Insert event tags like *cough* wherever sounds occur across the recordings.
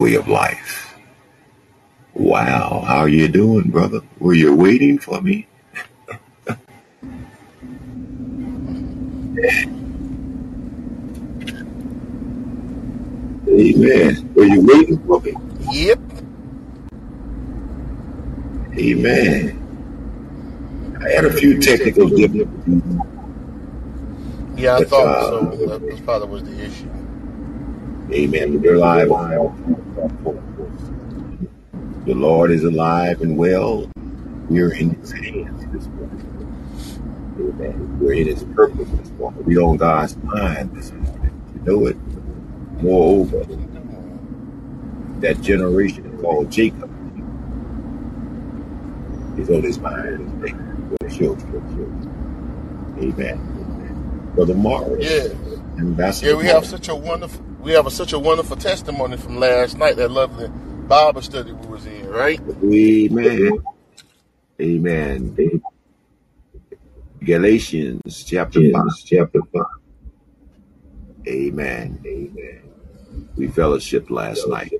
way of life. Wow, how are you doing, brother? Were you waiting for me? *laughs* Amen. Were you waiting for me? Yep. Amen. I had a few technical difficulties, Yeah, I but thought uh, so. That was probably was the issue. Amen. We're live on The Lord is alive and well. We're in His hands this morning. Amen. We're in His purpose this morning. We're on God's mind this morning. You know it. Moreover, that generation called Jacob is on His mind. For the children. Amen. Brother Morris, Yeah. Ambassador Yeah, we have Morris. such a wonderful we have a, such a wonderful testimony from last night, that lovely Bible study we was in, right? Amen. Amen. Galatians chapter 5. Chapter 5. Amen. Amen. We fellowship last night.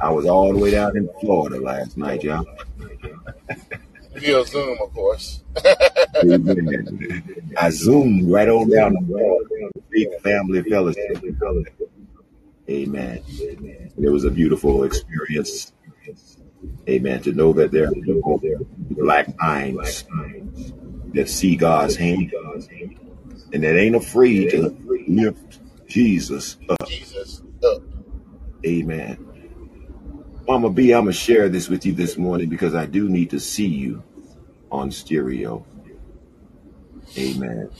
I was all the way down in Florida last night, y'all. Via Zoom, of course. Amen. I zoomed right on down to Florida. Faith Family Fellowship. Amen. It was a beautiful experience. Amen. To know that there are people black minds that see God's hand and that ain't afraid to lift Jesus up. Amen. Mama B, I'm going to share this with you this morning because I do need to see you on stereo. Amen.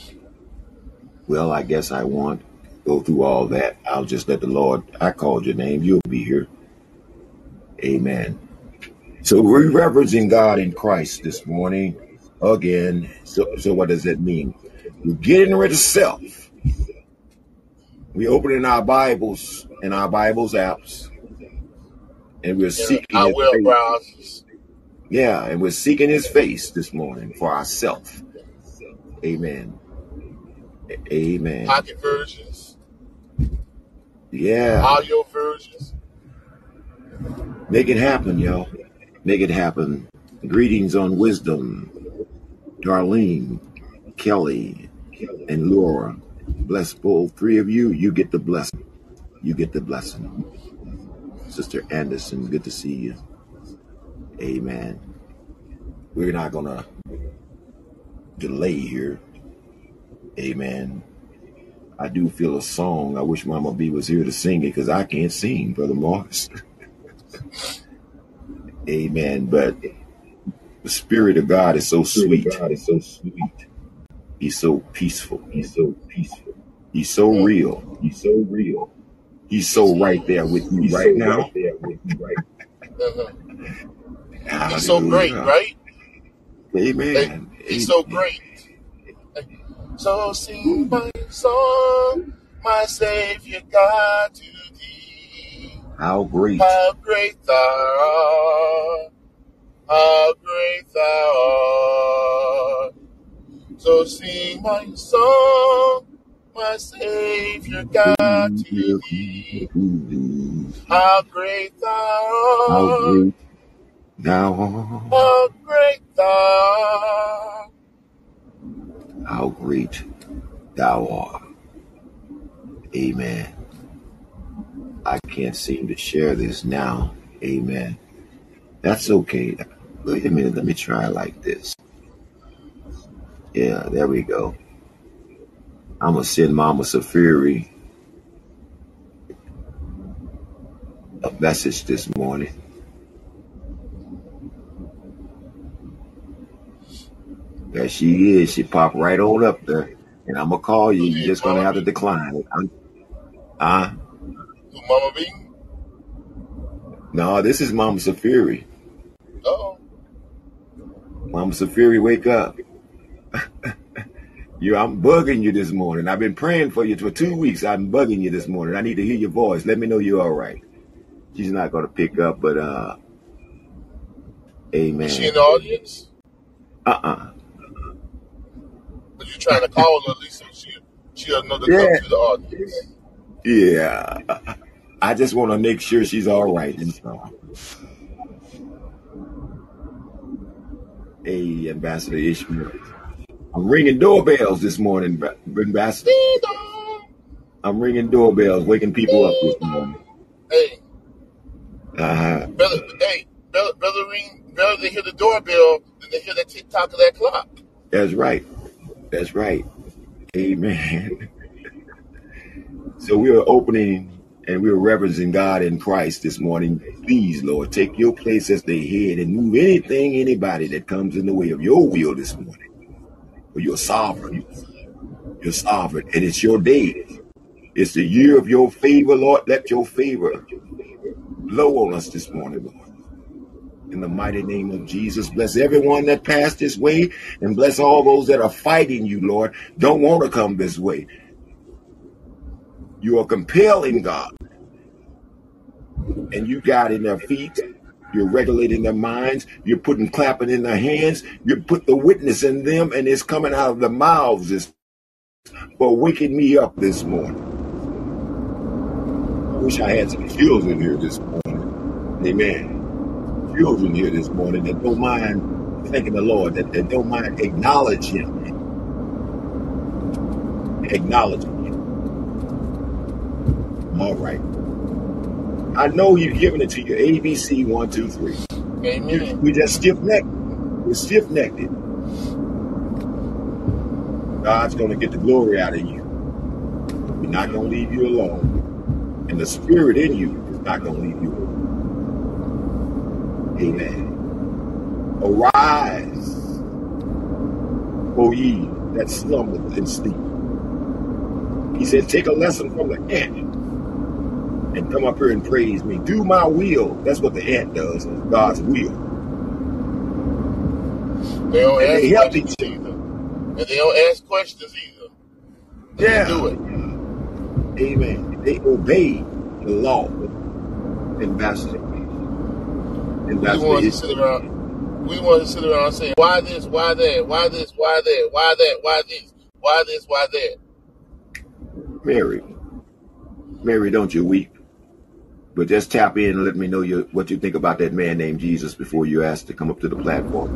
Well, I guess I won't go through all that. I'll just let the Lord, I called your name. You'll be here. Amen. So we're reverencing God in Christ this morning again. So, so what does that mean? We're getting rid of self. We're opening our Bibles and our Bibles apps and we're Yeah, seeking his web face. Yeah, and we're seeking his face this morning for ourselves. Amen. Amen. Pocket versions, Yeah. audio versions. Make it happen, y'all. Make it happen. Greetings on wisdom. Darlene, Kelly, and Laura. Bless both three of you. You get the blessing. You get the blessing. Sister Anderson, good to see you. Amen. We're not going to delay here. Amen. I do feel a song. I wish Mama B was here to sing it because I can't sing, Brother Morris. *laughs* Amen. But the Spirit of God is so sweet. God is so sweet. He's so peaceful. He's so peaceful. He's so real. He's so real. He's so right there with you right so now. right there with you right now. He's so great, right? Hey, Amen. he's so great. So sing my song, my Savior God to thee. How great. How great thou art, how great thou art. So sing my song, my Savior God to thee. How great thou How art, great thou art. how great thou art. How great thou art. Amen. I can't seem to share this now. Amen. That's okay. Wait a minute. Let me try like this. Yeah, there we go. I'm going to send Mama Safiri a message this morning. There she is. She popped right on up there. And I'm going to call you. You're just going to have to decline it. I'm, uh, Who Mama B? no, this is Mama Safiri. Oh, Mama Safiri, wake up. *laughs* You, I'm bugging you this morning. I've been praying for you for two weeks. I'm bugging you this morning. I need to hear your voice. Let me know you're all right. She's not going to pick up, but uh, Amen. is she in the audience? But you trying to call her, at least so she she'll know to come to the audience. yeah. I just want to make sure she's all right. And so, hey, Ambassador Ishmael. I'm ringing doorbells this morning, Ambassador. I'm ringing doorbells, waking people up this morning. Hey, Uh-huh. better, hey, better, better ring, better to hear the doorbell than to hear the tick tock of that clock. That's right. That's right. Amen. So we are opening and we are reverencing God in Christ this morning. Please, Lord, take your place as the head and move anything, anybody that comes in the way of your will this morning. For you're sovereign. You're sovereign. And it's your day. It's the year of your favor, Lord. Let your favor blow on us this morning, Lord. In the mighty name of Jesus, bless everyone that passed this way and bless all those that are fighting you, Lord. Don't want to come this way. You are compelling God and you guiding their feet. You're regulating their minds. You're putting clapping in their hands. You put the witness in them and it's coming out of the mouths this, for waking me up this morning. I wish I had some children here this morning. Amen. Children here this morning that don't mind thanking the Lord, that, that don't mind acknowledging Him. Acknowledging Him. All right. I know you've given it to you. ABC one, two, three. Amen. we just stiff necked. We're stiff necked. God's going to get the glory out of you. We're not going to leave you alone. And the spirit in you is not going to leave you alone. Amen. Arise, O ye that slumber and sleep. He said, take a lesson from the ant and come up here and praise me. Do my will. That's what the ant does. God's will. They don't And they ask help each questions other. either. And they don't ask questions either. They Yeah. do it. Amen. They obey the law. Ambassador. We want to sit around. We want to sit around saying, why this, why that, why this, why that, why that, why this, why this, why that. Mary. Mary, don't you weep. But just tap in and let me know your, what you think about that man named Jesus before you ask to come up to the platform.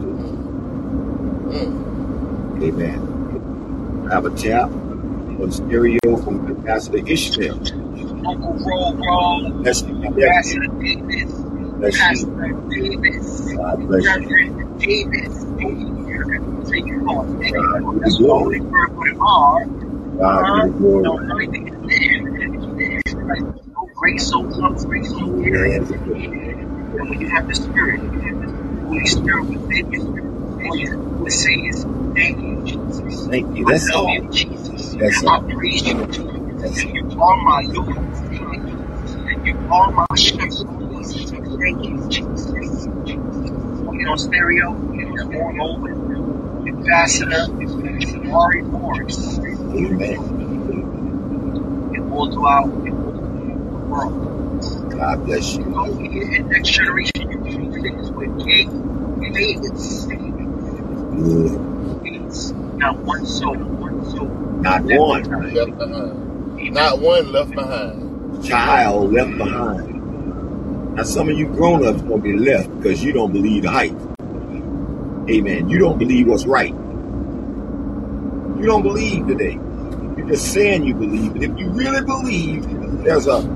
Mm. Amen. I have a tap on stereo from Ambassador Ishmael. Uncle Roll Roll, Bless you. God Pastor Davis, bless you. Pastor Davis, God bless you. Reverend Davis. So you the with R. God you no, glory. everything is there. Like, no grace, so grace, so. And when you have the Spirit, you have the Holy Spirit within you, all you say is, Thank you, Jesus. Thank you. I That's love all. you, Jesus. That's I all. praise you, Jesus. all. You are my. And you are my strength. Thank you, know, stereo, going over. Ambassador, Mari Morris, Amen. and all throughout the world. God bless you. Know, in next generation, you do things with King Davis. Not one soul, one soul. Not one. Left behind. Not one left behind. child left behind. Now, some of you grown ups to be left because you don't believe the hype. Amen. You don't believe what's right. You don't believe today. You're just saying you believe. But if you really believe, there's a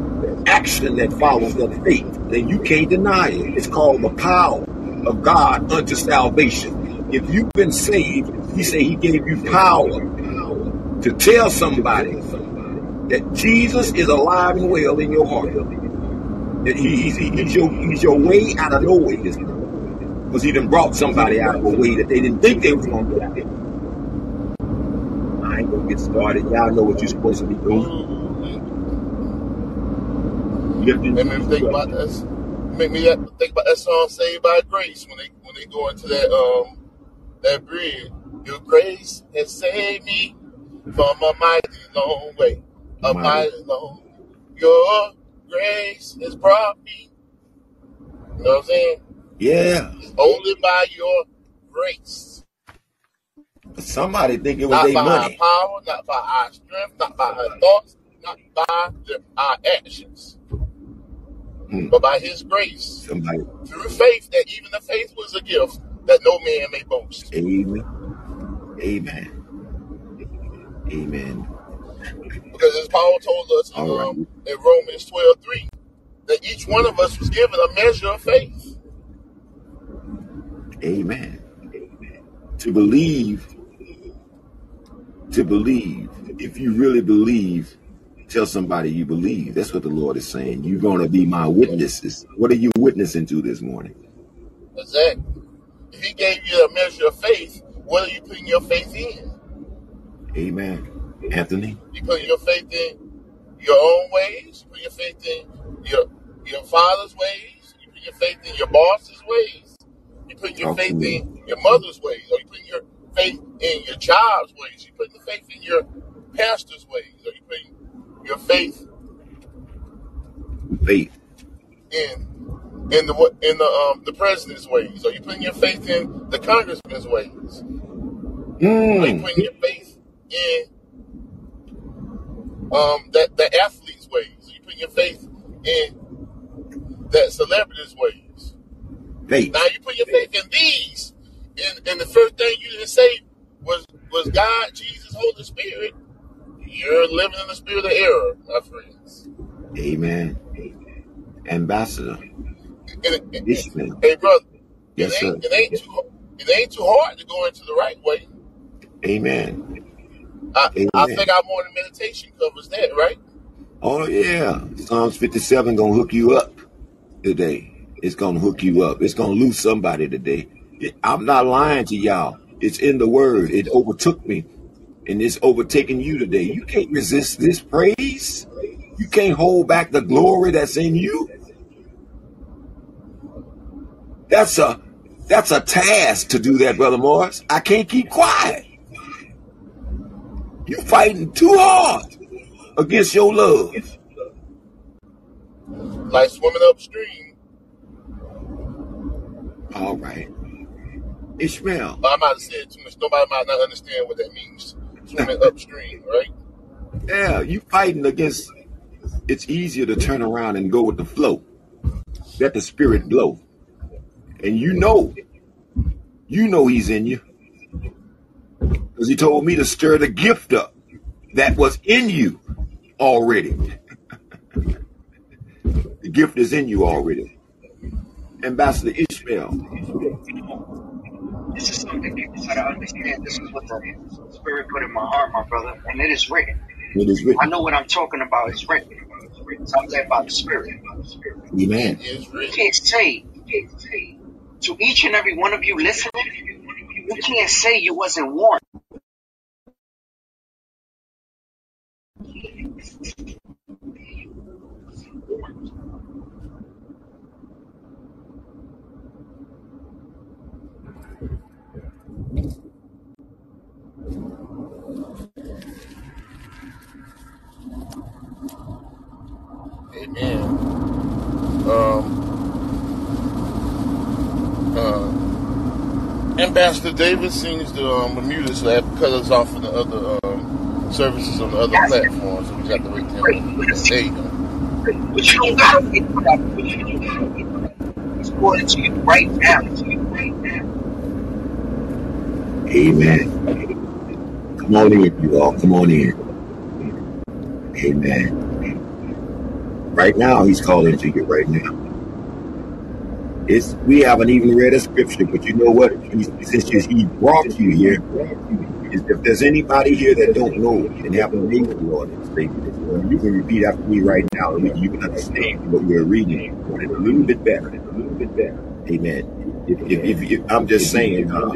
action that follows that faith. Then you can't deny it. It's called the power of God unto salvation. If you've been saved, He say He gave you power to tell somebody that Jesus is alive and well in your heart. He's, he's, your, he's your way out of no way this morning. Because he done brought somebody out of a way that they didn't think they was going to get out of. I ain't going to get started. Y'all know what you're supposed to be doing. Mhm. Lifting Make me think about that. Make me think about that song "Saved by Grace" when they when they go into that um that bridge. Your grace has saved me from a mighty long way, a Mighty. mighty long. Your grace has brought me. You know what I'm saying? Yeah. Only by your grace, Somebody think it was not by our money. power, not by our strength, not by our thoughts, not by the, our actions. Mm. but by his grace, Somebody. through faith, that even the faith was a gift, that no man may boast. Amen. Amen. Amen. Because as Paul told us in, All right. um, in Romans 12 3, that each one of us was given a measure of faith. Amen. To believe, to believe. If you really believe, tell somebody you believe. That's what the Lord is saying. You're going to be my witnesses. What are you witnessing to this morning? Exactly. If he gave you a measure of faith, what are you putting your faith in? Amen. Anthony? You put your faith in your own ways. You put your faith in your your father's ways. You put your faith in your boss's ways. You put your faith in your mother's ways, or you put your faith in your child's ways. You put your faith in your pastor's ways, or you put your faith Faith. in in the what in the um the president's ways, or you putting your faith in the congressman's ways, or you Mm. putting your faith in um that the athlete's ways, you put your faith in that celebrity's ways. Faith. Now you put your faith in these, and, and the first thing you didn't say was was God, Jesus, Holy Spirit. You're living in the spirit of error, my friends. Amen. Ambassador. And, and- hey, brother, Yes, it sir. it ain't too it ain't too hard to go into the right way. Amen. I, I Amen. think our morning meditation covers that, right? Oh yeah. Psalms 57 gonna hook you up today. It's gonna hook you up. It's gonna lose somebody today. I'm not lying to y'all. It's in the word. It overtook me and it's overtaking you today. You can't resist this praise. You can't hold back the glory that's in you. That's a that's a task to do that, brother Morris. I can't keep quiet. You fighting too hard against your love. Like swimming upstream. All right. Ishmael. I might have said too much. Nobody might not understand what that means. Swimming *laughs* upstream, right? Yeah, you fighting against it's easier to turn around and go with the flow. Let the spirit blow. And you know, you know he's in you. Because he told me to stir the gift up that was in you already. the gift is in you already. Ambassador Ishmael. This is something people gotta understand. This is what the Spirit put in my heart, my brother, and it is written. It is written. I know what I'm talking about. It's written. So I'm led by the Spirit. Amen. It is You can't say to each and every one of you listening. You can't say you wasn't warned. Amen. Um, uh, Ambassador Davis seems to um, mute us, so I have to cut us off from the other um, services on the other platforms. So we got to wait till. There you go. But you don't gotta wait for that. But you don't wait for that. It's going to you right now. To you right now. Amen. Come on in, you all. Come on in. Amen. Right now, he's calling to you right now. It's we haven't even read a scripture, but you know what? He, since he he brought you here, is if there's anybody here that don't know and haven't made the Lord and Savior, you can repeat after me right now, and you can understand what we're reading a little bit better. A little bit better. Amen. If, if, if, if I'm just saying, uh,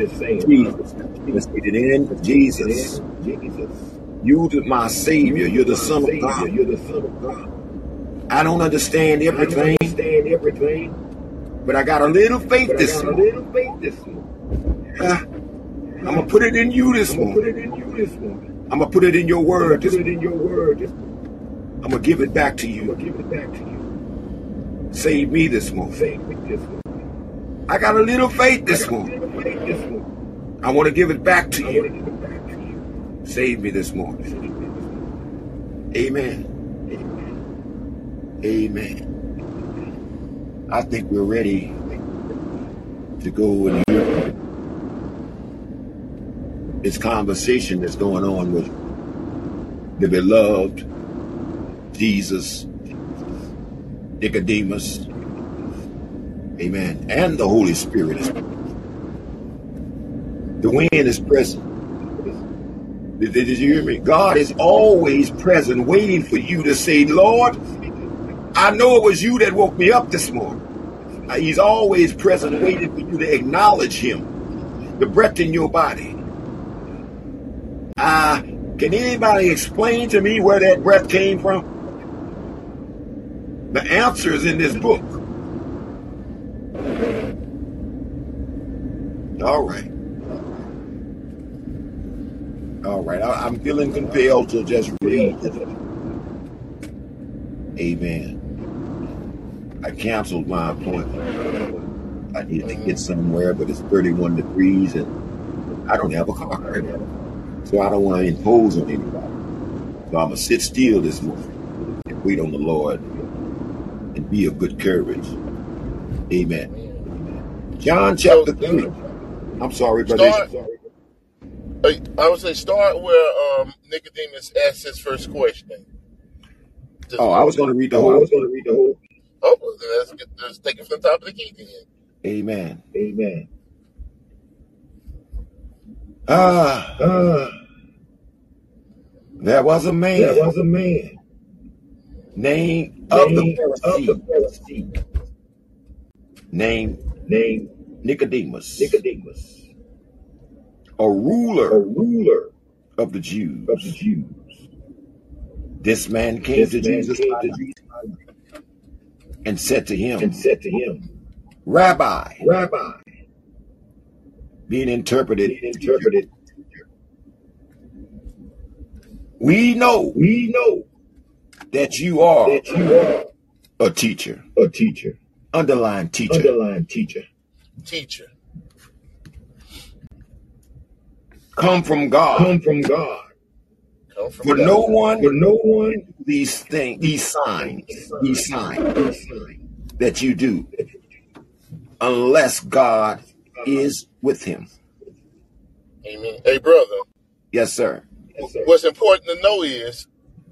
Jesus, let's get it in. Jesus, you the- my Savior. You're the Son of God. You're the Son of God. I don't understand everything. understand everything. But I got a little faith this morning. little faith this morning. I'm gonna put it in you this morning. Put it in you this morning. I'm gonna put it in your word. Put it in your word. I'm gonna give it back to you. Give it back to you. Save me this morning. Save me this morning. I got a little faith this morning. I want to give it back to you. Save me this morning. Amen. Amen. I think we're ready to go and hear this conversation that's going on with the beloved Jesus, Nicodemus, amen, and the Holy Spirit. The wind is present. Did, did you hear me? God is always present, waiting for you to say, Lord, I know it was you that woke me up this morning. Uh, He's always present, waiting for you to acknowledge Him. The breath in your body. Ah, can anybody explain to me where that breath came from? The answer is in this book. All right. All right. I, I'm feeling compelled to just read it. Amen. I canceled my appointment. I needed to get somewhere, but it's 31 degrees and I don't have a car. So I don't want to impose on anybody. So I'm going to sit still this morning and wait on the Lord and be of good courage. Amen. John chapter 3. I'm sorry, brother. start. uh, I would say start where um, Nicodemus asked his first question. Just, Oh, I was going to read the whole. I was going to read the whole. oh, then let's, get, let's take it from the top of the key then. Amen. Amen. Ah, Ah, there was a there man was a man named of the named of the Pharisee Pharisee named named Nicodemus, Nicodemus, a ruler. a ruler of the Jews. of the Jews. Jews. This man came This to man Jesus came to Jesus and said to him, and said to him, Rabbi, Rabbi, being interpreted, being interpreted, we know we know that you are that you are a teacher. a teacher, Underline teacher. underline teacher, Teacher. Come from God. come from God. Come from For God. no one For no one these things, these signs, these signs is sign that you do, unless God is with him. Amen. Hey, brother. Yes, sir. Yes, sir. What's important to know is,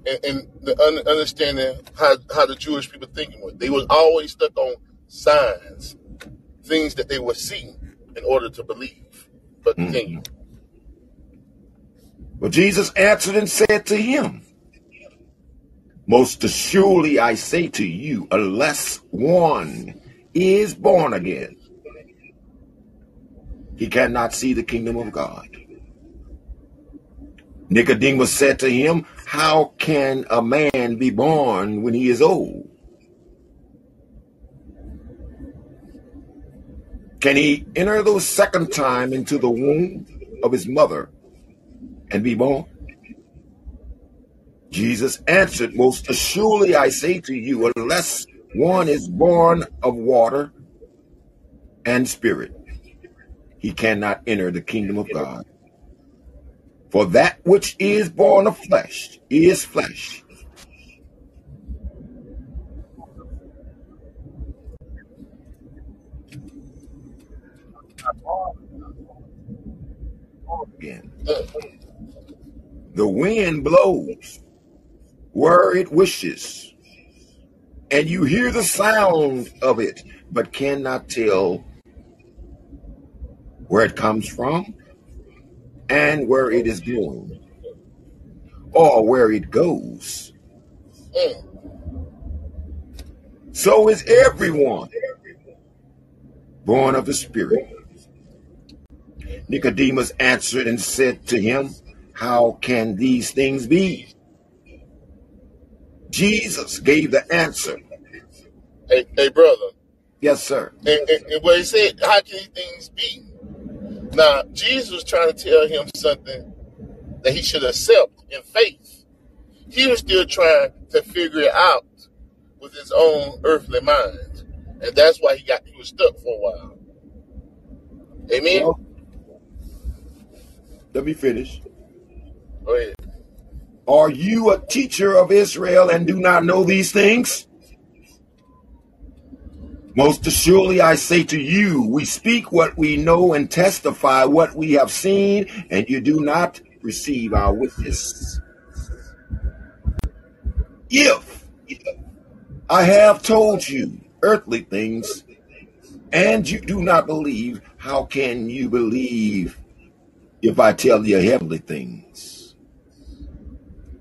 and, and the un- understanding how, how the Jewish people thinking was, they was always stuck on signs, things that they were seeing in order to believe. But continue. Mhm. But Jesus answered and said to him, Most assuredly I say to you, unless one is born again, he cannot see the kingdom of God. Nicodemus said to him, How can a man be born when he is old? Can he enter the second time into the womb of his mother and be born? Jesus answered, Most assuredly I say to you, unless one is born of water and spirit, he cannot enter the kingdom of God. For that which is born of flesh is flesh, again. The wind blows where it wishes, and you hear the sound of it, but cannot tell where it comes from and where it is going or where it goes. Mm. So is everyone born of the Spirit. Nicodemus answered and said to him, How can these things be? Jesus gave the answer. Hey, hey, brother. Yes, sir. And, and, and what he said, how can these things be? Now, Jesus was trying to tell him something that he should accept in faith. He was still trying to figure it out with his own earthly mind. And that's why he got he was stuck for a while. Amen. Well, let me finish. Go ahead. Are you a teacher of Israel and do not know these things? Most assuredly, I say to you, we speak what we know and testify what we have seen, and you do not receive our witness. If I have told you earthly things, and you do not believe, how can you believe if I tell you heavenly things?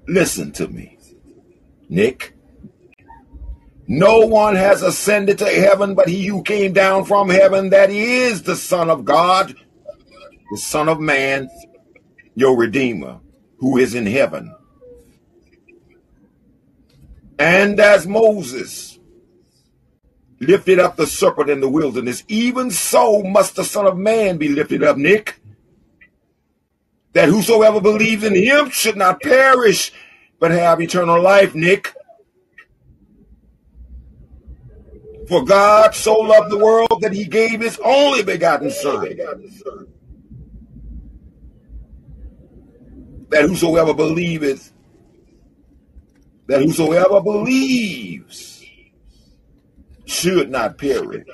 Listen to me, Nick. No one has ascended to heaven but he who came down from heaven, that is the Son of God, the Son of Man, your Redeemer, who is in heaven. And as Moses lifted up the serpent in the wilderness, even so must the Son of Man be lifted up, Nick, that whosoever believes in him should not perish, but have eternal life, Nick. For God so loved the world that he gave his only begotten Son, that whosoever believeth, that whosoever believes should not perish,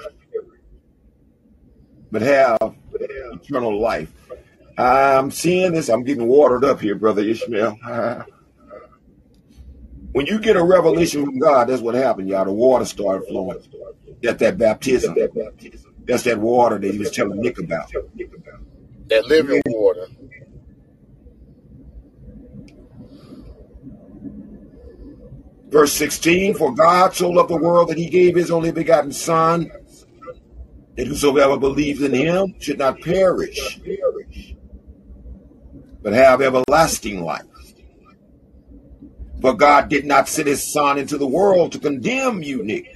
but have eternal life. I'm seeing this. I'm getting watered up here, Brother Ishmael. *laughs* when you get a revelation from God, that's what happened, y'all. The water started flowing. That's that baptism. That's that water that he was telling Nick about. That living water. Verse 16, for God so loved the world that he gave his only begotten Son, that whosoever believes in him should not perish, but have everlasting life. For God did not send his Son into the world to condemn you, Nick,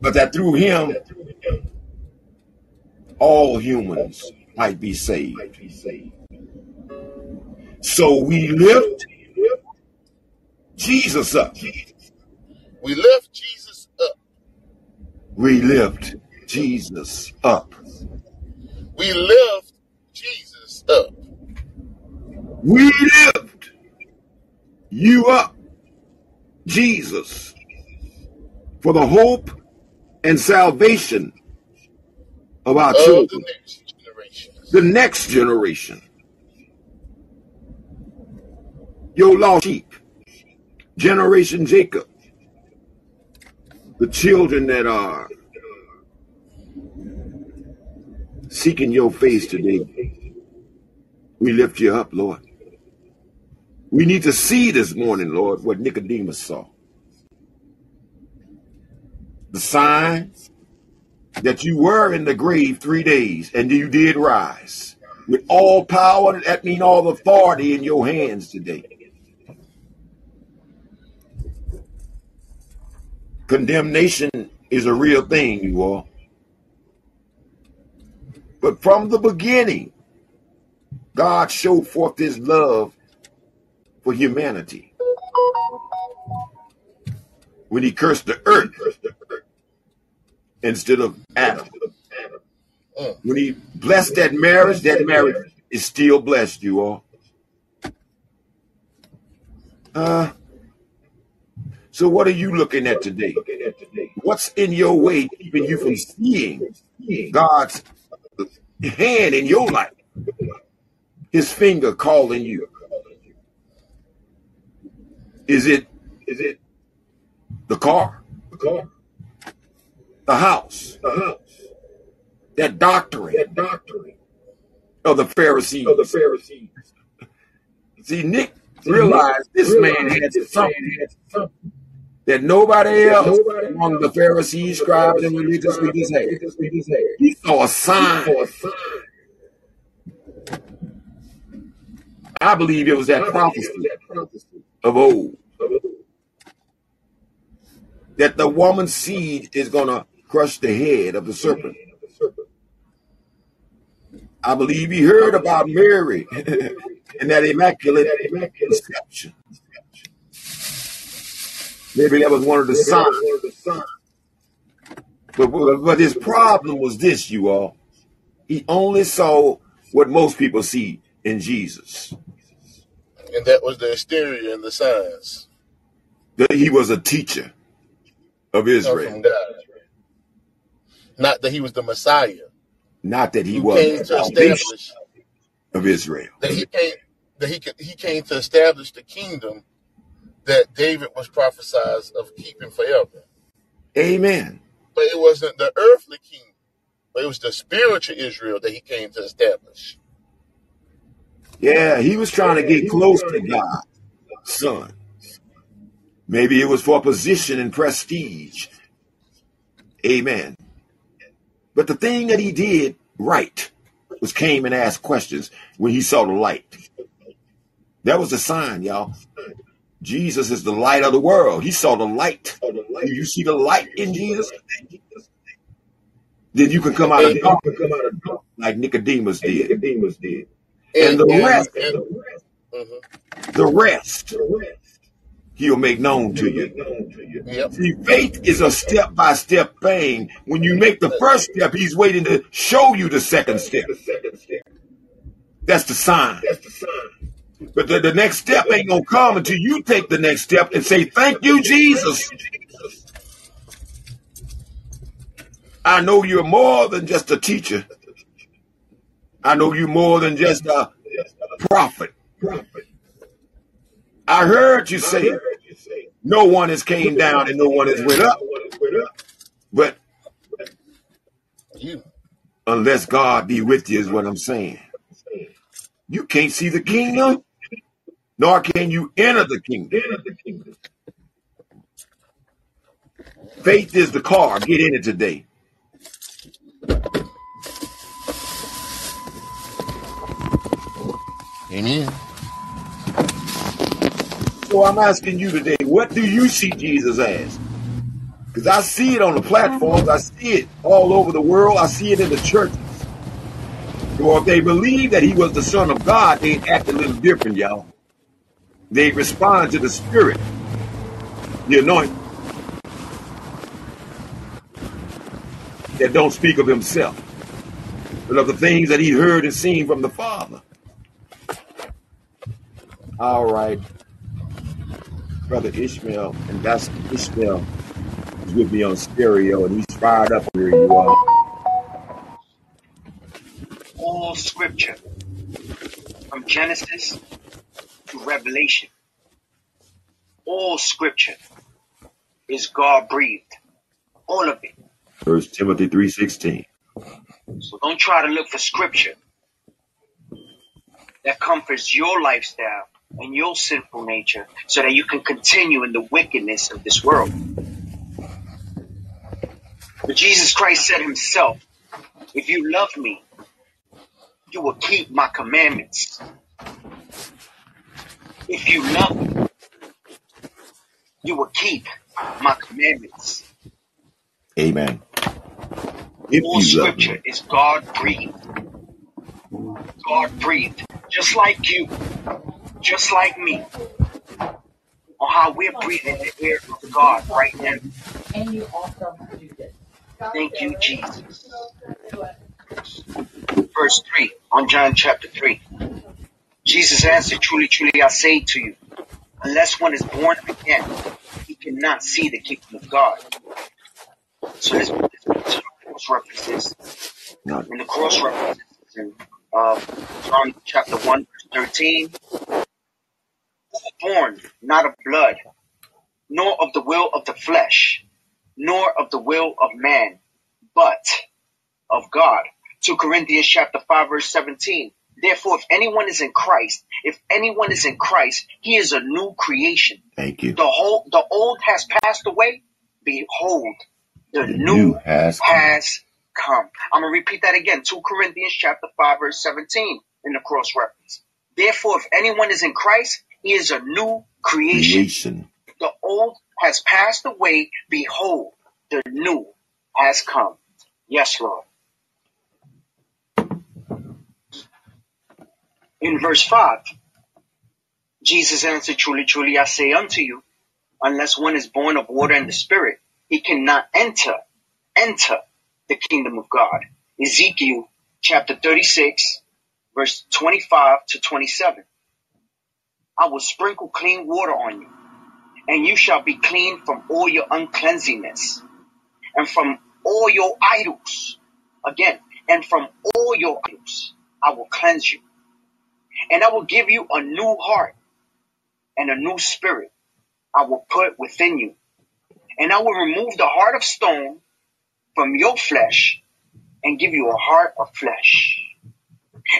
but that through him all humans might be saved. So we lift Jesus up. We lift Jesus up. We lift Jesus up. We lift Jesus up. We lift you up, Jesus, for the hope and salvation of our Of the children, next the next generation, your lost sheep, Generation Jacob, the children that are seeking your face today. We lift you up, Lord. We need to see this morning, Lord, what Nicodemus saw. The signs that you were in the grave three days and you did rise. With all power, that means all authority in your hands today. Condemnation is a real thing, you all. But from the beginning, God showed forth his love for humanity when he cursed the earth instead of Adam. When he blessed that marriage, that marriage is still blessed, you all. Uh, so what are you looking at today? What's in your way keeping you from seeing God's hand in your life? His finger calling you. Is it is it the car? The car. The house. The house. That doctrine. That doctrine. Of the Pharisees. Of the Pharisees. See, Nick realized this man had something that nobody else among the Pharisees, scribes, and religious leaders had. He saw a sign. I believe it was that prophecy of old that the woman's seed is going to crush the head of the serpent. I believe he heard about Mary *laughs* and that immaculate conception. Maybe that was one of the signs. But but his problem was this, you all. He only saw what most people see in Jesus. And that was the exterior and the signs. That he was a teacher of Israel. Not that he was the Messiah Not that he was the establish of Israel. that he came that he could, he came to establish the kingdom that David was prophesied of keeping forever. Amen. But it wasn't the earthly kingdom, but it was the spiritual Israel that he came to establish. Yeah, he was trying to get close to God, son. Maybe it was for position and prestige. Amen. But the thing that he did right was came and asked questions when he saw the light. That was the sign, y'all. Jesus is the light of the world. He saw the light. Do you see the light in Jesus? Then you can come out of like Nicodemus did. Nicodemus did. And and the and, rest, and mhm. the rest, he'll make known to you. yep. See, faith is a step by step thing. When you make the first step, he's waiting to show you the second step. That's the sign. But the, the next step ain't gonna come until you take the next step and say, Thank you, Jesus. I know you're more than just a teacher. I know you more than just a prophet. I heard you say no one has came down and no one has went up. But You. unless God be with you is what I'm saying. You can't see the kingdom, nor can you enter the kingdom. Faith is the car. Get in it today. Amen. So I'm asking you today, what do you see Jesus as? Because I see it on the platforms, I see it all over the world, I see it in the churches. Or if they believe that he was the Son of God, they act a little different, y'all. They respond to the Spirit, the anointing, that don't speak of himself, but of the things that he heard and seen from the Father. All right, Brother Ishmael, and that's Ishmael is with me on stereo, and he's fired up here, you all. All scripture, from Genesis to Revelation, all scripture is God breathed. All of it. First Timothy 3.16. So don't try to look for scripture that comforts your lifestyle and your sinful nature so that you can continue in the wickedness of this world. But Jesus Christ said himself, if you love me, you will keep my commandments. If you love me, you will keep my commandments. Amen. If All you love scripture me. is God breathed. God breathed. Just like you, just like me, on how we're breathing the air of God right now. And you also do this. Thank you, Jesus. Verse 3 on John chapter 3. Jesus answered, Truly, truly, I say to you, unless one is born again, he cannot see the kingdom of God. So this, this cross references, Not and the cross references in uh, John chapter 1, verse 13, born not of blood, nor of the will of the flesh, nor of the will of man, but of God. 2 Corinthians chapter 5 verse 17. Therefore, if anyone is in Christ, if anyone is in Christ, he is a new creation. thank you. The whole, the old has passed away. Behold, the The new new has come. has come. I'm going to repeat that again. 2 Corinthians chapter 5 verse 17 in the cross reference. Therefore, if anyone is in Christ, he is a new creation. creation. The old has passed away. Behold, the new has come. Yes, Lord. In verse 5, Jesus answered, Truly, truly, I say unto you, unless one is born of water and the Spirit, he cannot enter, enter the kingdom of God. Ezekiel chapter 36, verse 25 to 27. I will sprinkle clean water on you, and you shall be clean from all your uncleanliness, and from all your idols. Again, and from all your idols I will cleanse you, and I will give you a new heart and a new spirit I will put within you, and I will remove the heart of stone from your flesh and give you a heart of flesh.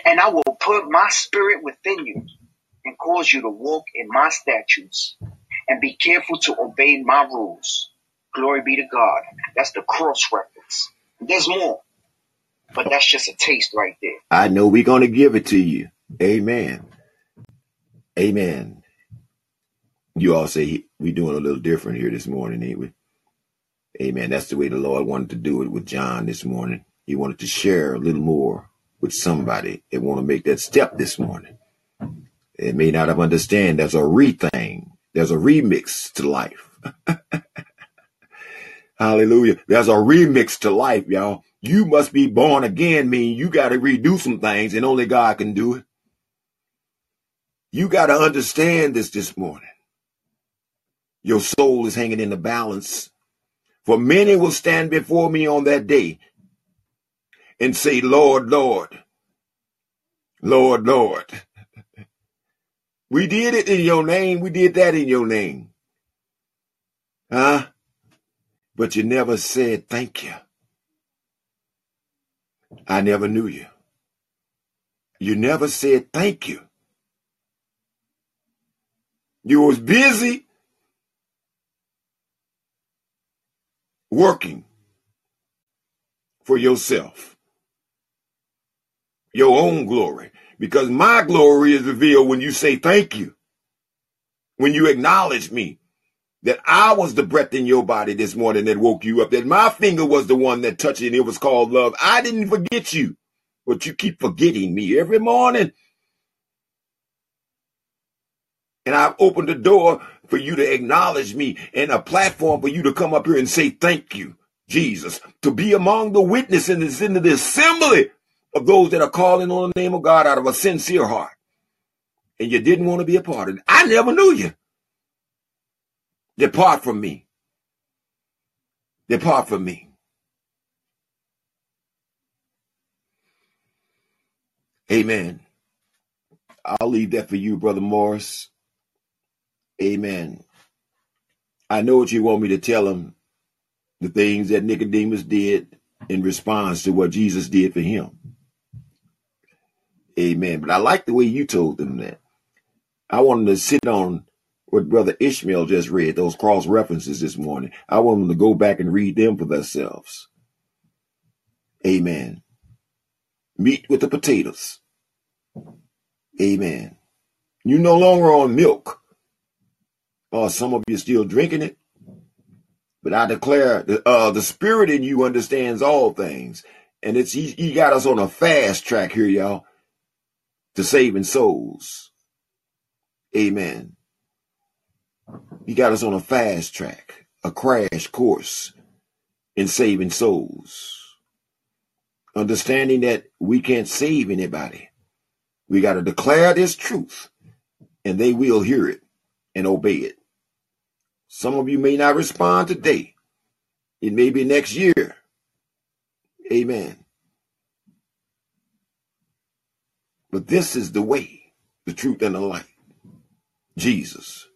And I will put my spirit within you and cause you to walk in my statutes and be careful to obey my rules. Glory be to God. That's the cross reference. There's more, but that's just a taste right there. I know we're going to give it to you. Amen. Amen. You all say we're doing a little different here this morning, ain't we? Amen. That's the way the Lord wanted to do it with John this morning. He wanted to share a little more with somebody that want to make that step this morning. They may not have understand there's a re thing. There's a remix to life. *laughs* Hallelujah. There's a remix to life, y'all. You must be born again, mean you got to redo some things and only God can do it. You got to understand this this morning. Your soul is hanging in the balance. For many will stand before me on that day and say, Lord, Lord, Lord, Lord. We did it in your name. We did that in your name. Huh? But you never said thank you. I never knew you. You never said thank you. You was busy working for yourself, your own glory, because my glory is revealed when you say thank you, when you acknowledge me, that I was the breath in your body this morning that woke you up, that my finger was the one that touched you and it was called love. I didn't forget you, but you keep forgetting me every morning. And I've opened the door for you to acknowledge me and a platform for you to come up here and say thank you, Jesus, to be among the witnesses in the assembly of those that are calling on the name of God out of a sincere heart. And you didn't want to be a part of it. I never knew you. Depart from me. Depart from me. Amen. I'll leave that for you, Brother Morris. Amen. I know what you want me to tell him the things that Nicodemus did in response to what Jesus did for him. Amen. But I like the way you told them that. I wanted to sit on what Brother Ishmael just read, those cross references this morning. I want them to go back and read them for themselves. Amen. Meat with the potatoes. Amen. You no longer on milk. Or uh, some of you still drinking it. But I declare uh, the spirit in you understands all things. And it's he got us on a fast track here, y'all, to saving souls. Amen. He got us on a fast track, a crash course in saving souls. Understanding that we can't save anybody. We got to declare this truth and they will hear it and obey it. Some of you may not respond today. It may be next year. Amen. But this is the way, the truth, and the light. Jesus.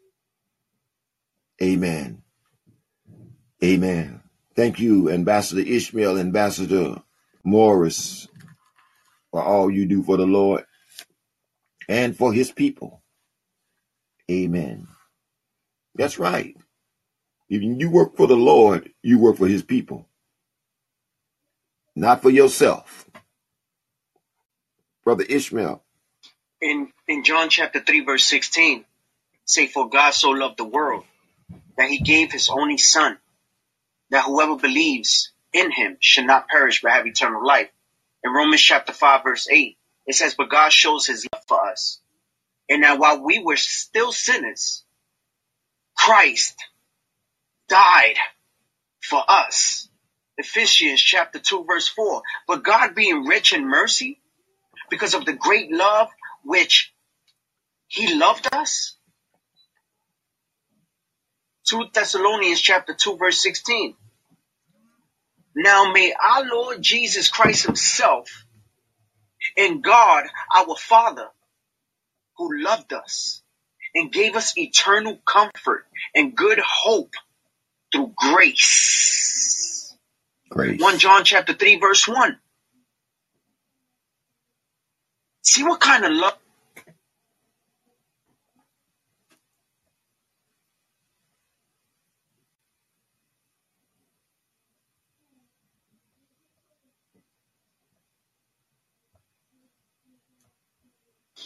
Amen. Amen. Thank you, Ambassador Ishmael, Ambassador Morris, for all you do for the Lord and for his people. Amen. That's right. If you work for the Lord, you work for his people, not for yourself. Brother Ishmael. In in John chapter 3 verse 16, say for God so loved the world that he gave his only son, that whoever believes in him should not perish but have eternal life. In Romans chapter 5 verse 8, it says, but God shows his love for us. And that while we were still sinners, Christ died for us. Ephesians chapter 2 verse 4. But God being rich in mercy, because of the great love which he loved us, 2 Thessalonians chapter 2 verse 16. Now may our Lord Jesus Christ himself and God our Father who loved us and gave us eternal comfort and good hope through grace. Grace. 1 John chapter 3 verse 1. See what kind of love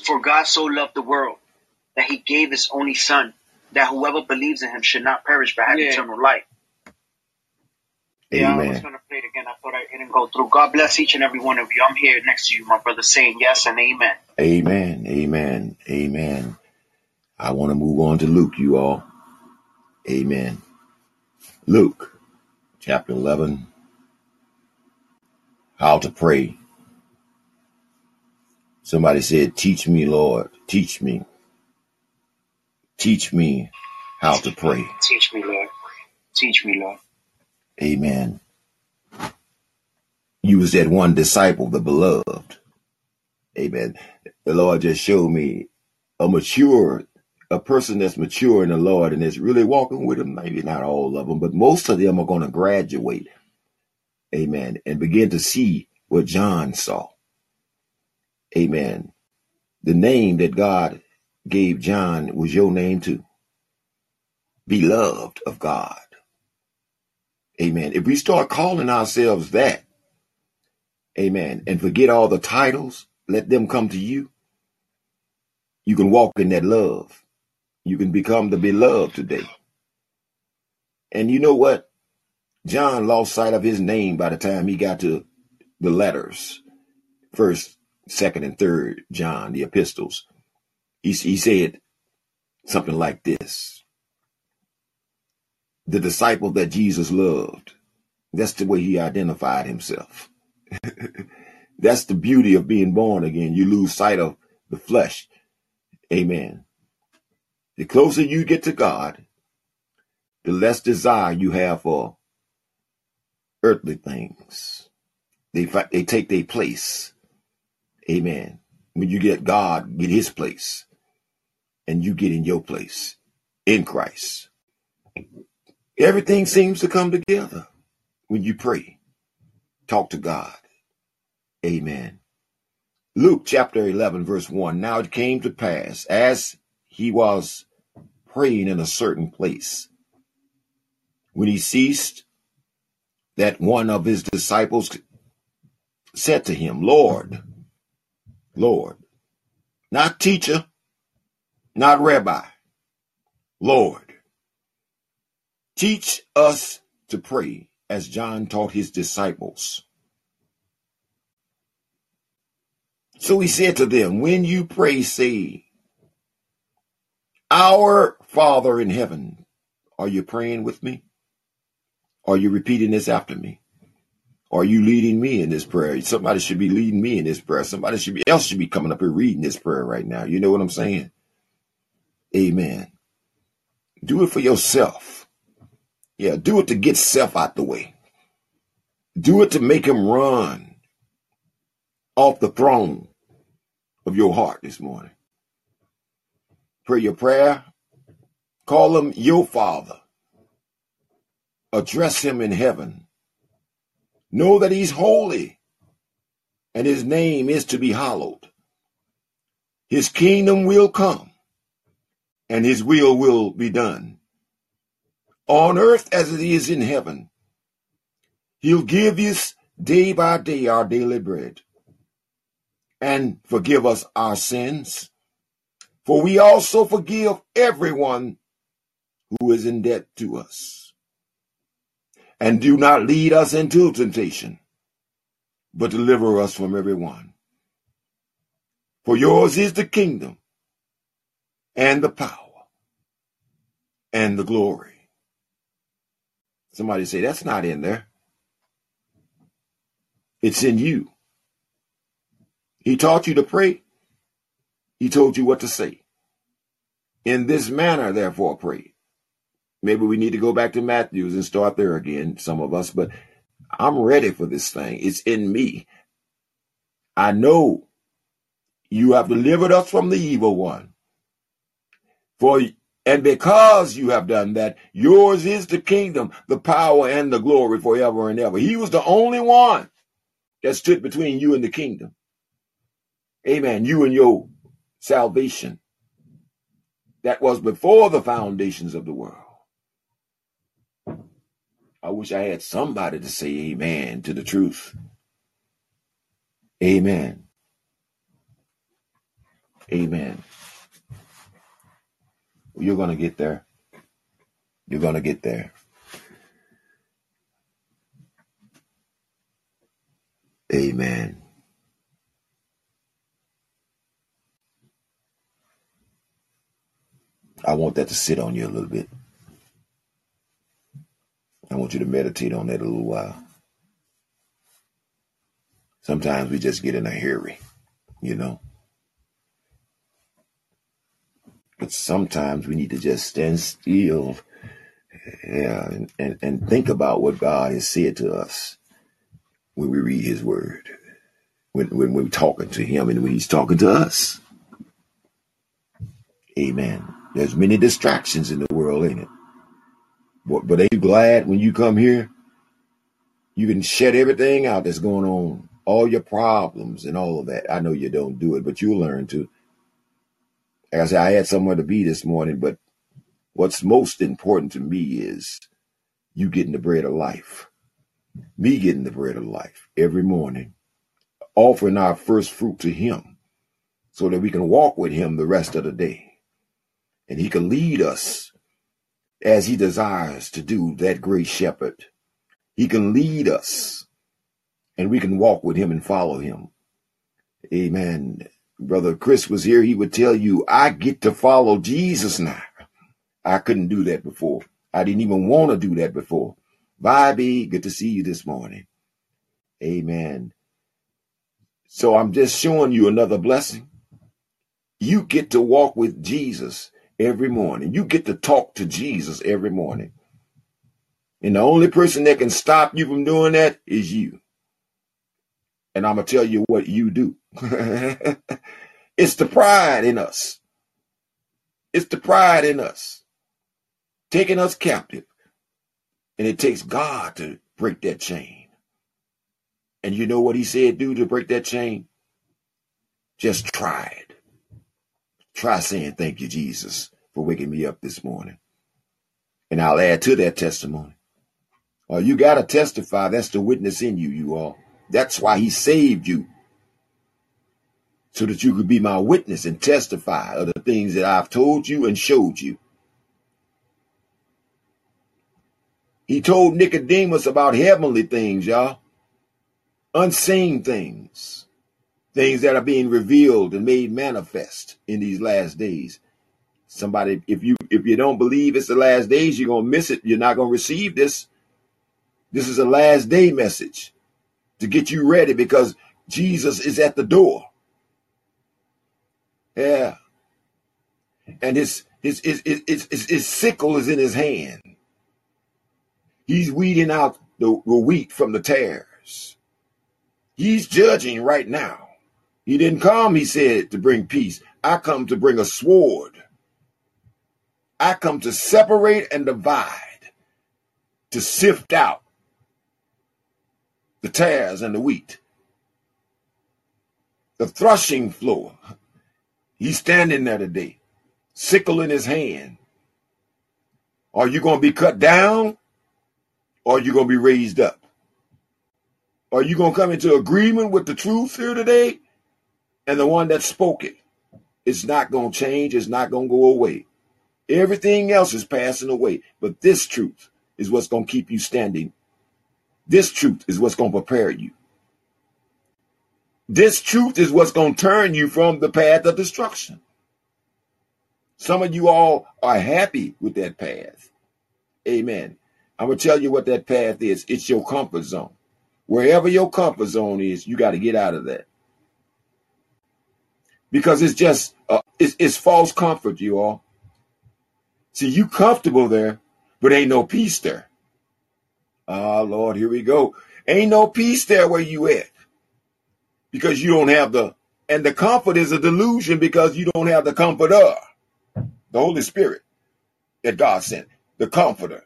For God so loved the world that he gave his only son, that whoever believes in him should not perish but have Yeah. eternal life. Yeah, I was Amen. gonna play it again. I thought I didn't go through. God bless each and every one of you. I'm here next to you, my brother, saying yes and amen. Amen. Amen. Amen. I want to move on to Luke, you all. Amen. Luke chapter 11. How to pray. Somebody said, Teach me, Lord. Teach me. Teach me how to pray. Teach me, Lord. Teach me, Lord. Amen. You was that one disciple, the beloved. Amen. The Lord just showed me a mature, a person that's mature in the Lord and is really walking with him. Maybe not all of them, but most of them are going to graduate. Amen. And begin to see what John saw. Amen. The name that God gave John was your name too. Beloved of God. Amen. If we start calling ourselves that, amen, and forget all the titles, let them come to you, you can walk in that love. You can become the beloved today. And you know what? John lost sight of his name by the time he got to the letters. First, second, and third John, the epistles. He, he said something like this the disciple that Jesus loved. That's the way he identified himself. *laughs* That's the beauty of being born again. You lose sight of the flesh. Amen. The closer you get to God, the less desire you have for earthly things. They, they take their place. Amen. When you get God, get his place, and you get in your place in Christ. Everything seems to come together when you pray. Talk to God. Amen. Luke chapter 11, verse 1. Now it came to pass as he was praying in a certain place, when he ceased, that one of his disciples said to him, Lord, Lord, not teacher, not rabbi, Lord, teach us to pray as John taught his disciples. So he said to them, When you pray, say, Our Father in heaven. Are you praying with me? Are you repeating this after me? Are you leading me in this prayer? Somebody should be leading me in this prayer. Somebody should be else should be coming up here reading this prayer right now. You know what I'm saying? Amen. Do it for yourself. Yeah, do it to get self out the way. Do it to make him run off the throne of your heart this morning. Pray your prayer. Call him your father. Address him in heaven. Know that he's holy and his name is to be hallowed. His kingdom will come and his will will be done on earth as it is in heaven. He'll give us day by day our daily bread and forgive us our sins. For we also forgive everyone who is in debt to us. And do not lead us into temptation, but deliver us from every one. For yours is the kingdom and the power and the glory. Somebody say, that's not in there. It's in you. He taught you to pray. He told you what to say. In this manner, therefore, pray. Maybe we need to go back to Matthews and start there again, some of us, but I'm ready for this thing. It's in me. I know you have delivered us from the evil one. For and because you have done that, yours is the kingdom, the power, and the glory forever and ever. He was the only one that stood between you and the kingdom. Amen. You and your salvation. That was before the foundations of the world. I wish I had somebody to say amen to the truth. Amen. Amen. You're going to get there. You're going to get there. Amen. I want that to sit on you a little bit. I want you to meditate on that a little while. Sometimes we just get in a hurry, you know. But sometimes we need to just stand still yeah, and, and, and think about what God has said to us when we read his word, when, when we're talking to him and when he's talking to us. Amen. There's many distractions in the world, ain't it? But, but are you glad when you come here? You can shed everything out that's going on, all your problems and all of that. I know you don't do it, but you'll learn to. Like I said, I had somewhere to be this morning, but what's most important to me is you getting the bread of life. Me getting the bread of life every morning, offering our first fruit to Him so that we can walk with Him the rest of the day. And He can lead us as He desires to do, that great shepherd. He can lead us and we can walk with Him and follow Him. Amen. Brother Chris was here, he would tell you, I get to follow Jesus now. I couldn't do that before. I didn't even want to do that before. Bye, B. Good to see you this morning. Amen. So I'm just showing you another blessing. You get to walk with Jesus every morning. You get to talk to Jesus every morning. And the only person that can stop you from doing that is you. And I'm going to tell you what you do. *laughs* it's the pride in us. It's the pride in us, taking us captive. And it takes God to break that chain. And you know what he said do to break that chain? Just try it. Try saying thank you, Jesus, for waking me up this morning. And I'll add to that testimony. Uh, you got to testify. That's the witness in you, you all. That's why he saved you. So that you could be my witness and testify of the things that I've told you and showed you. He told Nicodemus about heavenly things, y'all. Unseen things. Things that are being revealed and made manifest in these last days. Somebody, if you if you don't believe it's the last days, you're gonna miss it. You're not gonna receive this. This is a last day message to get you ready because Jesus is at the door. Yeah. And his his his his, his, his sickle is in his hand. He's weeding out the, the wheat from the tares. He's judging right now. He didn't come, he said, to bring peace. I come to bring a sword. I come to separate and divide, to sift out the tares and the wheat. The threshing floor. He's standing there today, sickle in his hand. Are you going to be cut down or are you going to be raised up? Are you going to come into agreement with the truth here today? And the one that spoke it, it's not going to change. It's not going to go away. Everything else is passing away. But this truth is what's going to keep you standing this truth is what's going to prepare you. This truth is what's going to turn you from the path of destruction. Some of you all are happy with that path. Amen. I'm going to tell you what that path is. It's your comfort zone. Wherever your comfort zone is, you got to get out of that. Because it's just, uh, it's, it's false comfort, you all. See, you comfortable there, but ain't no peace there. Ah, Lord, here we go. Ain't no peace there where you at because you don't have the, and the comfort is a delusion because you don't have the comforter, the Holy Spirit that God sent, the comforter.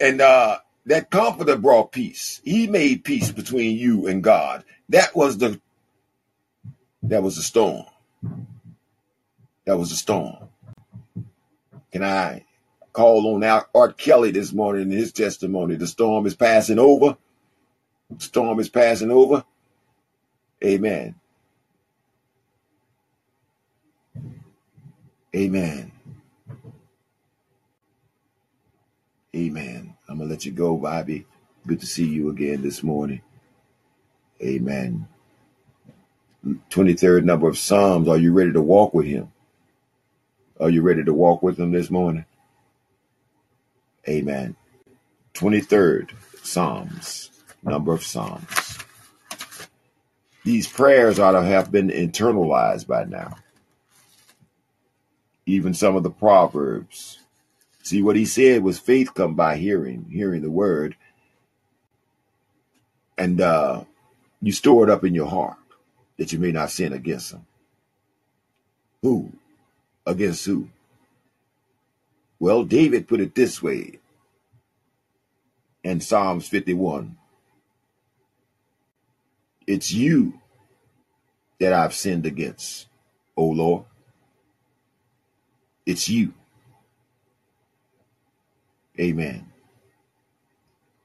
And uh, that comforter brought peace. He made peace between you and God. That was the that was the storm. That was the storm. Can I call on R. Kelly this morning in his testimony? The storm is passing over. The storm is passing over. Amen. Amen. Amen. I'm going to let you go, Bobby. Good to see you again this morning. Amen. 23rd number of Psalms. Are you ready to walk with him? Are you ready to walk with him this morning? Amen. 23rd Psalms, number of Psalms. These prayers ought to have been internalized by now. Even some of the Proverbs. See, what he said was faith come by hearing, hearing the word. And uh, you store it up in your heart that you may not sin against him. Who? Against who? Well, David put it this way in Psalms 51 It's you that I've sinned against, O Lord. It's you. Amen.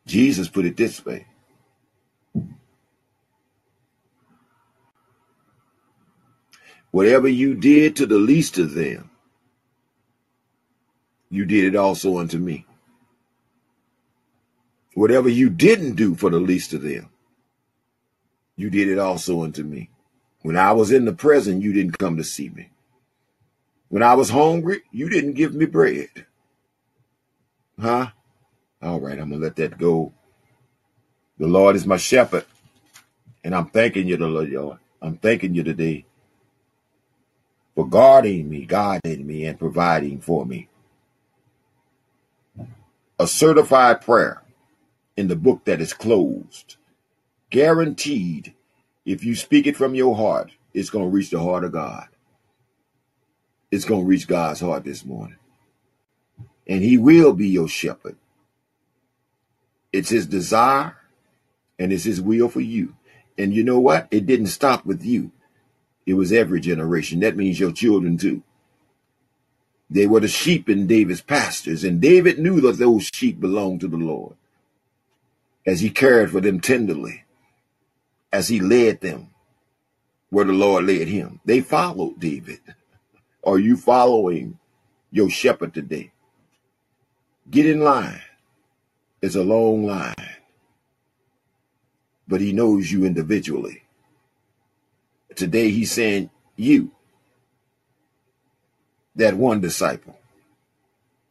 Jesus put it this way Whatever you did to the least of them, you did it also unto me. Whatever you didn't do for the least of them, you did it also unto me. When I was in the prison, you didn't come to see me. When I was hungry, you didn't give me bread. Huh? All right, I'm going to let that go. The Lord is my shepherd, and I'm thanking you, the Lord. I'm thanking you today for guarding me, guiding me, and providing for me. A certified prayer in the book that is closed, guaranteed, if you speak it from your heart, it's going to reach the heart of God. It's going to reach God's heart this morning. And He will be your shepherd. It's His desire and it's His will for you. And you know what? It didn't stop with you. It was every generation. That means your children too. They were the sheep in David's pastures, and David knew that those sheep belonged to the Lord as he cared for them tenderly, as he led them where the Lord led him. They followed David. *laughs* Are you following your shepherd today? Get in line. It's a long line, but he knows you individually. Today he's saying, You, that one disciple,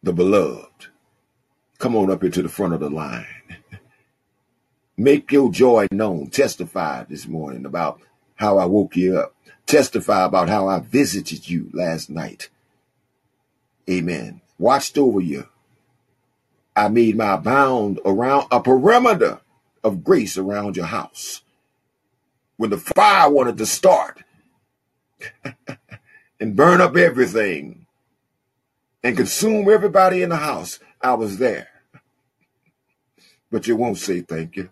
the beloved, come on up here to the front of the line. *laughs* Make your joy known. Testify this morning about how I woke you up. Testify about how I visited you last night. Amen. Watched over you. I made my bound around a perimeter of grace around your house when the fire wanted to start *laughs* and burn up everything and consume everybody in the house, I was there. But you won't say thank you.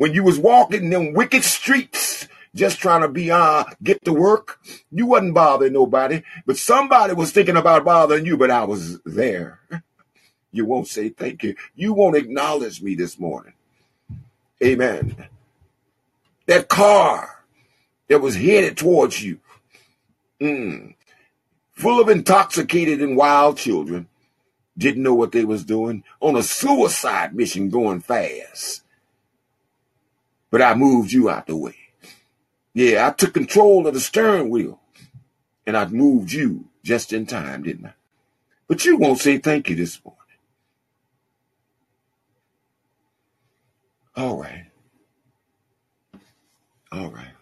When you was walking them wicked streets, just trying to be uh get to work, you wasn't bothering nobody, but somebody was thinking about bothering you, but I was there. You won't say thank you. You won't acknowledge me this morning. Amen that car that was headed towards you, mm, full of intoxicated and wild children, didn't know what they was doing, on a suicide mission going fast. But I moved you out the way. Yeah, I took control of the steering wheel and I moved you just in time, didn't I? But you won't say thank you this morning. All right. All right.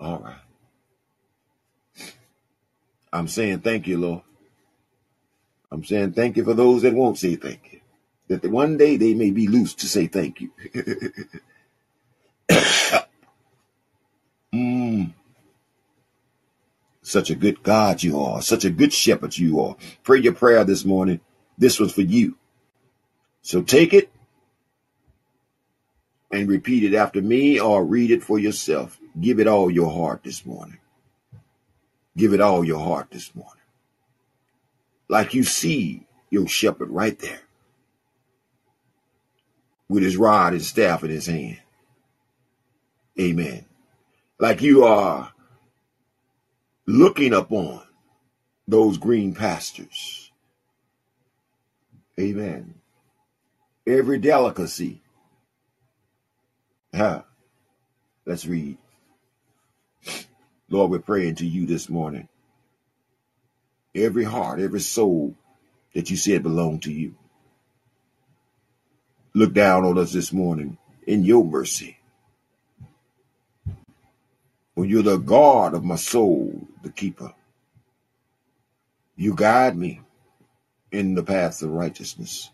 All right. I'm saying thank you, Lord. I'm saying thank you for those that won't say thank you. That the one day they may be loose to say thank you. Mm, such a good God you are. Such a good shepherd you are. Pray your prayer this morning. This was for you. So take it and repeat it after me or read it for yourself. Give it all your heart this morning. Give it all your heart this morning. Like you see your shepherd right there with his rod and staff in his hand. Amen. Like you are looking upon those green pastures. Amen. Every delicacy. Huh. Let's read. Lord, we're praying to you this morning. Every heart, every soul that you said belonged to you. Look down on us this morning in your mercy. For you're the God of my soul, the keeper. You guide me in the paths of righteousness.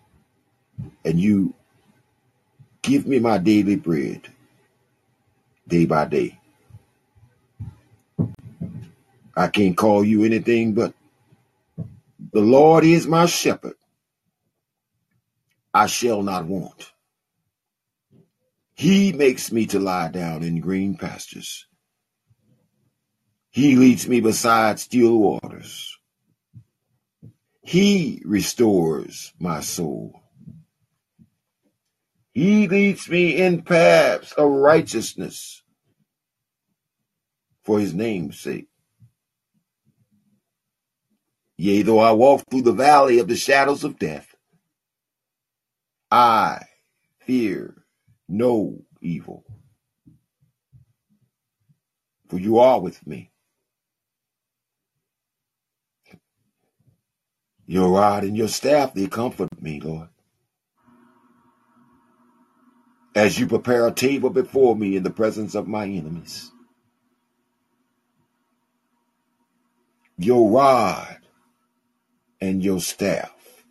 And you give me my daily bread day by day. I can't call you anything but the Lord is my shepherd. I shall not want. He makes me to lie down in green pastures. He leads me beside still waters. He restores my soul. He leads me in paths of righteousness for his name's sake. Yea, though I walk through the valley of the shadows of death, I fear no evil. For you are with me. Your rod and your staff, they comfort me, Lord. As you prepare a table before me in the presence of my enemies. Your rod and your staff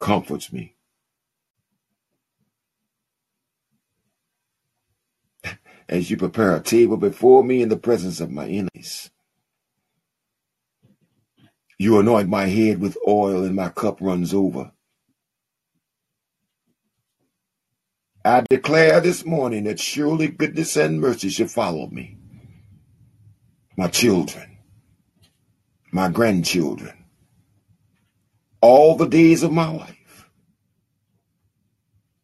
comforts me. As you prepare a table before me in the presence of my enemies. You anoint my head with oil and my cup runs over. I declare this morning that surely goodness and mercy shall follow me, my children, my grandchildren, all the days of my life.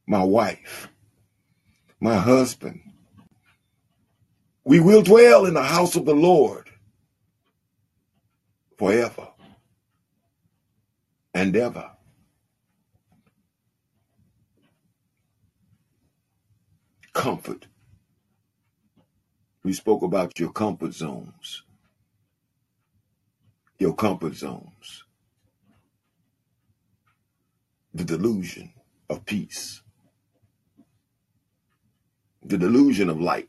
My wife, my husband. We will dwell in the house of the Lord forever and ever. Comfort. We spoke about your comfort zones. Your comfort zones. The delusion of peace. The delusion of light.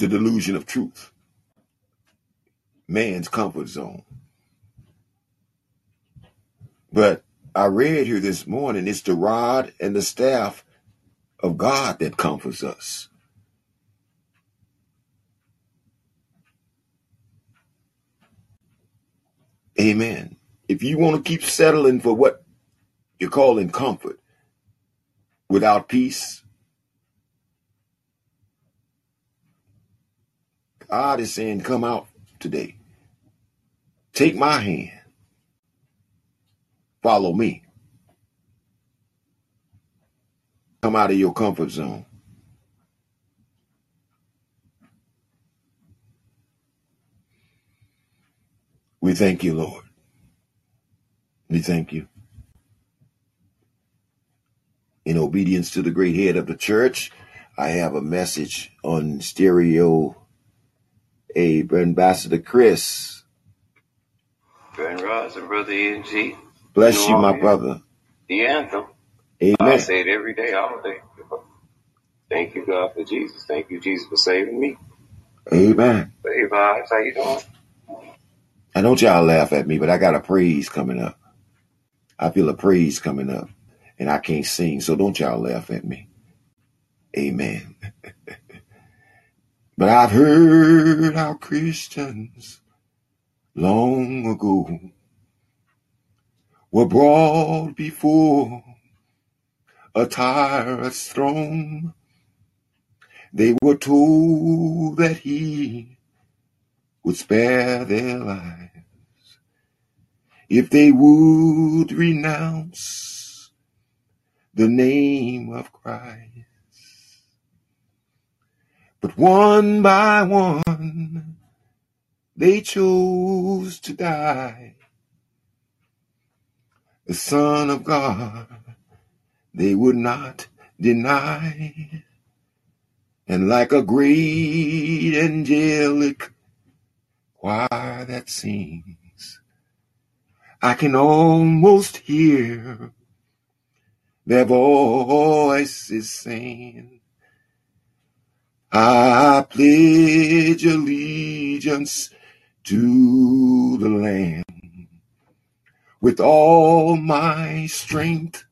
The delusion of truth. Man's comfort zone. But I read here this morning, it's the rod and the staff of God that comforts us. Amen. If you want to keep settling for what you're calling comfort without peace, God is saying, Come out today. Take my hand. Follow me. Come out of your comfort zone. We thank you, Lord. We thank you. In obedience to the great head of the church, I have a message on stereo. A Ambassador Chris. Grand Rising, Brother NG. Bless You you, my brother. The anthem. I Amen. say it every day, all day. Thank you, God, for Jesus. Thank you, Jesus, for saving me. Amen. Hey, vibes, how you doing? I don't y'all laugh at me, but I got a praise coming up. I feel a praise coming up, and I can't sing, so don't y'all laugh at me. Amen. *laughs* But I've heard how Christians long ago were brought before a tyrant's throne. They were told that he would spare their lives if they would renounce the name of Christ. But one by one, they chose to die. The Son of God they would not deny. And like a great angelic choir that sings, I can almost hear their voices saying, I pledge allegiance to the land with all my strength,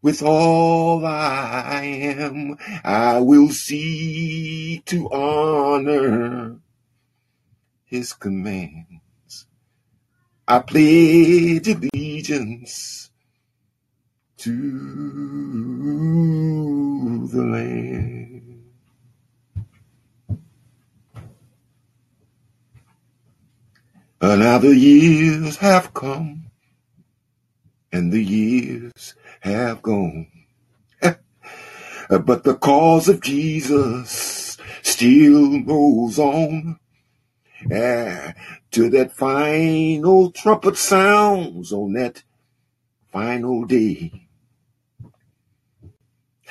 with all I am. I will seek to honor his commands. I pledge allegiance to the Lamb. the years have come and the years have gone. *laughs* but the cause of Jesus still goes on. Ah, to that final trumpet sounds on that final day.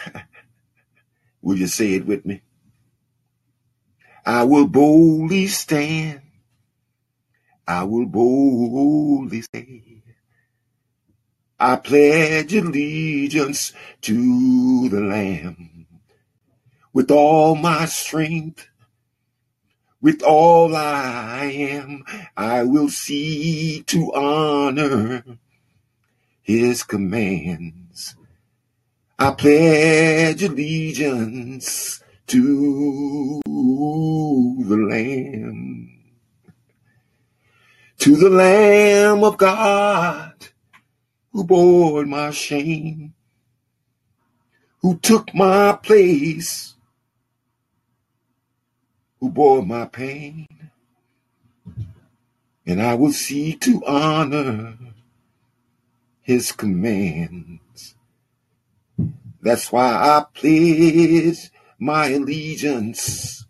*laughs* Will you say it with me? I will boldly stand. I will boldly say, I pledge allegiance to the Lamb with all my strength, with all I am. I will seek to honor his commands. I pledge allegiance to the Lamb, to the Lamb of God who bore my shame, who took my place, who bore my pain. And I will seek to honor his commands. That's why I pledge my allegiance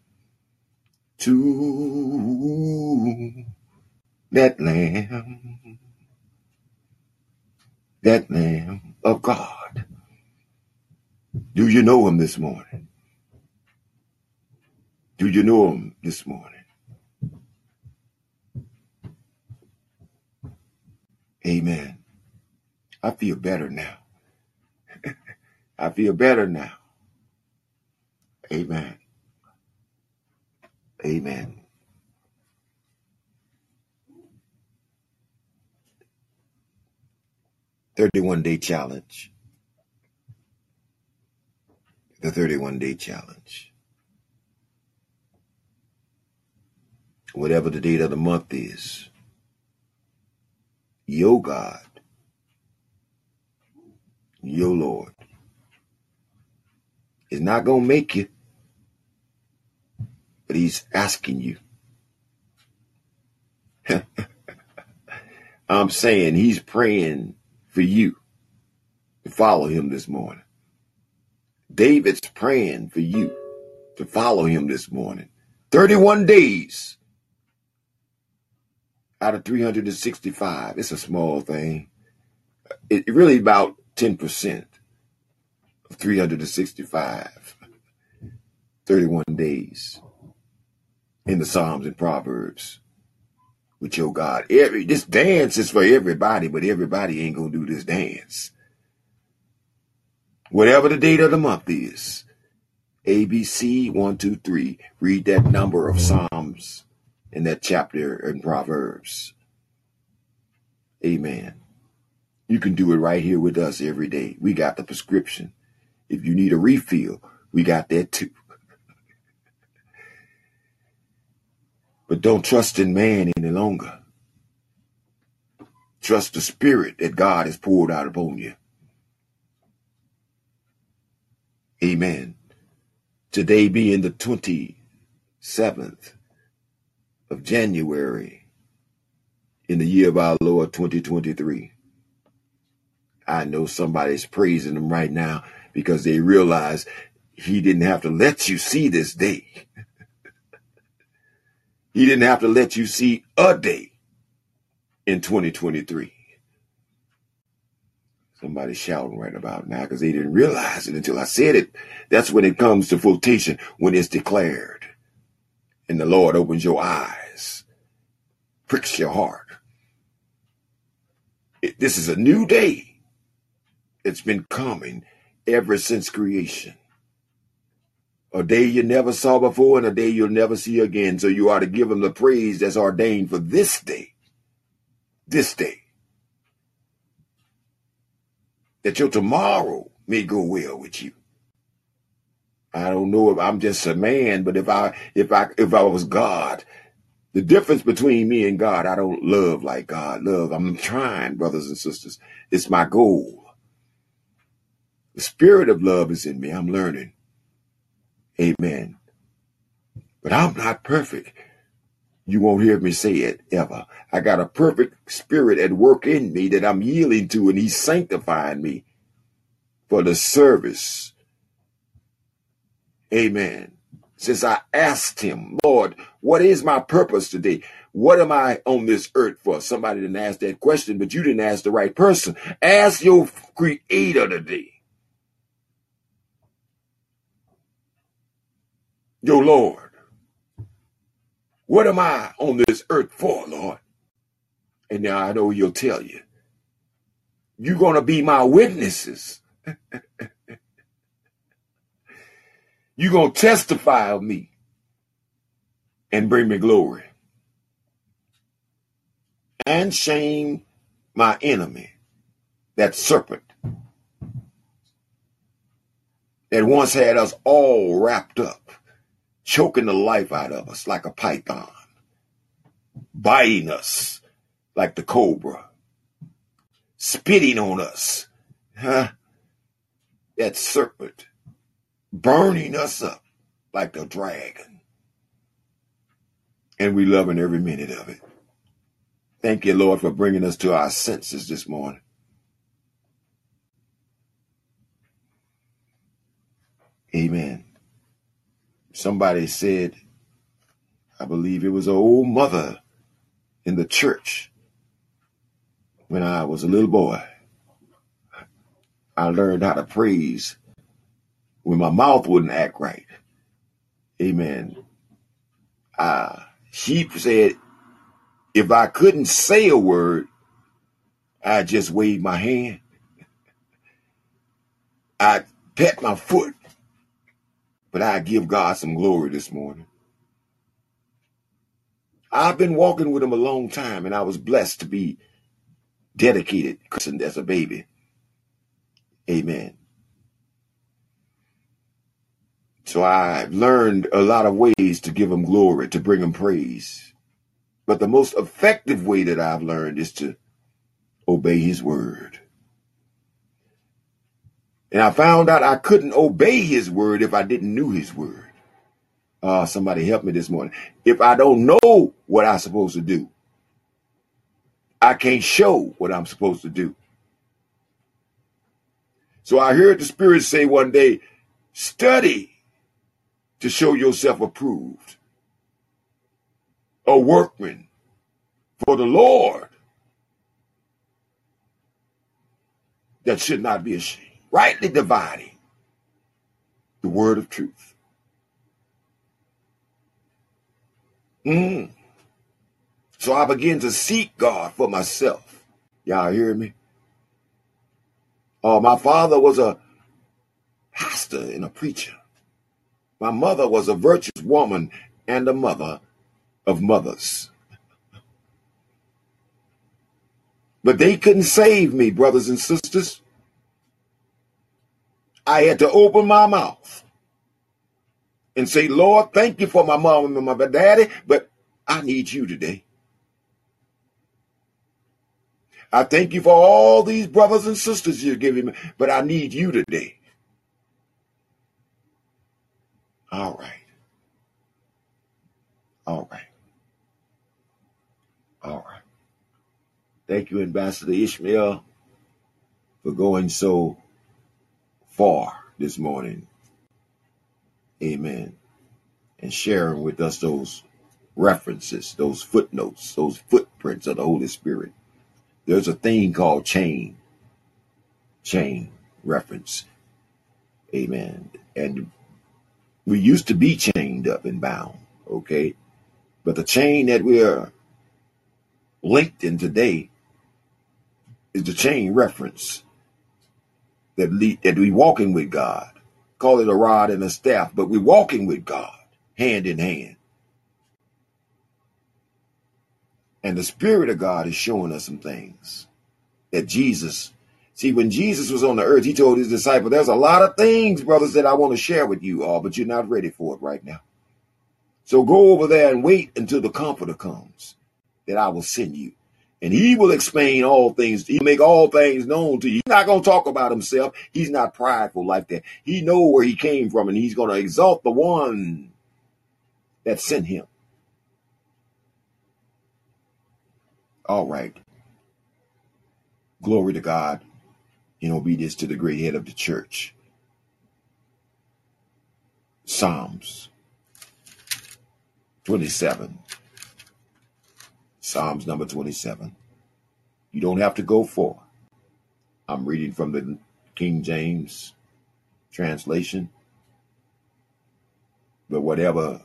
to lamb, that lamb of God. Do you know him this morning? Do you know him this morning? Amen. I feel better now. *laughs* I feel better now. Amen. Amen. Thirty-one day challenge. The thirty-one day challenge. Whatever the date of the month is, your God, your Lord, is not going to make you, but He's asking you. *laughs* I'm saying He's praying for you to follow Him this morning. David's praying for you to follow Him this morning. 31 days out of 365. It's a small thing. It really about 10% of 365. 31 days in the Psalms and Proverbs with your God. Every this dance is for everybody, but everybody ain't gonna do this dance. Whatever the date of the month is, ABC one two three. Read that number of Psalms in that chapter in Proverbs. Amen. You can do it right here with us every day. We got the prescription. If you need a refill, we got that too. But don't trust in man any longer. Trust the spirit that God has poured out upon you. Amen. Today being the 27th of January in the year of our Lord 2023. I know somebody's praising him right now because they realize he didn't have to let you see this day. He didn't have to let you see a day in 2023. Somebody shouting right about now because they didn't realize it until I said it. That's when it comes to flotation, when it's declared. And the Lord opens your eyes, pricks your heart. It, this is a new day. It's been coming ever since creation. A day you never saw before and a day you'll never see again. So you are to give him the praise that's ordained for this day. This day. That your tomorrow may go well with you. I don't know if I'm just a man, but if I if I if I was God, the difference between me and God, I don't love like God love. I'm trying, brothers and sisters. It's my goal. The spirit of love is in me. I'm learning. Amen. But I'm not perfect. You won't hear me say it ever. I got a perfect spirit at work in me that I'm yielding to, and He's sanctifying me for the service. Amen. Since I asked Him, Lord, what is my purpose today? What am I on this earth for? Somebody didn't ask that question, but you didn't ask the right person. Ask your Creator today. Your Lord. What am I on this earth for, Lord? And now I know He'll tell you. You're going to be my witnesses. *laughs* You're going to testify of me and bring me glory and shame my enemy, that serpent that once had us all wrapped up, choking the life out of us like a python, biting us like the cobra, spitting on us, huh? That serpent burning us up like the dragon. And we loving every minute of it. Thank you, Lord, for bringing us to our senses this morning. Amen. Somebody said, I believe it was an old mother in the church when I was a little boy. I learned how to praise when my mouth wouldn't act right. Amen. Uh, she said, if I couldn't say a word, I just wave my hand. I pat my foot, but I give God some glory this morning. I've been walking with him a long time, and I was blessed to be dedicated christened as a baby. Amen. So I've learned a lot of ways to give him glory, to bring him praise. But the most effective way that I've learned is to obey his word. And I found out I couldn't obey his word if I didn't know his word. Uh, somebody help me this morning. If I don't know what I'm supposed to do, I can't show what I'm supposed to do. So I heard the Spirit say one day, study to show yourself approved, a workman for the Lord that should not be ashamed, rightly dividing the word of truth. Mm. So I began to seek God for myself. Y'all hear me? Oh, my father was a pastor and a preacher. My mother was a virtuous woman and a mother of mothers. But they couldn't save me, brothers and sisters. I had to open my mouth and say, Lord, thank you for my mom and my daddy, but I need you today. I thank you for all these brothers and sisters you're giving me, but I need you today. All right. All right. All right. Thank you, Ambassador Ishmael, for going so far this morning. Amen. And sharing with us those references, those footnotes, those footprints of the Holy Spirit. There's a thing called chain, chain reference. Amen. And we used to be chained up and bound, okay? But the chain that we're linked in today is the chain reference that lead, that we walking with God. Call it a rod and a staff, but we're walking with God hand in hand. And the Spirit of God is showing us some things that Jesus, see, when Jesus was on the earth, he told his disciples, There's a lot of things, brothers, that I want to share with you all, but you're not ready for it right now. So go over there and wait until the Comforter comes that I will send you. And he will explain all things. He'll make all things known to you. He's not going to talk about himself. He's not prideful like that. He know where he came from and he's going to exalt the one that sent him. All right. Glory to God in obedience to the great head of the church. Psalms 27. Psalms number 27. You don't have to go far. I'm reading from the King James translation. But whatever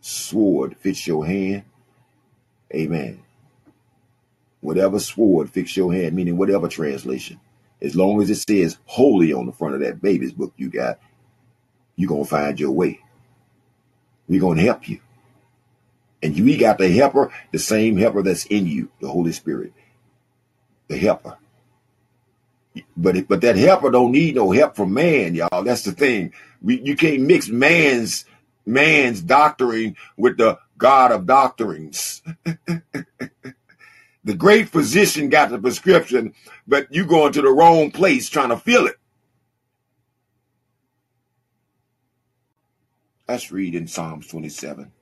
sword fits your hand, amen. Whatever sword fits your hand, meaning whatever translation, as long as it says holy on the front of that baby's book you got, you're going to find your way. We're going to help you. And you got the helper, the same helper that's in you, the Holy Spirit, the helper. But but that helper don't need no help from man, y'all. That's the thing. We, you can't mix man's man's doctoring with the God of doctorings. *laughs* the great physician got the prescription, but you going to the wrong place trying to fill it. Let's read in Psalms 27.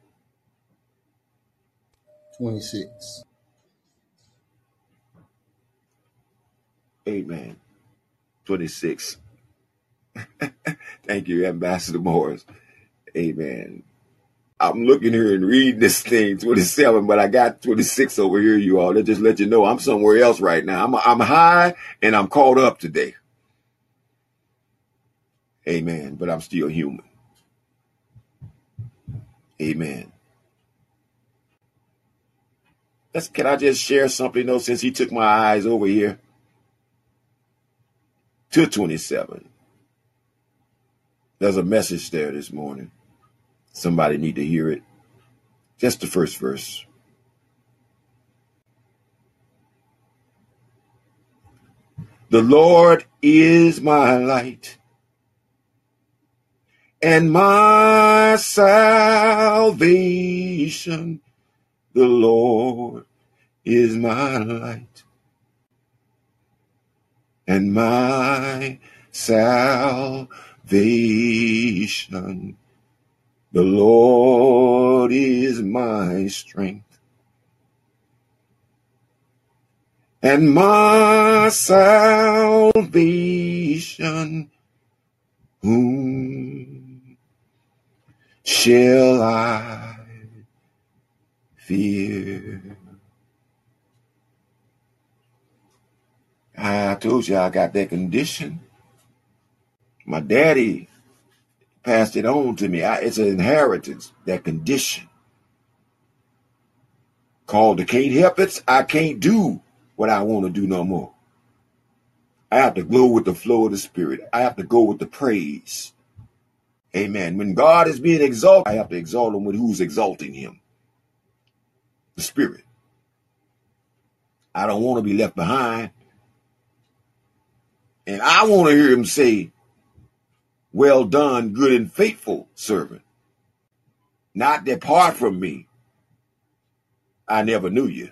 26. Amen. 26. *laughs* Thank you, Ambassador Morris. Amen. I'm looking here and reading this thing, 27, but I got 26 over here, you all. That just let you know I'm somewhere else right now. I'm, I'm high and I'm caught up today. Amen. But I'm still human. Amen. Let's, can I just share something though, since he took my eyes over here to 27. There's a message there this morning. Somebody need to hear it. Just the first verse. The Lord is my light and my salvation. The Lord is my light and my salvation. The Lord is my strength and my salvation. Whom shall I fear. I told you I got that condition. My daddy passed it on to me. I, it's an inheritance, that condition. Called the can't help it. I can't do what I want to do no more. I have to go with the flow of the spirit. I have to go with the praise. Amen. When God is being exalted, I have to exalt him with who's exalting him. The Spirit. I don't want to be left behind. And I want to hear him say, Well done, good and faithful servant. Not depart from me. I never knew you.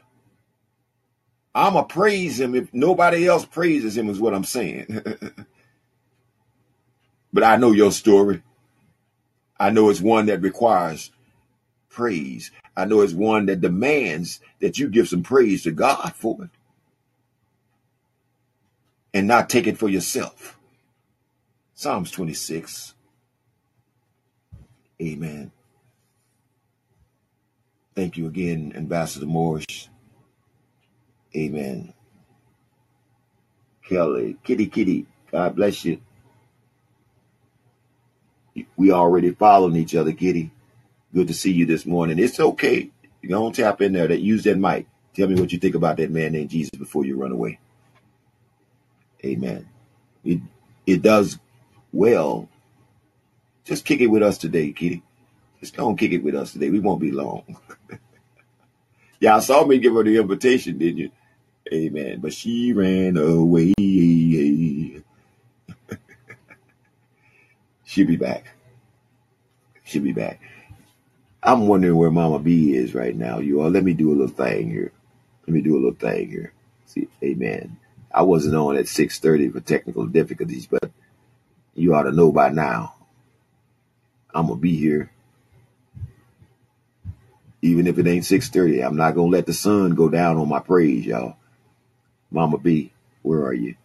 I'ma praise him if nobody else praises him, is what I'm saying. *laughs* but I know your story. I know it's one that requires praise. I know it's one that demands that you give some praise to God for it and not take it for yourself. Psalms 26. Amen. Thank you again, Ambassador Morris. Amen. Kelly, kitty, kitty, God bless you. We already following each other, kitty. Good to see you this morning. It's okay. You don't tap in there. That use that mic. Tell me what you think about that man named Jesus before you run away. Amen. It it does well. Just kick it with us today, kitty. Just and kick it with us today. We won't be long. *laughs* Y'all saw me give her the invitation, didn't you? Amen. But she ran away. *laughs* She'll be back. She'll be back. I'm wondering where Mama B is right now, you all. Let me do a little thing here. Let me do a little thing here. See, amen. I wasn't on at 6:30 for technical difficulties, but you ought to know by now. I'm gonna be here, even if it ain't 6:30. I'm not gonna let the sun go down on my praise, y'all. Mama B, where are you?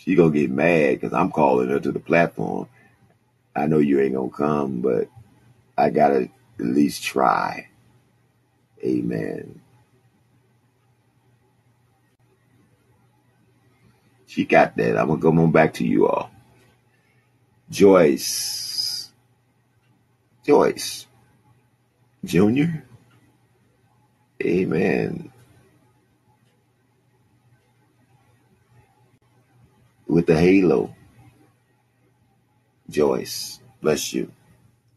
She gonna get mad because I'm calling her to the platform. I know you ain't gonna come, but I gotta at least try. Amen. She got that. I'm gonna come on back to you all. Joyce. Joyce. Junior. Amen. With the halo. Joyce. Bless you.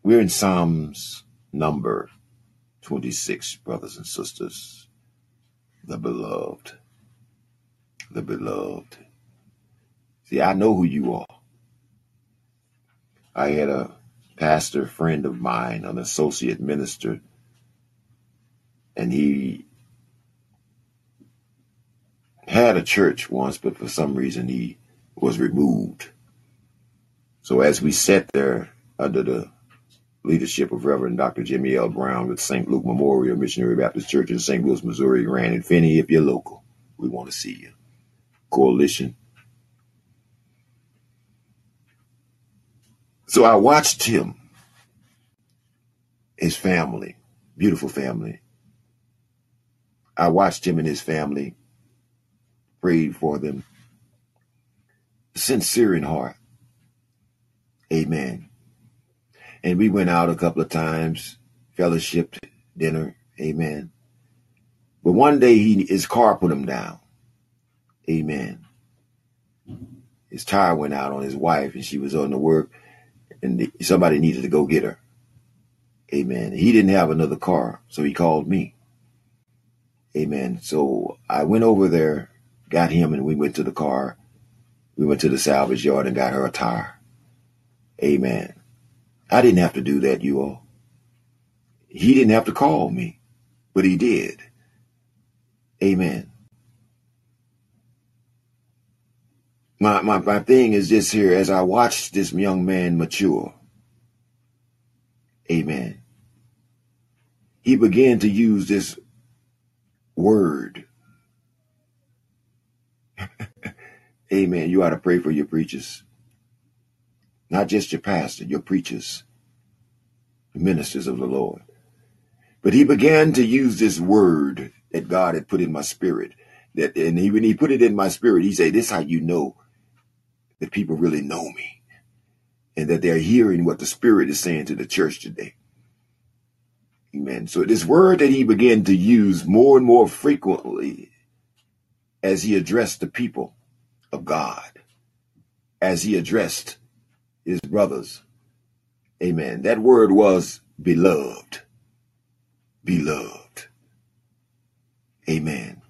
We're in Psalms number 26, brothers and sisters. The beloved. The beloved. See, I know who you are. I had a pastor friend of mine, an associate minister, and he had a church once, but for some reason he was removed. So as we sat there under the leadership of Reverend Dr. Jimmy L. Brown with St. Luke Memorial Missionary Baptist Church in St. Louis, Missouri, Grand and Finney, if you're local, we want to see you. Coalition. So I watched him, his family, beautiful family. I watched him and his family, prayed for them, sincere in heart. Amen. And we went out a couple of times, fellowship dinner. Amen. But one day he his car put him down. Amen. His tire went out on his wife and she was on the work and the, somebody needed to go get her. Amen. He didn't have another car, so he called me. Amen. So I went over there, got him, and we went to the car. We went to the salvage yard and got her a tire. Amen. I didn't have to do that, you all. He didn't have to call me, but he did. Amen. My, my, my thing is this here as I watch this young man mature. Amen. He began to use this word. *laughs* Amen. You ought to pray for your preachers. Not just your pastor, your preachers, the ministers of the Lord. But he began to use this word that God had put in my spirit. That and he, when he put it in my spirit, he said, "This is how you know that people really know me, and that they're hearing what the Spirit is saying to the church today." Amen. So this word that he began to use more and more frequently as he addressed the people of God as he addressed his brothers. Amen. That word was beloved. Beloved. Amen.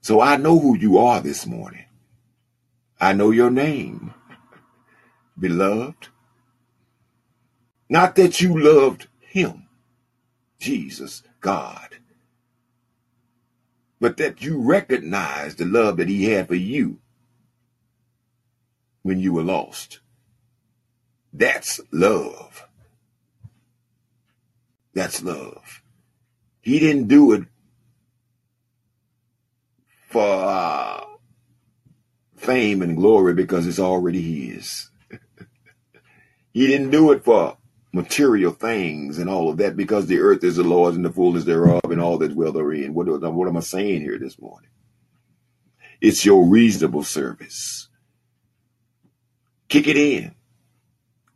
So I know who you are this morning. I know your name, beloved. Not that you loved him, Jesus, God, but that you recognized the love that he had for you when you were lost. That's love. That's love. He didn't do it for uh, fame and glory because it's already his. *laughs* he didn't do it for material things and all of that because the earth is the Lord's and the fullness thereof and all that dwell therein. What, what am I saying here this morning? It's your reasonable service. Kick it in.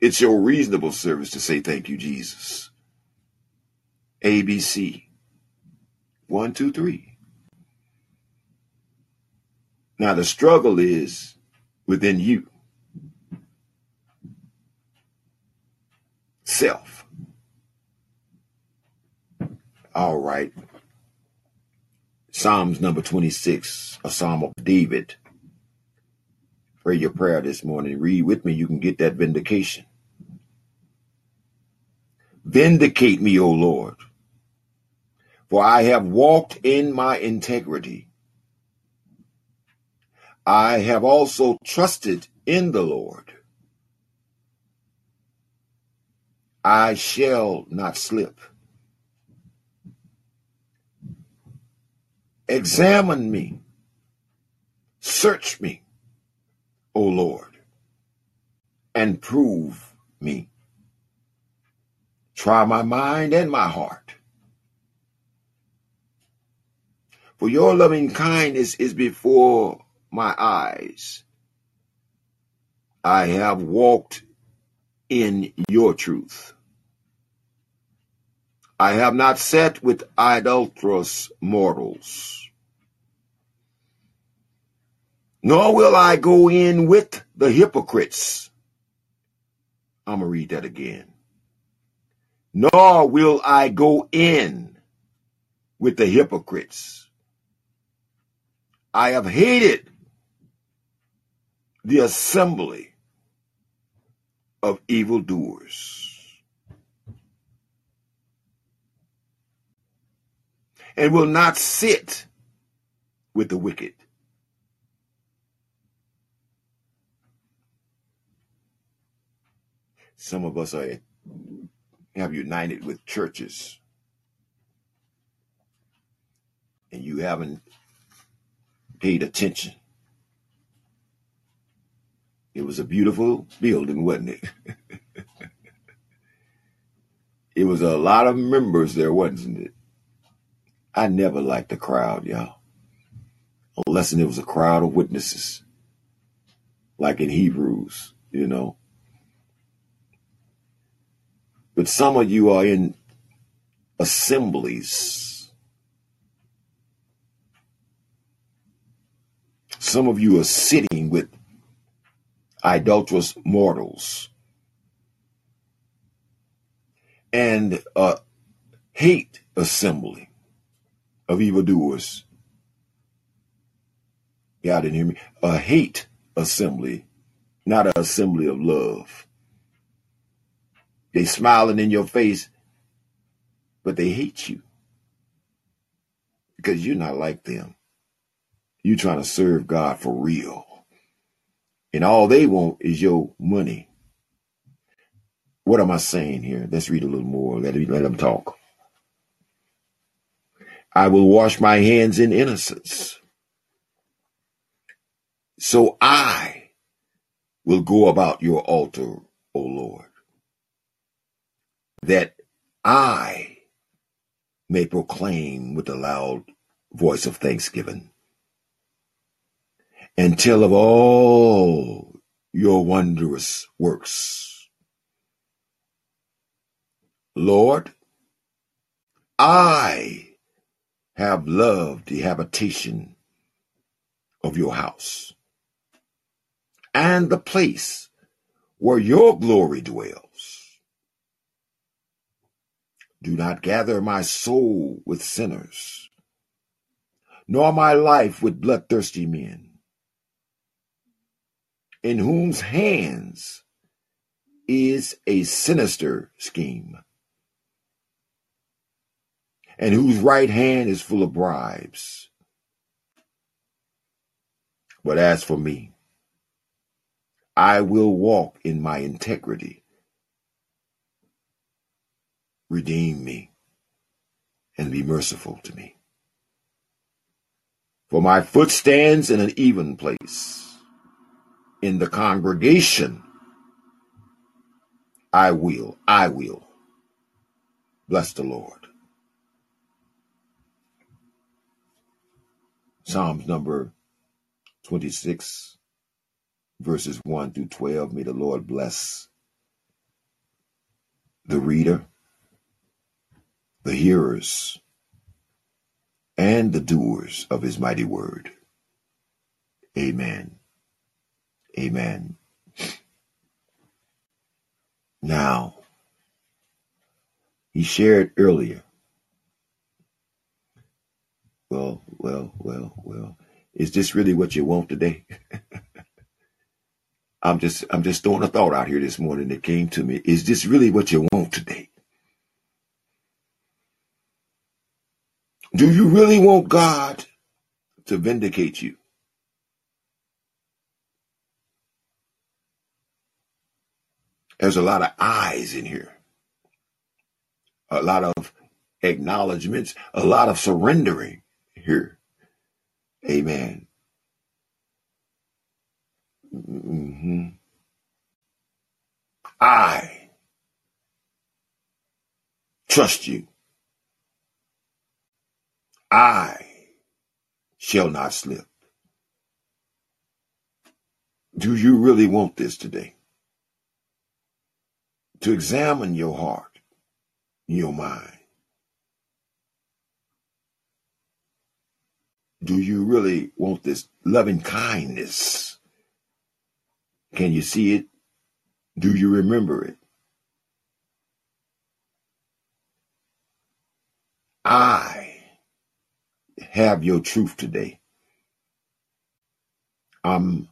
It's your reasonable service to say thank you, Jesus. ABC. One, two, three. Now the struggle is within you. Self. All right. Psalms number 26, a psalm of David. Pray your prayer this morning. Read with me. You can get that vindication. Vindicate me, O Lord, for I have walked in my integrity. I have also trusted in the Lord. I shall not slip. Examine me. Search me, O Lord, and prove me. Try my mind and my heart. For your loving kindness is before my eyes. I have walked in your truth. I have not sat with idolatrous mortals, nor will I go in with the hypocrites. I'm going to read that again. Nor will I go in with the hypocrites. I have hated the assembly of evildoers. And will not sit with the wicked. Some of us are have united with churches and you haven't paid attention. It was a beautiful building, wasn't it? *laughs* it was a lot of members there, wasn't it? I never liked the crowd, y'all. Unless it was a crowd of witnesses, like in Hebrews, you know. But some of you are in assemblies. Some of you are sitting with idolatrous mortals and a hate assembly of evildoers. Y'all didn't hear me. A hate assembly, not an assembly of love. They smiling in your face, but they hate you because you're not like them. You're trying to serve God for real. And all they want is your money. What am I saying here? Let's read a little more. Let, let them talk. I will wash my hands in innocence. So I will go about your altar, O Lord that I may proclaim with a loud voice of thanksgiving and tell of all your wondrous works. Lord, I have loved the habitation of your house. and the place where your glory dwells. Do not gather my soul with sinners, nor my life with bloodthirsty men, in whose hands is a sinister scheme, and whose right hand is full of bribes. But as for me, I will walk in my integrity. Redeem me and be merciful to me. For my foot stands in an even place. In the congregation, I will, I will bless the Lord. Psalms number 26, verses 1 through 12. May the Lord bless the reader, the hearers, and the doers of his mighty word. Amen. Amen. Now, he shared earlier. Well, well, well, well. Is this really what you want today? *laughs* I'm just I'm just throwing a thought out here this morning that came to me. Is this really what you want today? Do you really want God to vindicate you? There's a lot of eyes in here. A lot of acknowledgments, a lot of surrendering here. Amen. hmm I trust you. I shall not slip. Do you really want this today? To examine your heart, your mind. Do you really want this loving kindness? Can you see it? Do you remember it? I have your truth today. I'm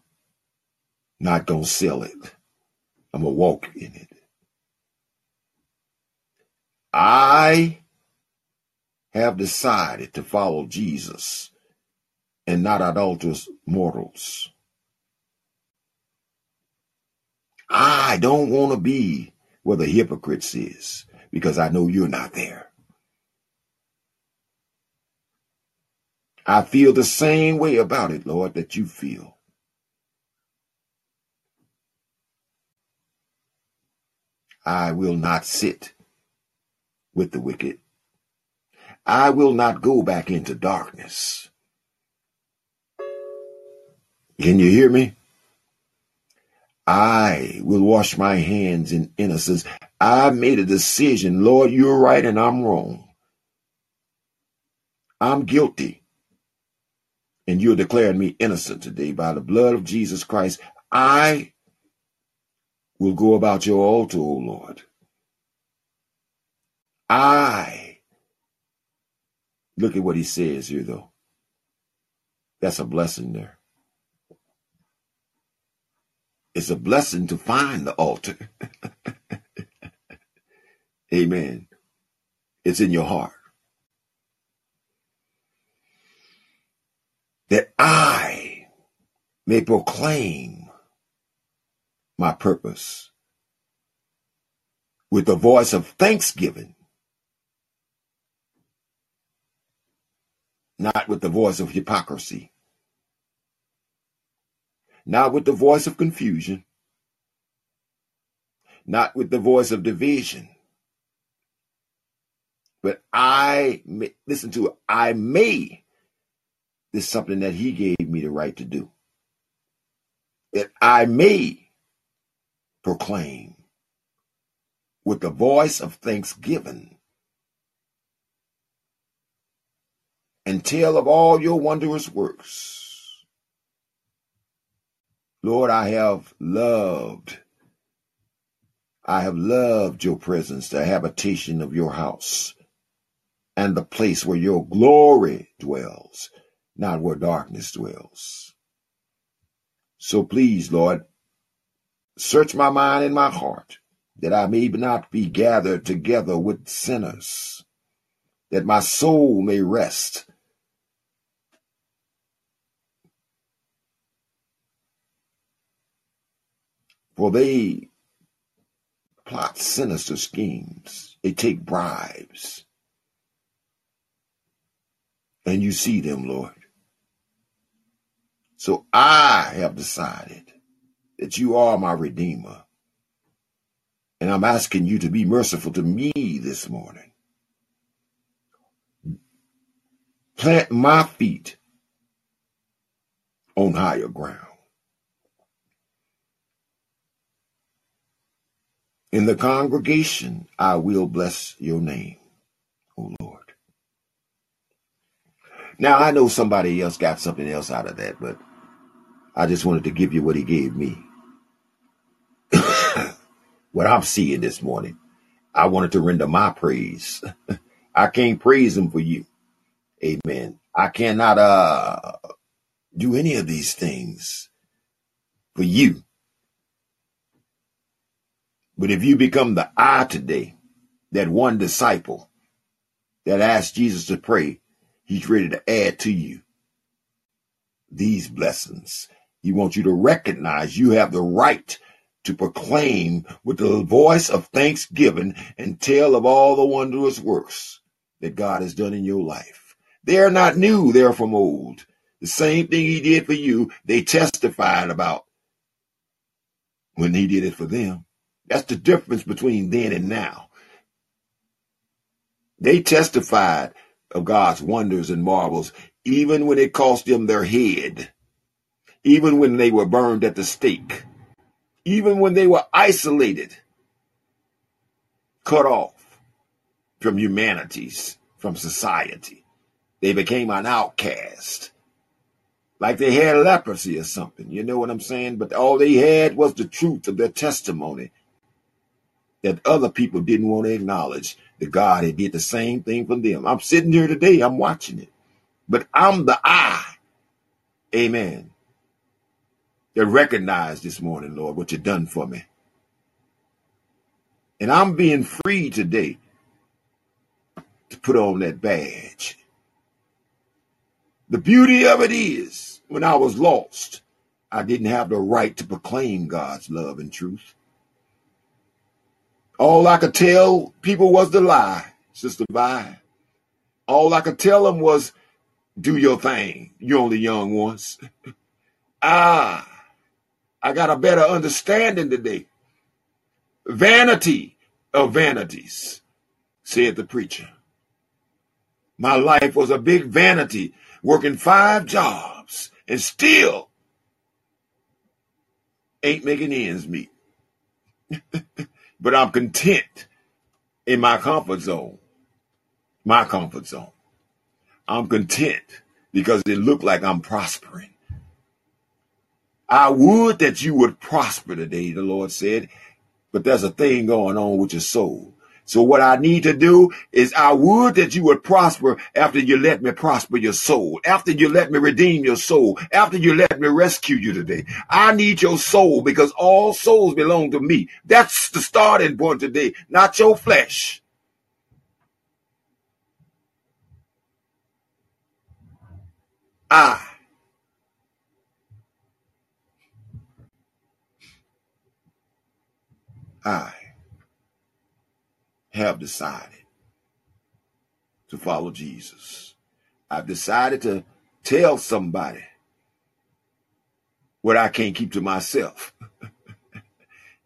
not going to sell it. I'm going to walk in it. I have decided to follow Jesus and not adulterous mortals. I don't want to be where the hypocrites is because I know you're not there. I feel the same way about it, Lord, that you feel. I will not sit with the wicked. I will not go back into darkness. Can you hear me? I will wash my hands in innocence. I made a decision. Lord, you're right and I'm wrong. I'm guilty. And you're declaring me innocent today by the blood of Jesus Christ. I will go about your altar, O Lord. I. Look at what he says here, though. That's a blessing there. It's a blessing to find the altar. *laughs* Amen. It's in your heart. That I may proclaim my purpose with the voice of thanksgiving, not with the voice of hypocrisy not with the voice of confusion, not with the voice of division, but I may, listen to it. I may. Is something that He gave me the right to do. That I may proclaim with the voice of thanksgiving and tell of all your wondrous works Lord, I have loved, I have loved your presence, the habitation of your house, and the place where your glory dwells, not where darkness dwells. So please, Lord, search my mind and my heart, that I may not be gathered together with sinners, that my soul may rest For they plot sinister schemes. They take bribes. And you see them, Lord. So I have decided that you are my Redeemer. And I'm asking you to be merciful to me this morning. Plant my feet on higher ground. In the congregation, I will bless your name, O Lord. Now, I know somebody else got something else out of that, but I just wanted to give you what he gave me. *coughs* what I'm seeing this morning, I wanted to render my praise. *laughs* I can't praise him for you. Amen. I cannot uh do any of these things for you. But if you become the I today, that one disciple that asked Jesus to pray, he's ready to add to you these blessings. He wants you to recognize you have the right to proclaim with the voice of thanksgiving and tell of all the wondrous works that God has done in your life. They are not new, they're from old. The same thing he did for you, they testified about when he did it for them. That's the difference between then and now. They testified of God's wonders and marvels, even when it cost them their head, even when they were burned at the stake, even when they were isolated, cut off from humanities, from society. They became an outcast, like they had leprosy or something. You know what I'm saying? But all they had was the truth of their testimony that other people didn't want to acknowledge that God had did the same thing for them. I'm sitting here today, I'm watching it. But I'm the I, amen, that recognize this morning, Lord, what you've done for me. And I'm being free today to put on that badge. The beauty of it is, when I was lost, I didn't have the right to proclaim God's love and truth. All I could tell people was the lie, Sister Vi. All I could tell them was, do your thing. You're only young ones. *laughs* ah, I got a better understanding today. Vanity of vanities, said the preacher. My life was a big vanity, working five jobs and still ain't making ends meet. *laughs* but I'm content in my comfort zone. My comfort zone. I'm content because it looked like I'm prospering. I would that you would prosper today, the Lord said, but there's a thing going on with your soul. So what I need to do is I would that you would prosper after you let me prosper your soul, after you let me redeem your soul, after you let me rescue you today. I need your soul because all souls belong to me. That's the starting point today, not your flesh. I I have decided to follow Jesus. I've decided to tell somebody what I can't keep to myself.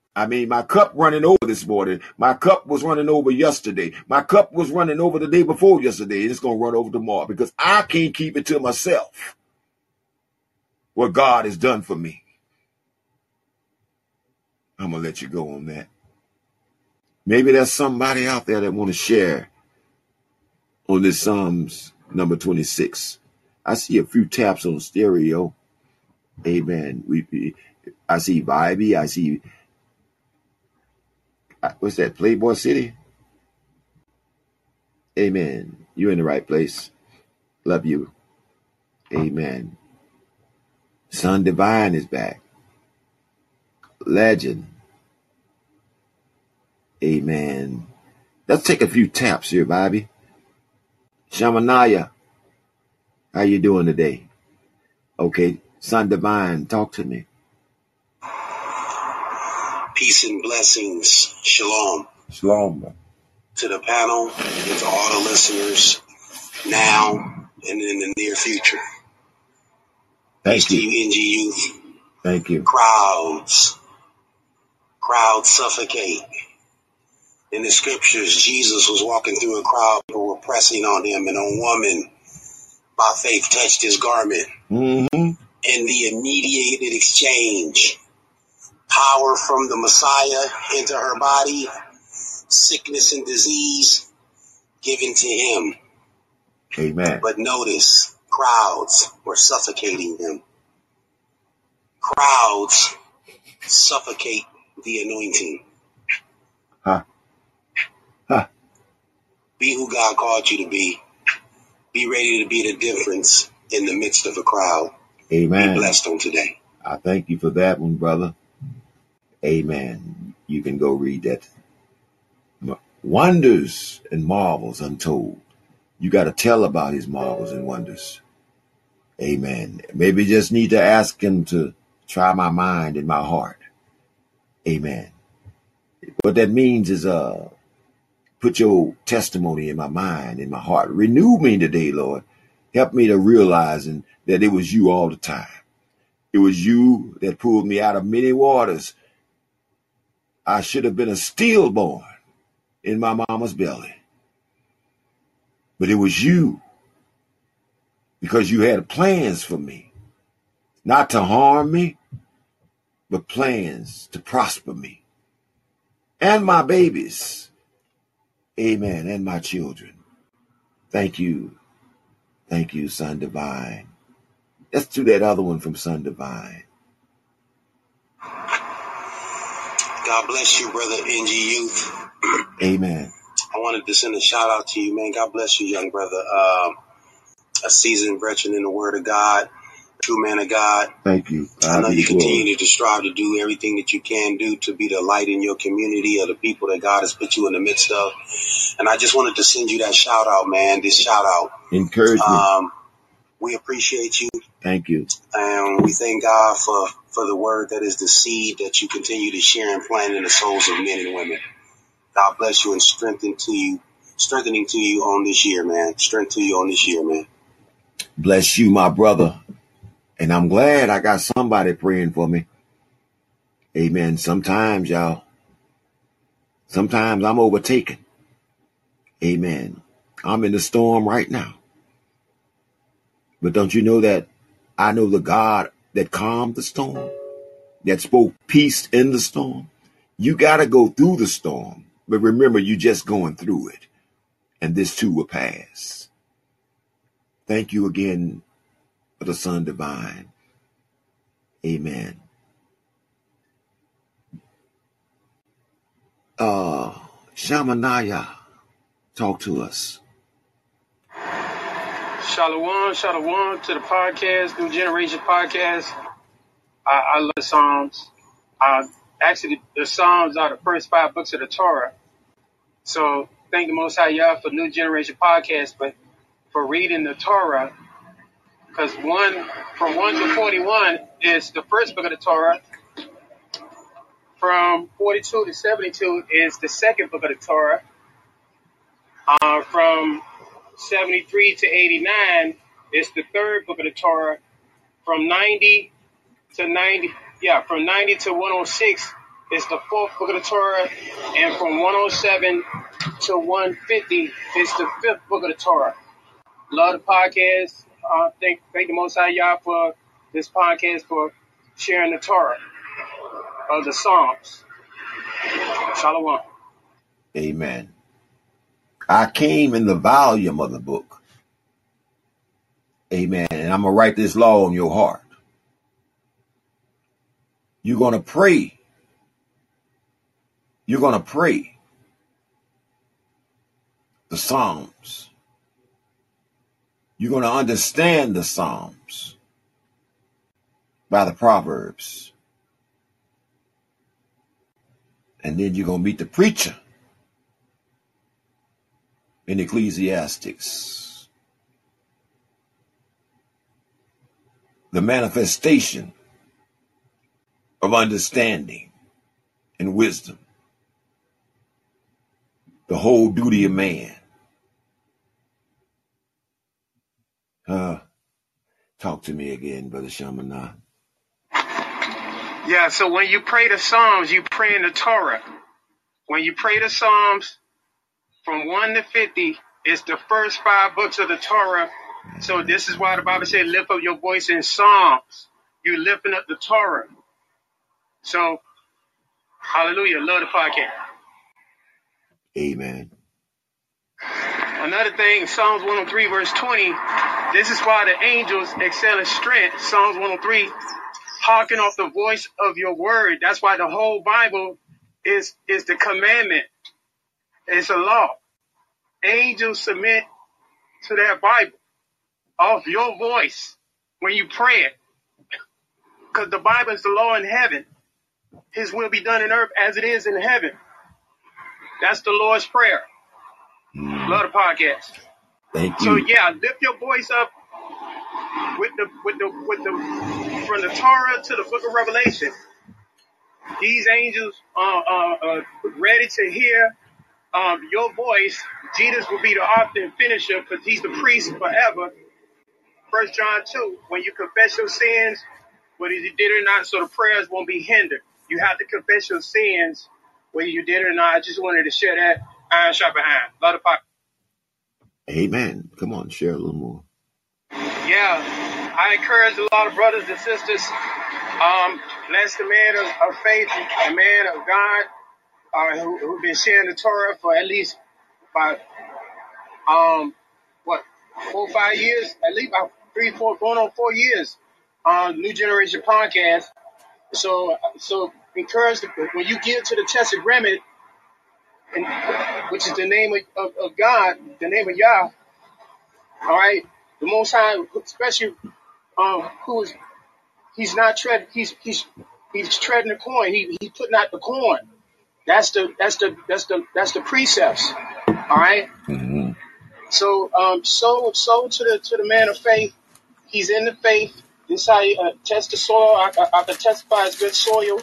*laughs* I mean, my cup running over this morning. My cup was running over yesterday. My cup was running over the day before yesterday. It's going to run over tomorrow because I can't keep it to myself. What God has done for me. I'm to let you go on that. Maybe there's somebody out there that want to share on this Psalms number 26. I see a few taps on stereo. Amen. We, I see Vibey. I see uh, what's that? Playboy City. Amen. You're in the right place. Love you. Amen. Son Divine is back. Legend. Amen. Let's take a few taps here, Bobby. Shamanaya, how you doing today? Okay, Son Divine, talk to me. Peace and blessings. Shalom. Shalom. To the panel and to all the listeners now and in the near future. Thank to you. you, NG Youth. Thank you. Crowds. Crowds suffocate. In the scriptures, Jesus was walking through a crowd who were pressing on him, and a woman by faith touched his garment. hmm In the immediated exchange, power from the Messiah into her body, sickness and disease given to him. Amen. But notice, crowds were suffocating him. Crowds suffocate the anointing. Huh. Huh. Be who God called you to be. Be ready to be the difference in the midst of a crowd. Be Amen. blessed on today. I thank you for that one, brother. Amen. You can go read that. Wonders and marvels untold. You got to tell about his marvels and wonders. Amen. Maybe just need to ask him to try my mind and my heart. Amen. What that means is, uh, put your testimony in my mind, in my heart. Renew me today, Lord. Help me to realizing that it was you all the time. It was you that pulled me out of many waters. I should have been a stillborn in my mama's belly. But it was you because you had plans for me, not to harm me, but plans to prosper me and my babies. Amen. And my children. Thank you. Thank you, Son Divine. Let's do that other one from Son Divine. God bless you, brother NG Youth. Amen. I wanted to send a shout out to you, man. God bless you, young brother. Um, a seasoned veteran in the Word of God, true man of God. Thank you. I God know you glory. continue to strive to do everything that you can do to be the light in your community of the people that God has put you in the midst of. And I just wanted to send you that shout out, man. This shout out. Encouragement. Um, we appreciate you Thank you. and we thank God for, for the word that is the seed that you continue to share and plant in the souls of men and women. God bless you and strengthen to you, strengthening to you on this year, man. Strength to you on this year, man. Bless you, my brother. And I'm glad I got somebody praying for me. Amen. Sometimes, y'all, sometimes I'm overtaken. Amen. I'm in the storm right now. But don't you know that I know the God that calmed the storm, that spoke peace in the storm? You got to go through the storm. But remember, you're just going through it. And this too will pass. Thank you again for the Son Divine. Amen. Uh, Shamanaya, talk to us. Shalom, shalom to the podcast, New Generation Podcast. I, I love Psalms. Uh, actually, the Psalms are the first five books of the Torah. So thank the Most High Yah for New Generation Podcast, but for reading the Torah, because one from one to forty-one is the first book of the Torah. From forty-two to seventy-two is the second book of the Torah. Uh, from 73 to 89 is the third book of the Torah. From 90 to 90, yeah, from 90 to 106 is the fourth book of the Torah. And from 107 to 150 is the fifth book of the Torah. Love the podcast. Uh, thank, thank the Most High Yah for this podcast for sharing the Torah of the Psalms. Shalom. Amen. I came in the volume of the book. Amen. And I'm going to write this law on your heart. You're going to pray. You're going to pray the Psalms. You're going to understand the Psalms by the Proverbs. And then you're going to meet the preacher in Ecclesiastes. The manifestation of understanding and wisdom. The whole duty of man. Uh, talk to me again, Brother Shamana. Yeah, so when you pray the Psalms, you pray in the Torah. When you pray the Psalms from 1 to 50, it's the first five books of the Torah. So this is why the Bible said, lift up your voice in Psalms. You're lifting up the Torah. So, hallelujah, love the podcast. Amen. Another thing, Psalms 103, verse 20, this is why the angels excel in strength. Psalms 103, hearken off the voice of your word. That's why the whole Bible is, is the commandment. It's a law. Angels submit to that Bible off your voice when you pray it. Because the Bible is the law in heaven. His will be done in earth as it is in heaven. That's the Lord's prayer. Mm, Love the podcast. thank you. So you. yeah, lift your voice up with the with the with the from the Torah to the Book of Revelation. These angels are, are, are ready to hear um, your voice. Jesus will be the author and finisher because he's the priest forever. First John two, when you confess your sins, whether you did it or not, so the prayers won't be hindered. You have to confess your sins, whether you did it or not. I just wanted to share that. Iron shot behind. Love the podcast. Amen. Come on, share a little more. Yeah, I encourage a lot of brothers and sisters. Um, bless the man of, of faith, the man of God, uh, who, who've been sharing the Torah for at least about, um, what, four or five years? At least about three, four, going on four years on New Generation Podcast. So, so encourage the, when you give to the Test Agreement, and, which is the name of, of, of God, the name of Yah, all right, the Most High, especially um, who is he's not tread he's he's he's treading the corn. He he's putting out the corn. That's the that's the that's the that's the precepts. All right. hmm So um so so to the to the man of faith. He's in the faith. This how you uh, test the soil. I, I, I can testify it's good soil.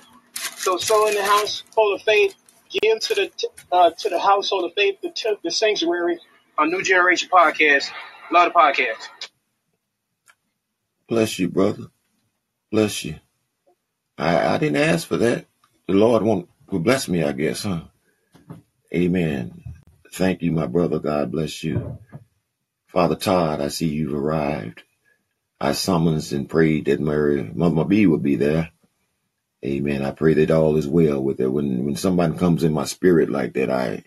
So sow in the house full of faith. Give to the uh, to the household of faith, the the sanctuary. On New Generation Podcast. Love the podcast. Bless you, brother. Bless you. I, I didn't ask for that. The Lord won't will bless me, I guess, huh? Amen. Thank you, my brother. God bless you. Father Todd, I see you've arrived. I summons and prayed that Mary, Mama B would be there. Amen. I pray that all is well with it. When when somebody comes in my spirit like that, I,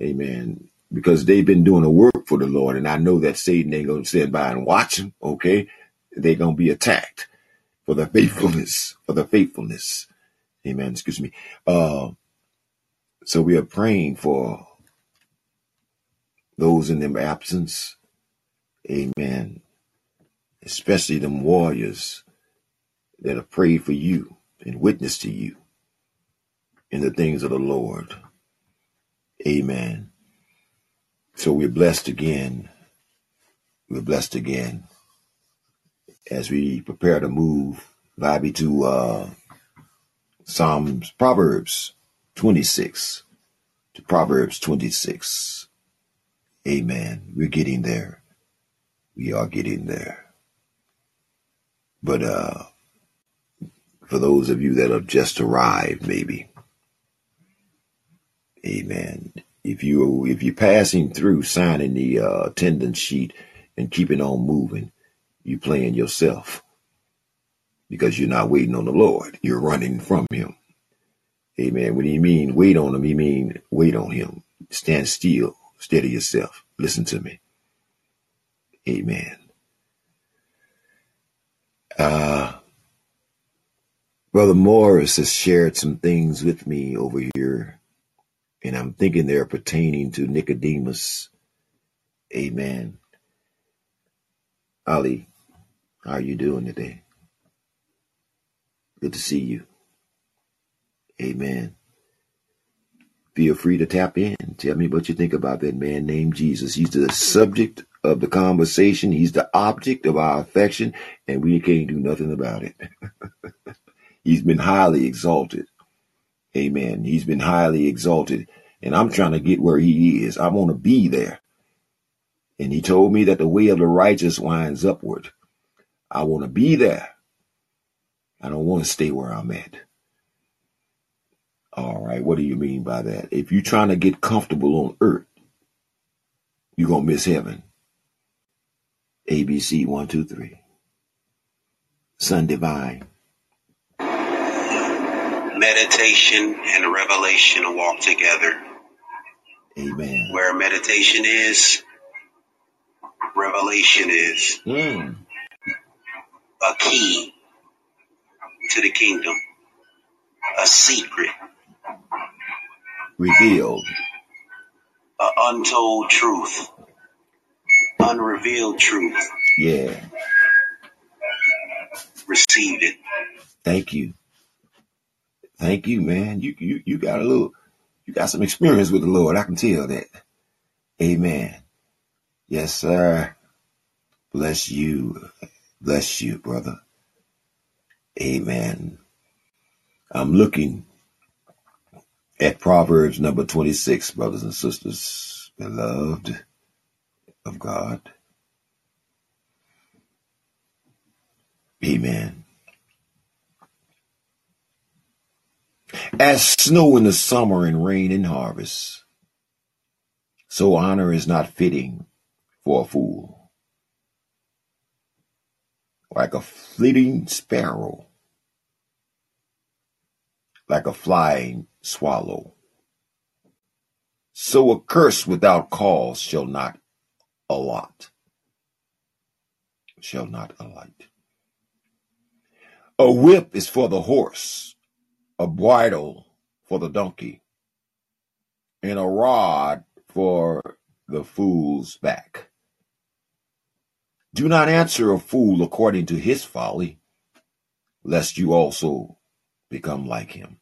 Amen. Because they've been doing a work for the Lord, and I know that Satan ain't gonna sit by and watch them. Okay, they're gonna be attacked for the *laughs* faithfulness, for the faithfulness. Amen. Excuse me. Uh, so we are praying for those in their absence. Amen. Especially them warriors that have prayed for you and witness to you in the things of the Lord. Amen. So we're blessed again. We're blessed again as we prepare to move, Bobby, to uh, Psalms, Proverbs 26, to Proverbs 26. Amen. We're getting there. We are getting there. But uh, for those of you that have just arrived, maybe, Amen. If you if you're passing through, signing the uh, attendance sheet and keeping on moving, you're playing yourself because you're not waiting on the Lord. You're running from Him. Amen. When you mean wait on Him, you mean wait on Him. Stand still, steady yourself. Listen to me. Amen. Uh, Brother Morris has shared some things with me over here, and I'm thinking they're pertaining to Nicodemus. Amen. Ali, how are you doing today? Good to see you. Amen. Feel free to tap in. Tell me what you think about that man named Jesus. He's the subject of the conversation. He's the object of our affection, and we can't do nothing about it. *laughs* He's been highly exalted. Amen. He's been highly exalted. And I'm trying to get where he is. I want to be there. And he told me that the way of the righteous winds upward. I want to be there. I don't want to stay where I'm at. All right. What do you mean by that? If you're trying to get comfortable on earth, you're going to miss heaven. ABC one, two, three. Son divine. Meditation and revelation walk together. Amen. Where meditation is, revelation is Mm. a key to the kingdom, a secret, Revealed. a untold truth, unrevealed truth. Yeah. Received it. Thank you. Thank you, man. You you you got a little you got some experience with the Lord. I can tell that. Amen. Yes, sir. Bless you. Bless you, brother. Amen. I'm looking at Proverbs number 26, brothers and sisters, beloved of God. Amen. As snow in the summer and rain in harvest, so honor is not fitting for a fool. Like a fleeting sparrow, like a flying swallow. So a curse without cause shall not allot, shall not alight. A whip is for the horse, a bridle for the donkey, and a rod for the fool's back. Do not answer a fool according to his folly, lest you also become like him.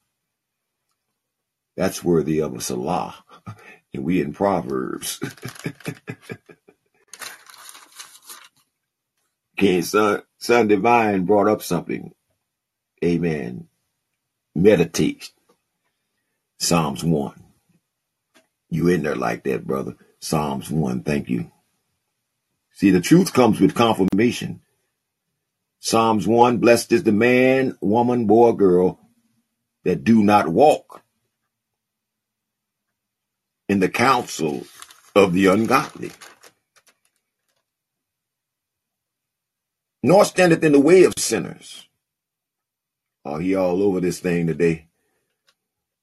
That's worthy of a selah. *laughs* And we in Proverbs. *laughs* King Son, Son Divine brought up something. Amen. Meditate. Psalms 1. You in there like that, brother. Psalms 1. Thank you. See, the truth comes with confirmation. Psalms 1. Blessed is the man, woman, boy, girl that do not walk in the counsel of the ungodly, nor standeth in the way of sinners. Oh, he all over this thing today.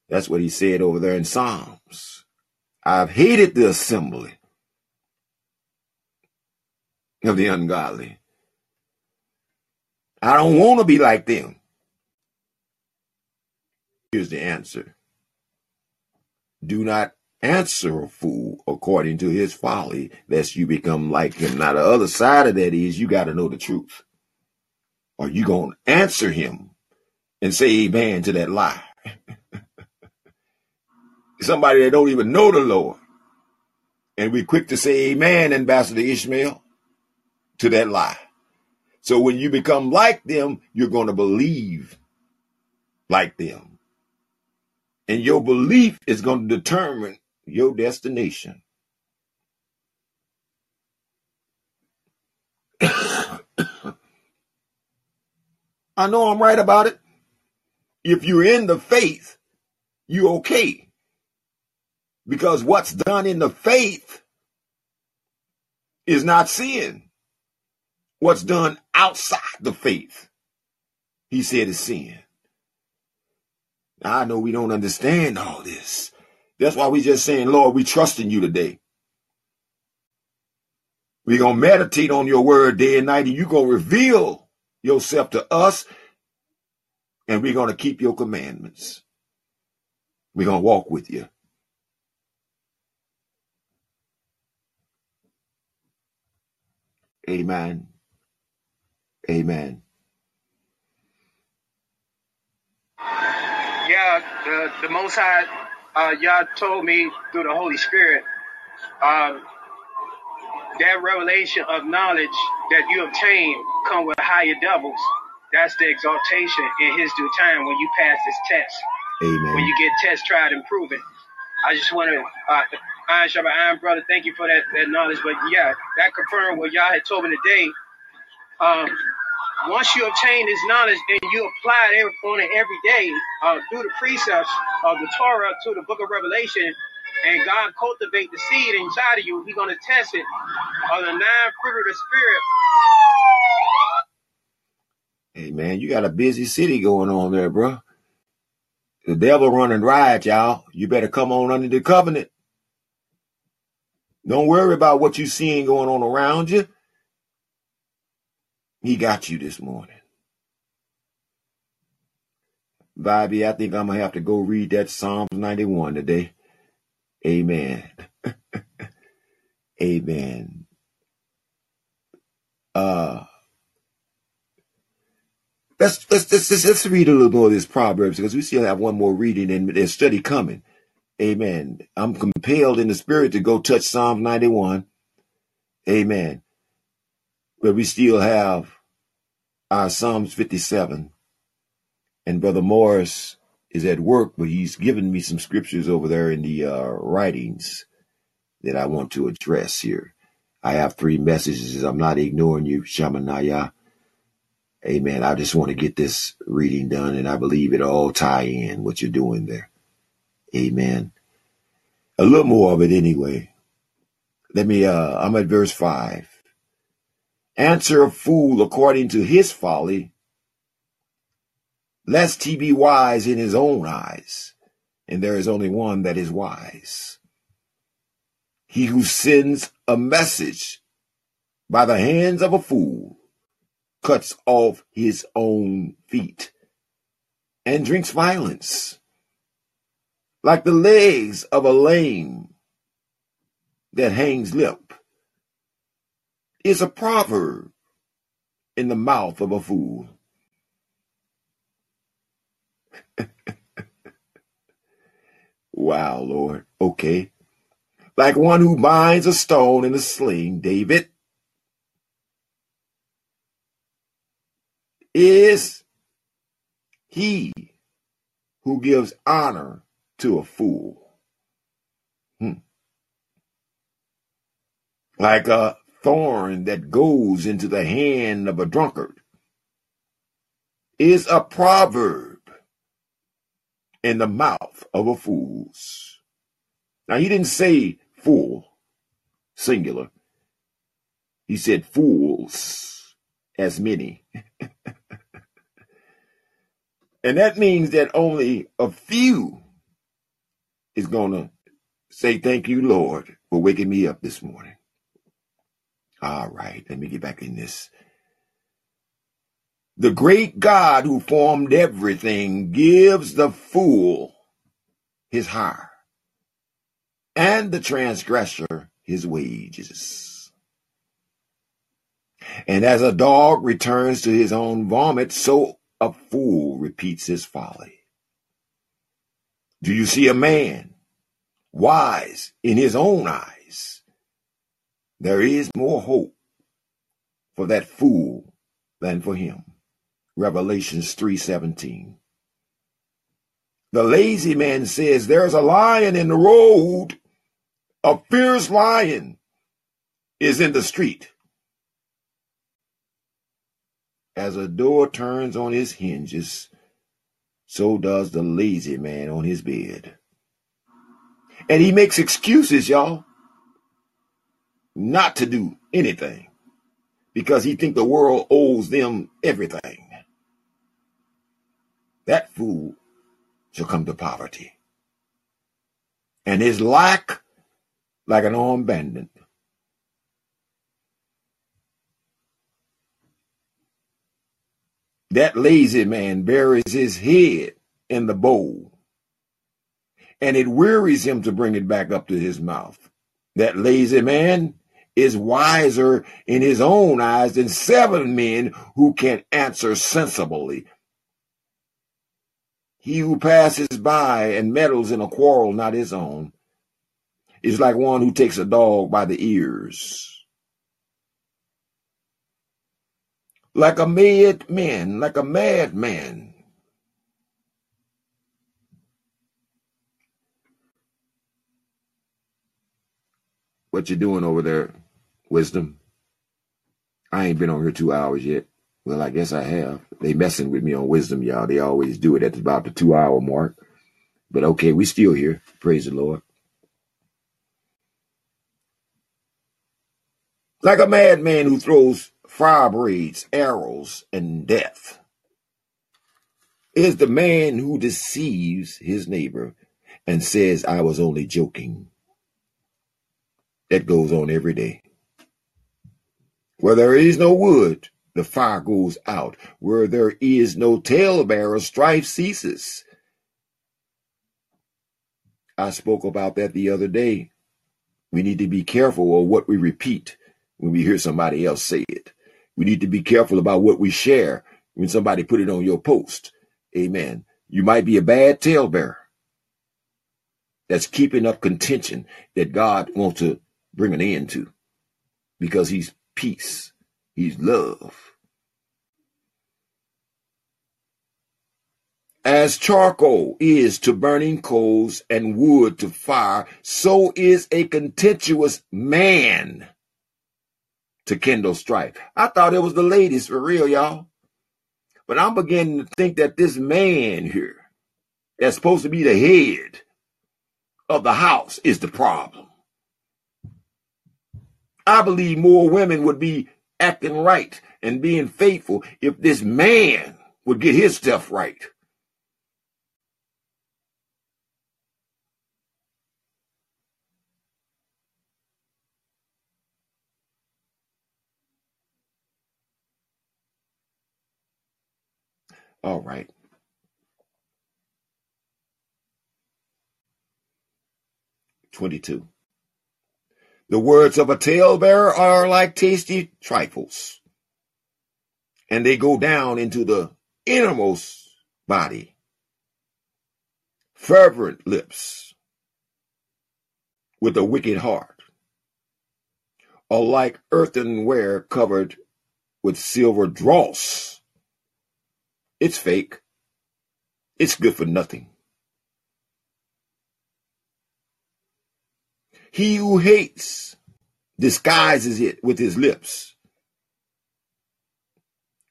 That's what he said over there in Psalms. I've hated the assembly of the ungodly. I don't want to be like them. Here's the answer. Do not answer a fool according to his folly, lest you become like him. Now, the other side of that is you got to know the truth. Are you going to answer him and say amen to that lie? *laughs* Somebody that don't even know the Lord. And we quick to say amen, Ambassador Ishmael, to that lie. So when you become like them, you're going to believe like them. And your belief is going to determine your destination. *coughs* I know I'm right about it. If you're in the faith, you're okay. Because what's done in the faith is not sin. What's done outside the faith, he said is sin. I know we don't understand all this. That's why we just saying, Lord, we trust in you today. We're going to meditate on your word day and night, and you're going to reveal yourself to us And we're going to keep your commandments. We're going to walk with you. Amen. Amen. Yeah, the, the Most High, uh, y'all told me through the Holy Spirit, uh, that revelation of knowledge that you obtain come with higher doubles. That's the exaltation in His due time when you pass this test. Amen. When you get test tried and proven. I just want to, uh, iron sharp iron, brother. Thank you for that, that knowledge. But yeah, that confirmed what y'all had told me today. Um, once you obtain this knowledge and you apply it on it every day uh, through the precepts of the Torah to the book of Revelation, and God cultivate the seed inside of you, He's going to test it on the nine fruit of the Spirit. Hey, man, you got a busy city going on there, bro. The devil running riot, y'all. You better come on under the covenant. Don't worry about what you seeing going on around you. He got you this morning. Bobby, I think I'm gonna have to go read that Psalms 91 today. Amen. *laughs* Amen. Uh let's, let's let's let's read a little more of this Proverbs because we still have one more reading and study coming. Amen. I'm compelled in the spirit to go touch Psalm 91. Amen. But we still have our Psalms 57. And Brother Morris is at work, but he's given me some scriptures over there in the uh, writings that I want to address here. I have three messages. I'm not ignoring you, Shamanaya. Amen. I just want to get this reading done, and I believe it all tie in what you're doing there. Amen. A little more of it anyway. Let me, uh, I'm at verse 5. Answer a fool according to his folly, lest he be wise in his own eyes, and there is only one that is wise. He who sends a message by the hands of a fool cuts off his own feet and drinks violence like the legs of a lame that hangs limp is a proverb in the mouth of a fool. *laughs* wow, Lord. Okay. Like one who binds a stone in a sling, David, is he who gives honor to a fool. Hmm. Like a thorn that goes into the hand of a drunkard is a proverb in the mouth of a fool's. Now, he didn't say fool, singular. He said fools, as many. *laughs* and that means that only a few is going to say, Thank you, Lord, for waking me up this morning. All right, let me get back in this. The great God who formed everything gives the fool his hire and the transgressor his wages. And as a dog returns to his own vomit, so a fool repeats his folly. Do you see a man wise in his own eyes? There is more hope for that fool than for him. Revelations 3:17. The lazy man says there's a lion in the road. A fierce lion is in the street. As a door turns on its hinges, so does the lazy man on his bed. And he makes excuses, y'all, not to do anything because he think the world owes them everything. That fool shall come to poverty. And his lack like an armed bandit. That lazy man buries his head in the bowl, and it wearies him to bring it back up to his mouth. That lazy man is wiser in his own eyes than seven men who can answer sensibly. He who passes by and meddles in a quarrel not his own is like one who takes a dog by the ears. Like a mad man, like a madman. What you doing over there, wisdom? I ain't been on here two hours yet. Well, I guess I have. They messing with me on wisdom, y'all. They always do it at about the two hour mark. But okay, we still here. Praise the Lord. Like a madman who throws fire braids, arrows, and death is the man who deceives his neighbor and says, I was only joking. That goes on every day. Where there is no wood, the fire goes out. Where there is no talebearer, strife ceases. I spoke about that the other day. We need to be careful of what we repeat when we hear somebody else say it. We need to be careful about what we share when somebody put it on your post. Amen. You might be a bad talebearer that's keeping up contention that God wants to bring an end to because he's peace. He's love. As charcoal is to burning coals and wood to fire, so is a contentious man to kindle strife. I thought it was the ladies for real, y'all. But I'm beginning to think that this man here, that's supposed to be the head of the house, is the problem. I believe more women would be acting right and being faithful if this man would get his stuff right. All right. Twenty-two. The words of a talebearer are like tasty trifles, and they go down into the innermost body. Fervent lips with a wicked heart are like earthenware covered with silver dross. It's fake. It's good for nothing. He who hates disguises it with his lips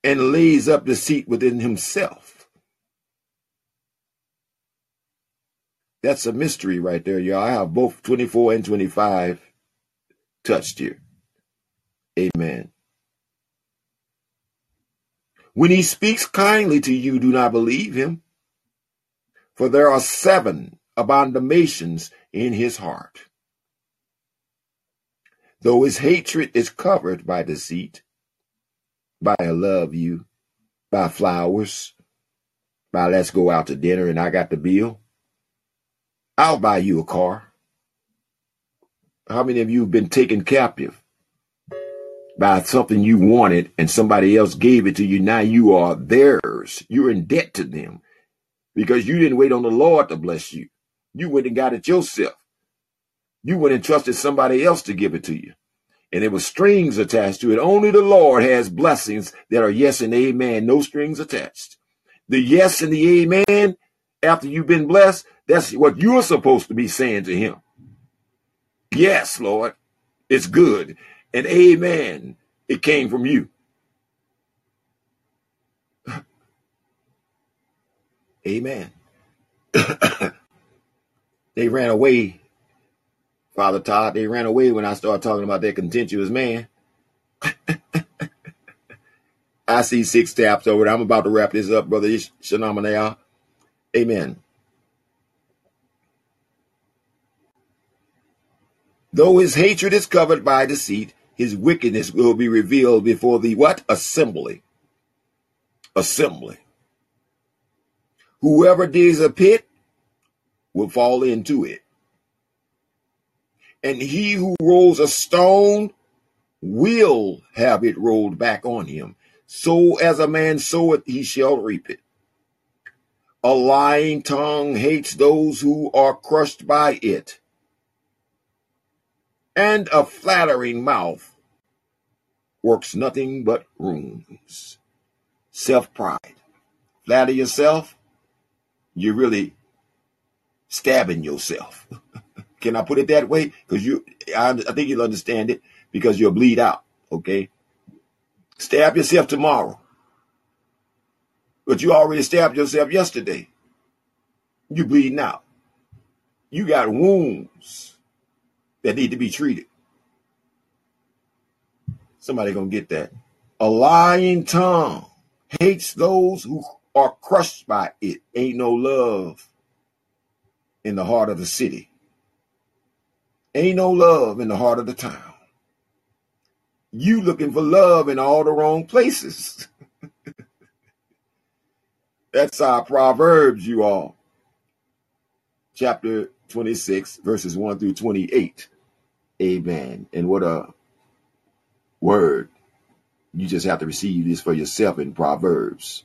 and lays up deceit within himself. That's a mystery right there, y'all. I have both 24 and 25 touched here. Amen. When he speaks kindly to you, do not believe him, for there are seven abominations in his heart. Though his hatred is covered by deceit, by I love you, by flowers, by let's go out to dinner and I got the bill, I'll buy you a car. How many of you have been taken captive by something you wanted and somebody else gave it to you? Now you are theirs. You're in debt to them because you didn't wait on the Lord to bless you. You went and got it yourself. You went and trusted somebody else to give it to you. And there were strings attached to it. Only the Lord has blessings that are yes and amen, no strings attached. The yes and the amen, after you've been blessed, that's what you're supposed to be saying to him. Yes, Lord, it's good. And amen, it came from you. *laughs* amen. *coughs* they ran away Father Todd, they ran away when I started talking about that contentious man. *laughs* I see six taps over there. I'm about to wrap this up, brother Shanamanayah. Amen. Though his hatred is covered by deceit, his wickedness will be revealed before the what? Assembly. assembly. Whoever digs a pit will fall into it. And he who rolls a stone will have it rolled back on him. So as a man soweth, he shall reap it. A lying tongue hates those who are crushed by it. And a flattering mouth works nothing but wounds. Self pride. Flatter yourself, you're really stabbing yourself. *laughs* Can I put it that way? Because you, I, I think you'll understand it because you'll bleed out. Okay. Stab yourself tomorrow. But you already stabbed yourself yesterday. You bleeding out. You got wounds that need to be treated. Somebody gonna get that. A lying tongue hates those who are crushed by it. Ain't no love in the heart of the city. Ain't no love in the heart of the town. You looking for love in all the wrong places. *laughs* That's our Proverbs, you all. Chapter 26, verses 1 through 28. Amen. And what a word. You just have to receive this for yourself in Proverbs.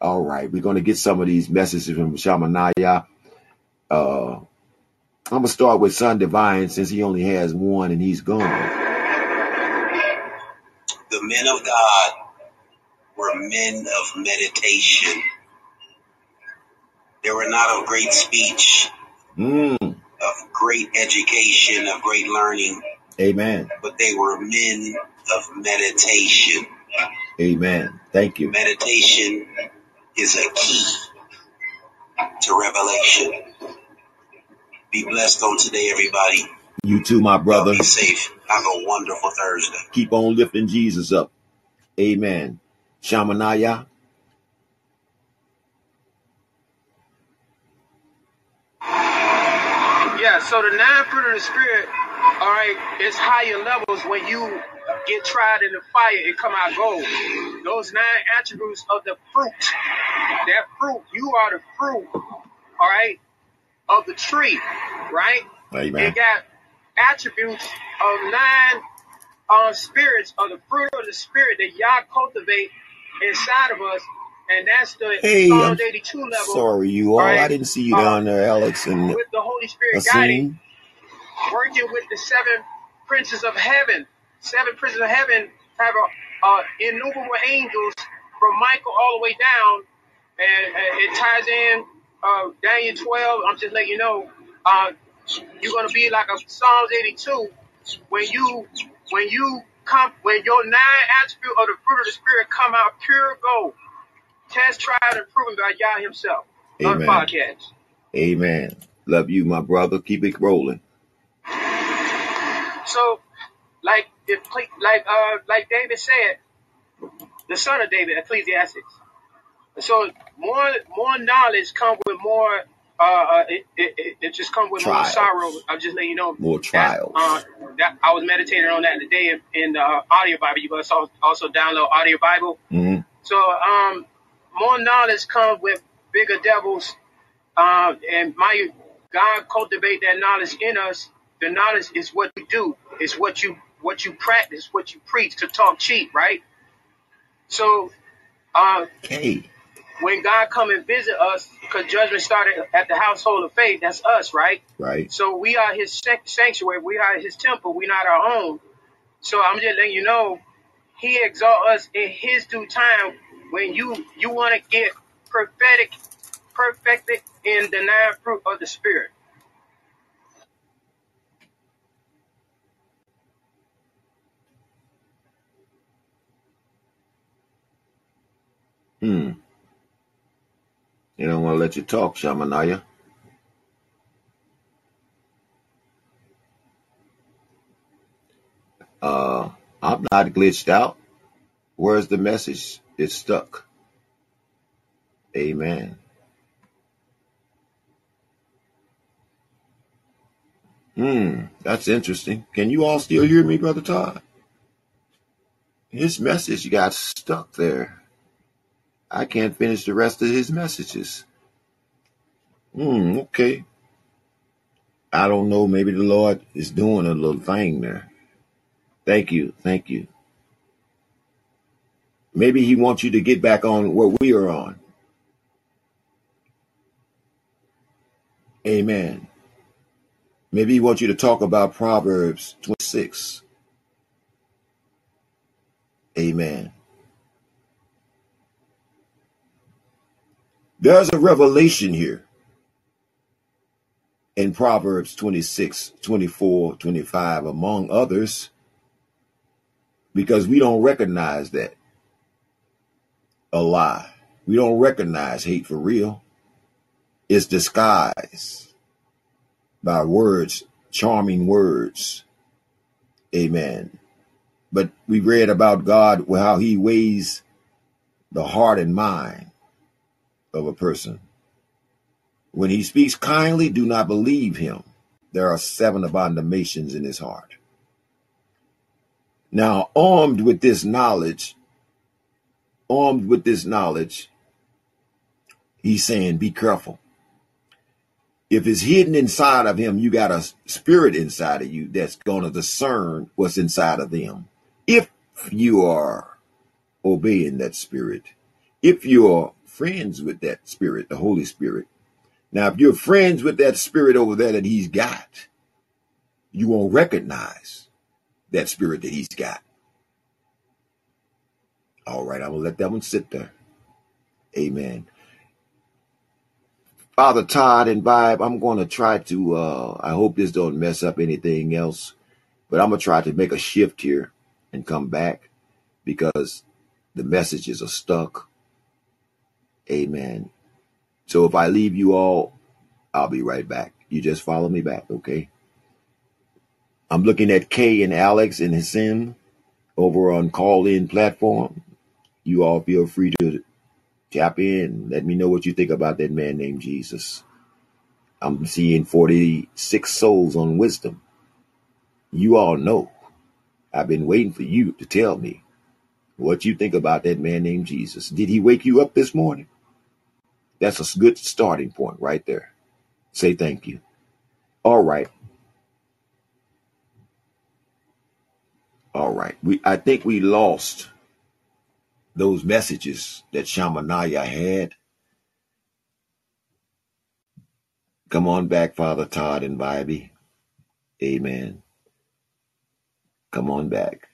All right, we're going to get some of these messages from Shamanaya. Uh, I'm going to start with Son Divine since he only has one and he's gone. The men of God were men of meditation. They were not of great speech, Mm, of great education, of great learning, amen. but they were men of meditation. Amen. Thank you. Meditation is a key to revelation. Be blessed on today, everybody. You too, my Y'all brother. be safe. Have a wonderful Thursday. Keep on lifting Jesus up. Amen. Shamanaya. Yeah, so the nine fruit of the spirit, all right, is higher levels when you get tried in the fire and come out gold. Those nine attributes of the fruit, that fruit, you are the fruit, all right, of the tree, right? Amen. It got attributes of nine uh, spirits of the fruit of the spirit that Yah cultivate inside of us, and that's the Hey, I'm Psalms 82 level, sorry, you all. I right, didn't see you uh, down there, Alex and with the Holy Spirit guiding Asim. working with the seven princes of heaven. Seven princes of heaven have a, uh, innumerable angels from Michael all the way down, and uh, it ties in uh, Daniel 12. I'm just letting you know, uh, you're gonna be like a Psalms 82 when you when you come when your nine attribute of the fruit of the spirit come out pure gold, test, tried, and proven by Yah Himself. On the podcast. Amen. Love you, my brother. Keep it rolling. So, like if like uh like David said, the son of David, Ecclesiastes. So more more knowledge come with more. Uh, uh it, it, it just come with more sorrow. I'm just letting you know More that trials. uh that I was meditating on that today in, in the uh, audio Bible. You guys also download audio Bible. hmm So um more knowledge comes with bigger devils. Um and my God cultivate that knowledge in us. The knowledge is what you do. It's what you what you practice, what you preach to talk cheap, right? So uh, Okay. when God come and visit us, because judgment started at the household of faith, that's us, right? Right. So we are His sanct- sanctuary, we are His temple, we're not our own. So I'm just letting you know, He exalt us in His due time. When you you want to get prophetic, perfected in the nine fruit of the Spirit. Hmm. They don't want to let you talk, Shamanaya. Uh, I'm not glitched out. Where's the message? It's stuck. Amen. Hmm. That's interesting. Can you all still hear me, Brother Todd? His message got stuck there. I can't finish the rest of his messages. Hmm, okay. I don't know. Maybe the Lord is doing a little thing there. Thank you. Thank you. Maybe he wants you to get back on what we are on. Amen. Maybe he wants you to talk about Proverbs 26. Amen. There's a revelation here in Proverbs 26, 24, 25, among others, because we don't recognize that a lie. We don't recognize hate for real. It's disguised by words, charming words. Amen. But we read about God, how he weighs the heart and mind of a person. When he speaks kindly, do not believe him. There are seven abominations in his heart. Now, armed with this knowledge, armed with this knowledge, he's saying, be careful. If it's hidden inside of him, you got a spirit inside of you that's going to discern what's inside of them. If you are obeying that spirit, if you're friends with that spirit, the Holy Spirit. Now, if you're friends with that spirit over there that he's got, you won't recognize that spirit that he's got. All right, I'm to let that one sit there. Amen. Father Todd and Vibe, I'm going to try to, uh, I hope this don't mess up anything else, but I'm to try to make a shift here and come back because the messages are stuck. Amen. So if I leave you all, I'll be right back. You just follow me back, okay? I'm looking at Kay and Alex and Hassim over on Callin platform you all feel free to tap in. Let me know what you think about that man named Jesus. I'm seeing 46 souls on wisdom. You all know. I've been waiting for you to tell me what you think about that man named Jesus. Did he wake you up this morning? That's a good starting point right there. Say thank you. All right. All right. We I think we lost those messages that Shamanaya had. Come on back, Father Todd and Bobby. Amen. Come on back.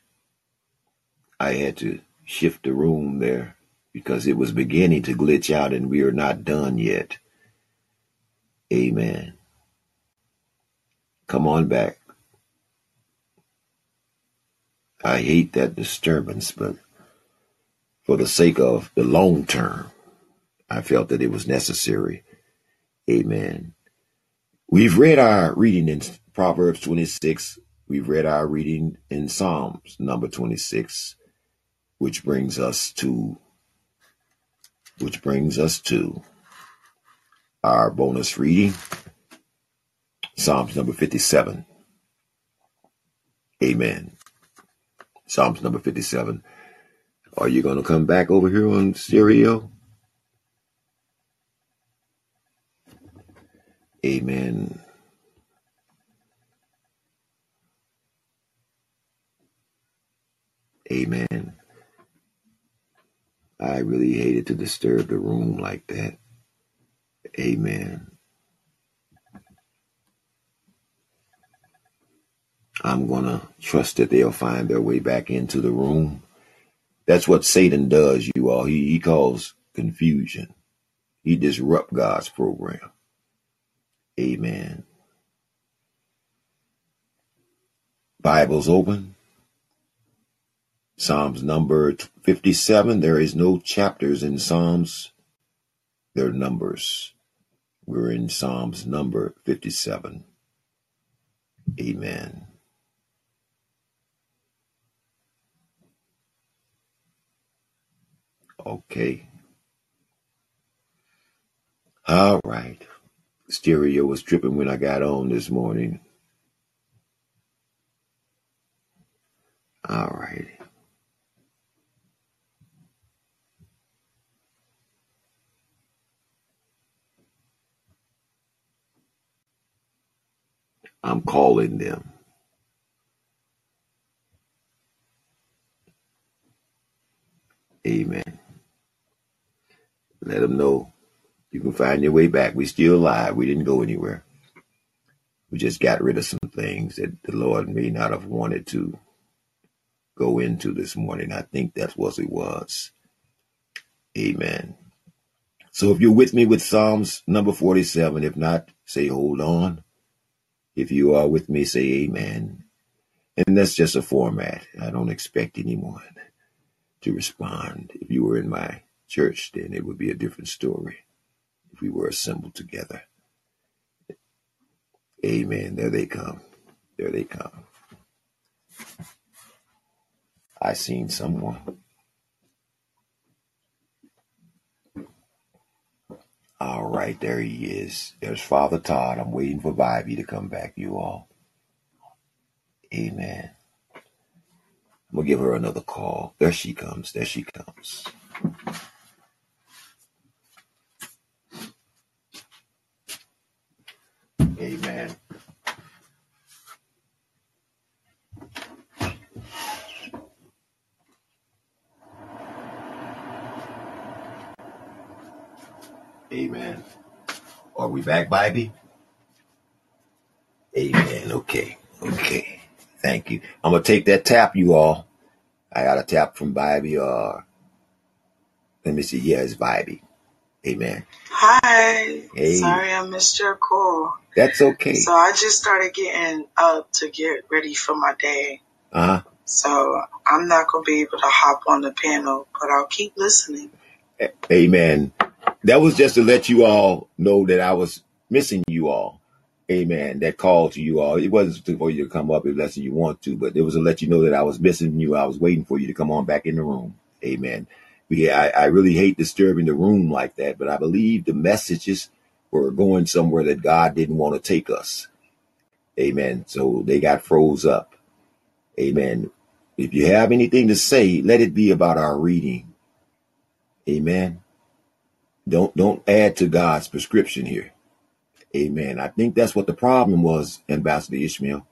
I had to shift the room there because it was beginning to glitch out and we are not done yet. Amen. Come on back. I hate that disturbance, but for the sake of the long term, I felt that it was necessary. Amen. We've read our reading in Proverbs 26. We've read our reading in Psalms number 26, which brings us to which brings us to our bonus reading, Psalms number 57. Amen. Psalms number 57. Are you going to come back over here on stereo? Amen. Amen. I really hated to disturb the room like that. Amen. I'm going to trust that they'll find their way back into the room. That's what Satan does, you all. He, he calls confusion. He disrupt God's program. Amen. Bibles open. Psalms number 57. There is no chapters in Psalms. They're numbers. We're in Psalms number 57. Amen. okay. All right. Stereo was dripping when I got on this morning. All right. I'm calling them. Amen. Let them know you can find your way back. We still alive. We didn't go anywhere. We just got rid of some things that the Lord may not have wanted to go into this morning. I think that's what it was. Amen. So if you're with me with Psalms number 47, if not, say hold on. If you are with me, say amen. And that's just a format. I don't expect anyone to respond. If you were in my church, then it would be a different story. If we were assembled together. Amen. There they come. There they come. I seen someone. All right, there he is. There's Father Todd. I'm waiting for Bobby to come back, you all. Amen. I'm gonna give her another call. There she comes. There she comes. Amen. Amen. Are we back, Bobby? Amen. Okay. Okay. Thank you. I'm gonna take that tap, you all. I got a tap from Bobby. Uh, let me see. Yeah, it's Bobby. Amen. Hi. Hey, Sorry I missed your call. That's okay. So I just started getting up to get ready for my day. Uh huh. So I'm not going to be able to hop on the panel, but I'll keep listening. Amen. That was just to let you all know that I was missing you all. Amen. That call to you all. It wasn't for you to come up unless you want to, but it was to let you know that I was missing you. I was waiting for you to come on back in the room. Amen. We, I, I really hate disturbing the room like that, but I believe the messages were going somewhere that God didn't want to take us. Amen. So they got froze up. Amen. If you have anything to say, let it be about our reading. Amen. Don't don't add to God's prescription here. Amen. I think that's what the problem was, Ambassador Ishmael.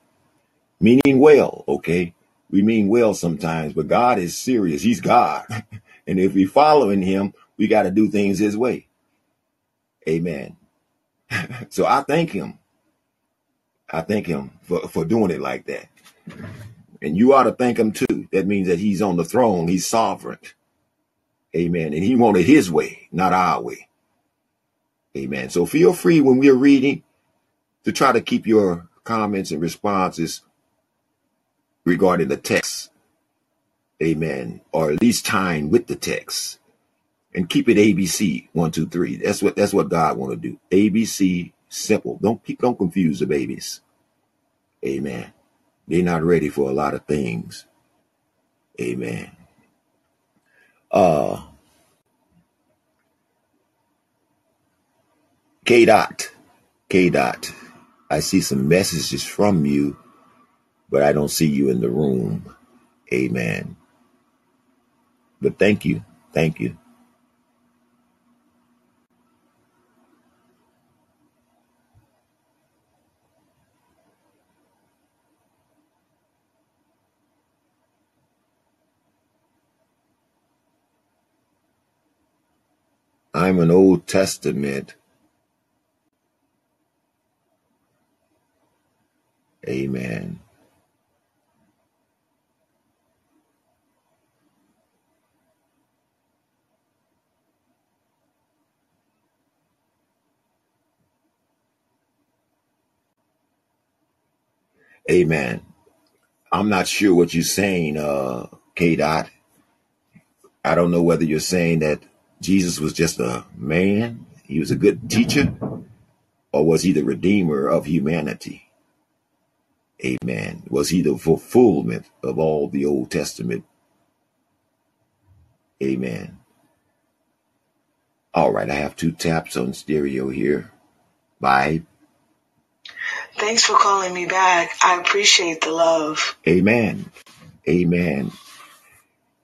Meaning well, okay? We mean well sometimes, but God is serious. He's God. *laughs* and if we're following him, we got to do things his way. Amen. *laughs* so I thank him. I thank him for, for doing it like that. And you ought to thank him too. That means that he's on the throne. He's sovereign. Amen. And he wanted his way, not our way. Amen. So feel free when we're reading to try to keep your comments and responses regarding the text. Amen. Or at least tying with the text. And keep it ABC one, two, three. That's what that's what God want to do. ABC simple. Don't don't confuse the babies. Amen. They're not ready for a lot of things. Amen. Uh K dot. K dot. I see some messages from you, but I don't see you in the room. Amen. But thank you. Thank you. I'm an Old Testament. Amen. Amen. I'm not sure what you're saying, uh, K dot. I don't know whether you're saying that Jesus was just a man, he was a good teacher, or was he the redeemer of humanity? Amen. Was he the fulfillment of all the Old Testament? Amen. All right, I have two taps on stereo here. Bye. Thanks for calling me back. I appreciate the love. Amen. Amen.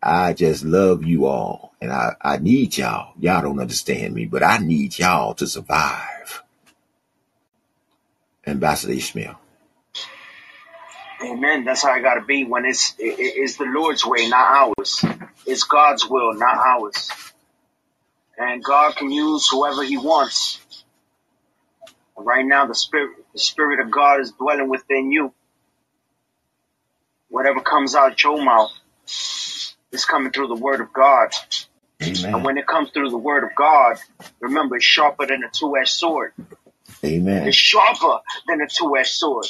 I just love you all. And I, I need y'all. Y'all don't understand me, but I need y'all to survive. Ambassador Ishmael. Amen. That's how I gotta be when it's it, it's the Lord's way, not ours. It's God's will, not ours. And God can use whoever He wants. Right now, the spirit the spirit of God is dwelling within you. Whatever comes out your mouth is coming through the Word of God. And when it comes through the Word of God, remember it's sharper than a two-edged sword. Amen. It's sharper than a two-edged sword.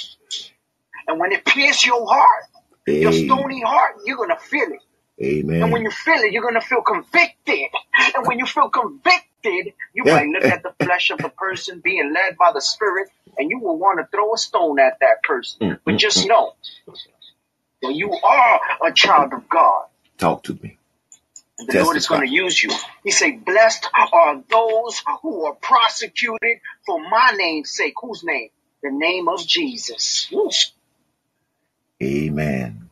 And when it pierces your heart, your stony heart, you're gonna feel it. Amen. And when you feel it, you're gonna feel convicted. And when you feel convicted, you might look at the flesh of the person being led by the spirit, and you will want to throw a stone at that person. Mm, But just mm. know that you are a child of God. Talk to me. The Lord is going to use you. He said, blessed are those who are prosecuted for my name's sake. Whose name? The name of Jesus. Woo. Amen.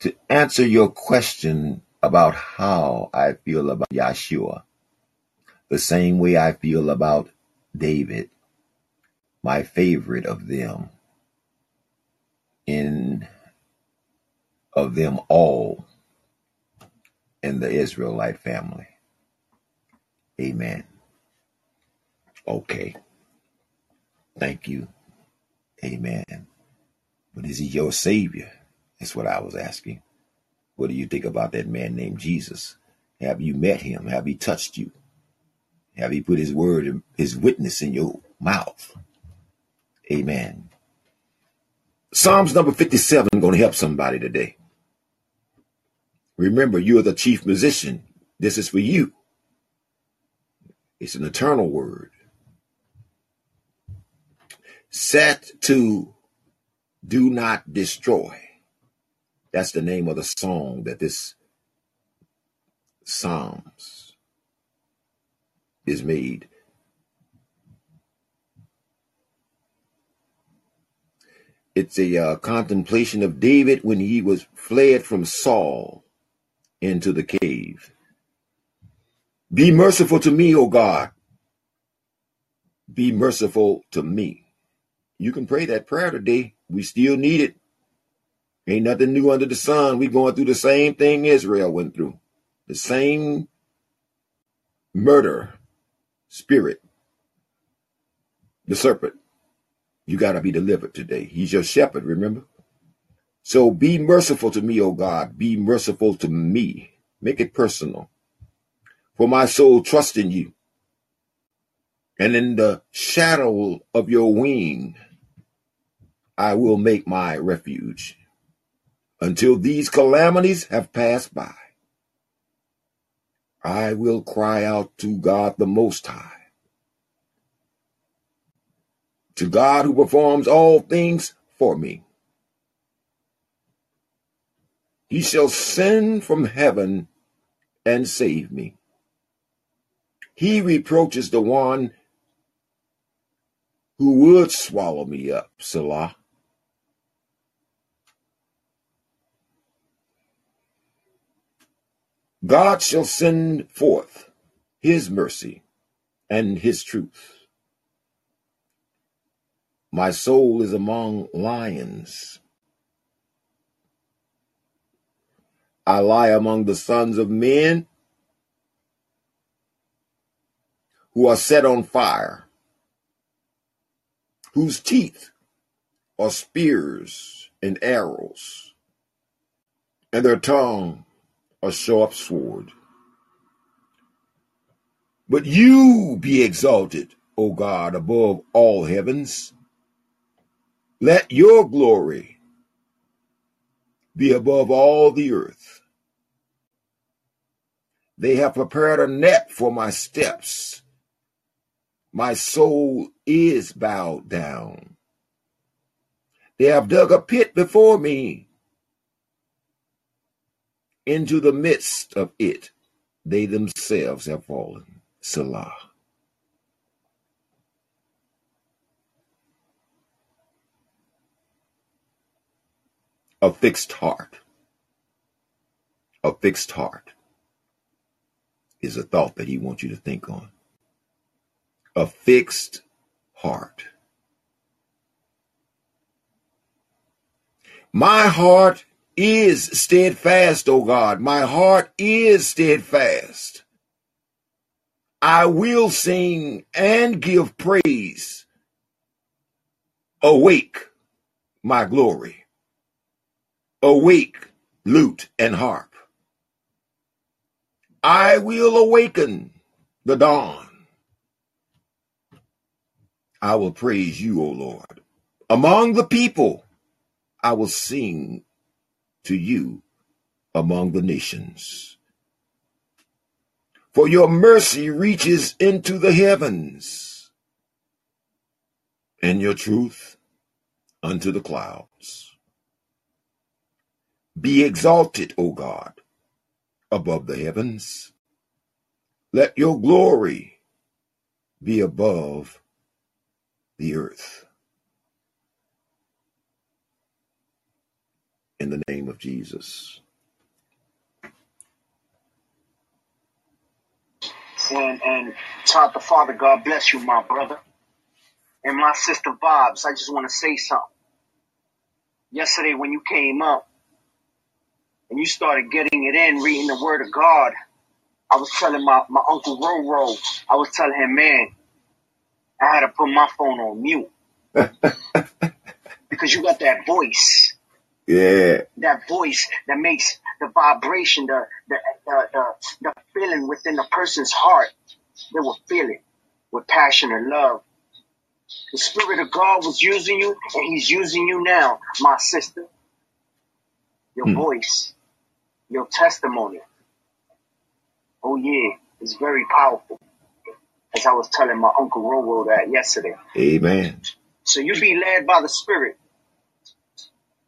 To answer your question about how I feel about Yahshua, the same way I feel about David, my favorite of them, in of them all in the Israelite family. Amen. Okay. Thank you. Amen. But is he your savior? That's what I was asking. What do you think about that man named Jesus? Have you met him? Have he touched you? Have he put his word and his witness in your mouth? Amen. Psalms number 57 going to help somebody today. Remember, you're the chief musician. This is for you. It's an eternal word. Set to do not destroy. That's the name of the song that this Psalms is made. It's a uh, contemplation of David when he was fled from Saul into the cave. Be merciful to me, O God. Be merciful to me. You can pray that prayer today. We still need it. Ain't nothing new under the sun. We going through the same thing Israel went through. The same murder spirit. The serpent. You got to be delivered today. He's your shepherd, remember? So be merciful to me, O God. Be merciful to me. Make it personal. For my soul trusts in you. And in the shadow of your wing, I will make my refuge until these calamities have passed by. I will cry out to God the Most High, to God who performs all things for me. He shall send from heaven and save me. He reproaches the one who would swallow me up, Selah. God shall send forth his mercy and his truth. My soul is among lions. I lie among the sons of men who are set on fire, whose teeth are spears and arrows, and their tongue a sharp sword. But you be exalted, O God, above all heavens. Let your glory be above all the earth. They have prepared a net for my steps. My soul is bowed down. They have dug a pit before me. Into the midst of it, they themselves have fallen. Selah. A fixed heart. A fixed heart is a thought that he wants you to think on. A fixed heart. My heart is steadfast, O God. My heart is steadfast. I will sing and give praise. Awake, my glory. Awake, lute and harp. I will awaken the dawn. I will praise you, O Lord. Among the people, I will sing to you among the nations. For your mercy reaches into the heavens, and your truth unto the clouds. Be exalted, O God, above the heavens. Let your glory be above the earth. In the name of Jesus. And, and Todd the Father, God bless you, my brother. And my sister Vibes, I just want to say something. Yesterday when you came up and you started getting it in, reading the word of God, I was telling my, my uncle Roro, I was telling him, man, I had to put my phone on mute *laughs* because you got that voice, Yeah. that voice that makes the vibration, the the the, the, the feeling within the person's heart. They will feel it with passion and love. The Spirit of God was using you, and He's using you now, my sister. Your Hmm. voice, your testimony. Oh yeah, it's very powerful. As I was telling my uncle Roro that yesterday. Amen. So you be led by the Spirit,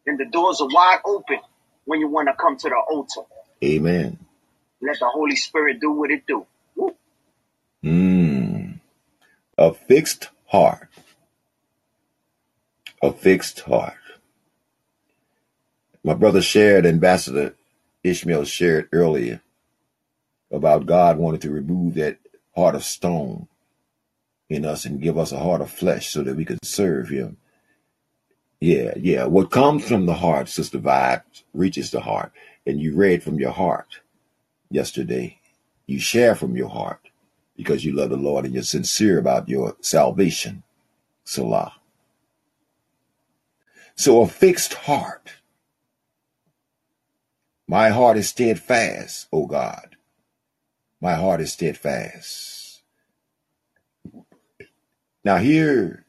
and the doors are wide open when you want to come to the altar. Amen. Let the Holy Spirit do what it do. Woo. Mm. A fixed heart. A fixed heart. My brother shared, Ambassador Ishmael shared earlier about God wanting to remove that heart of stone in us and give us a heart of flesh so that we can serve Him. Yeah, yeah. What comes from the heart, Sister Vibe, reaches the heart. And you read from your heart yesterday. You share from your heart because you love the Lord and you're sincere about your salvation. Selah. So a fixed heart. My heart is steadfast, O God. My heart is steadfast. Now, here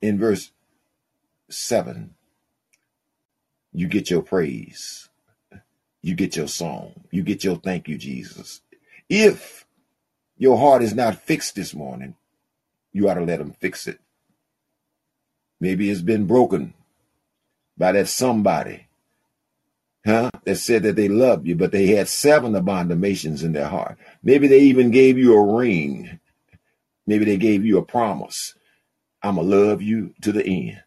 in verse 7, you get your praise, you get your song, you get your thank you, Jesus. If your heart is not fixed this morning, you ought to let him fix it. Maybe it's been broken by that somebody, huh? That said that they loved you, but they had seven abominations in their heart. Maybe they even gave you a ring. Maybe they gave you a promise. I'm going to love you to the end.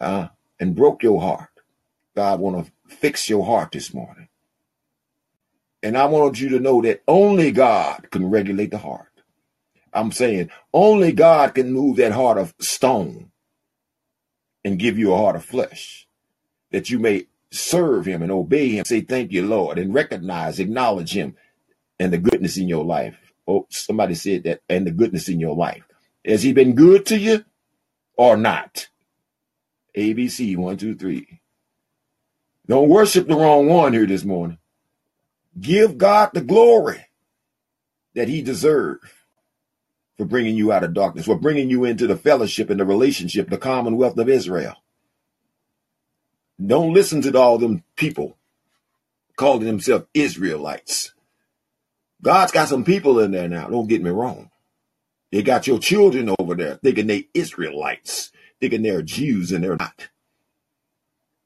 Uh, and broke your heart. God want to fix your heart this morning. And I want you to know that only God can regulate the heart. I'm saying only God can move that heart of stone and give you a heart of flesh that you may serve him and obey him. Say, thank you, Lord, and recognize, acknowledge him and the goodness in your life. Oh, somebody said that, and the goodness in your life. Has he been good to you or not? ABC, one, two, three. Don't worship the wrong one here this morning. Give God the glory that he deserves for bringing you out of darkness, for bringing you into the fellowship and the relationship, the commonwealth of Israel. Don't listen to all them people calling themselves Israelites. God's got some people in there now. Don't get me wrong. They got your children over there thinking they Israelites, thinking they're Jews and they're not.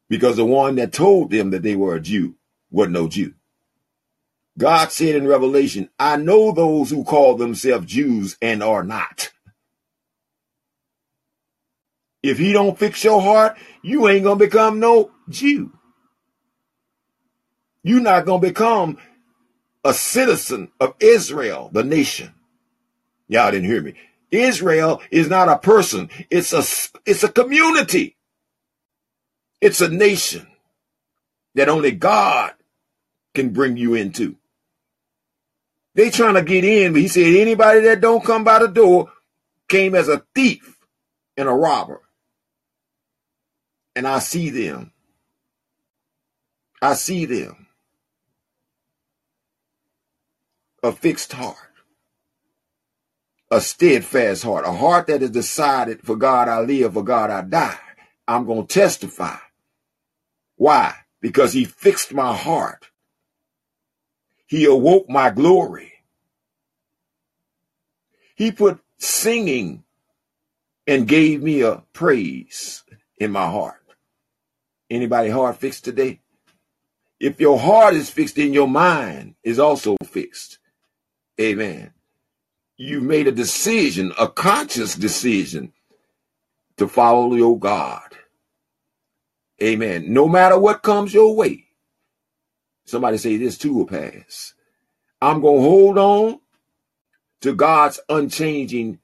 Because the one that told them that they were a Jew wasn't no Jew. God said in Revelation, I know those who call themselves Jews and are not. If he don't fix your heart, you ain't gonna become no Jew. You're not gonna become a citizen of Israel, the nation. Y'all didn't hear me. Israel is not a person. It's a, it's a community. It's a nation that only God can bring you into. They trying to get in, but he said anybody that don't come by the door came as a thief and a robber. And I see them. I see them. A fixed heart. A steadfast heart. A heart that is decided for God I live, for God I die. I'm going to testify. Why? Because he fixed my heart. He awoke my glory. He put singing and gave me a praise in my heart. Anybody heart fixed today? If your heart is fixed, then your mind is also fixed. Amen. You made a decision, a conscious decision to follow your God. Amen. No matter what comes your way. Somebody say this too will pass. I'm going to hold on to God's unchanging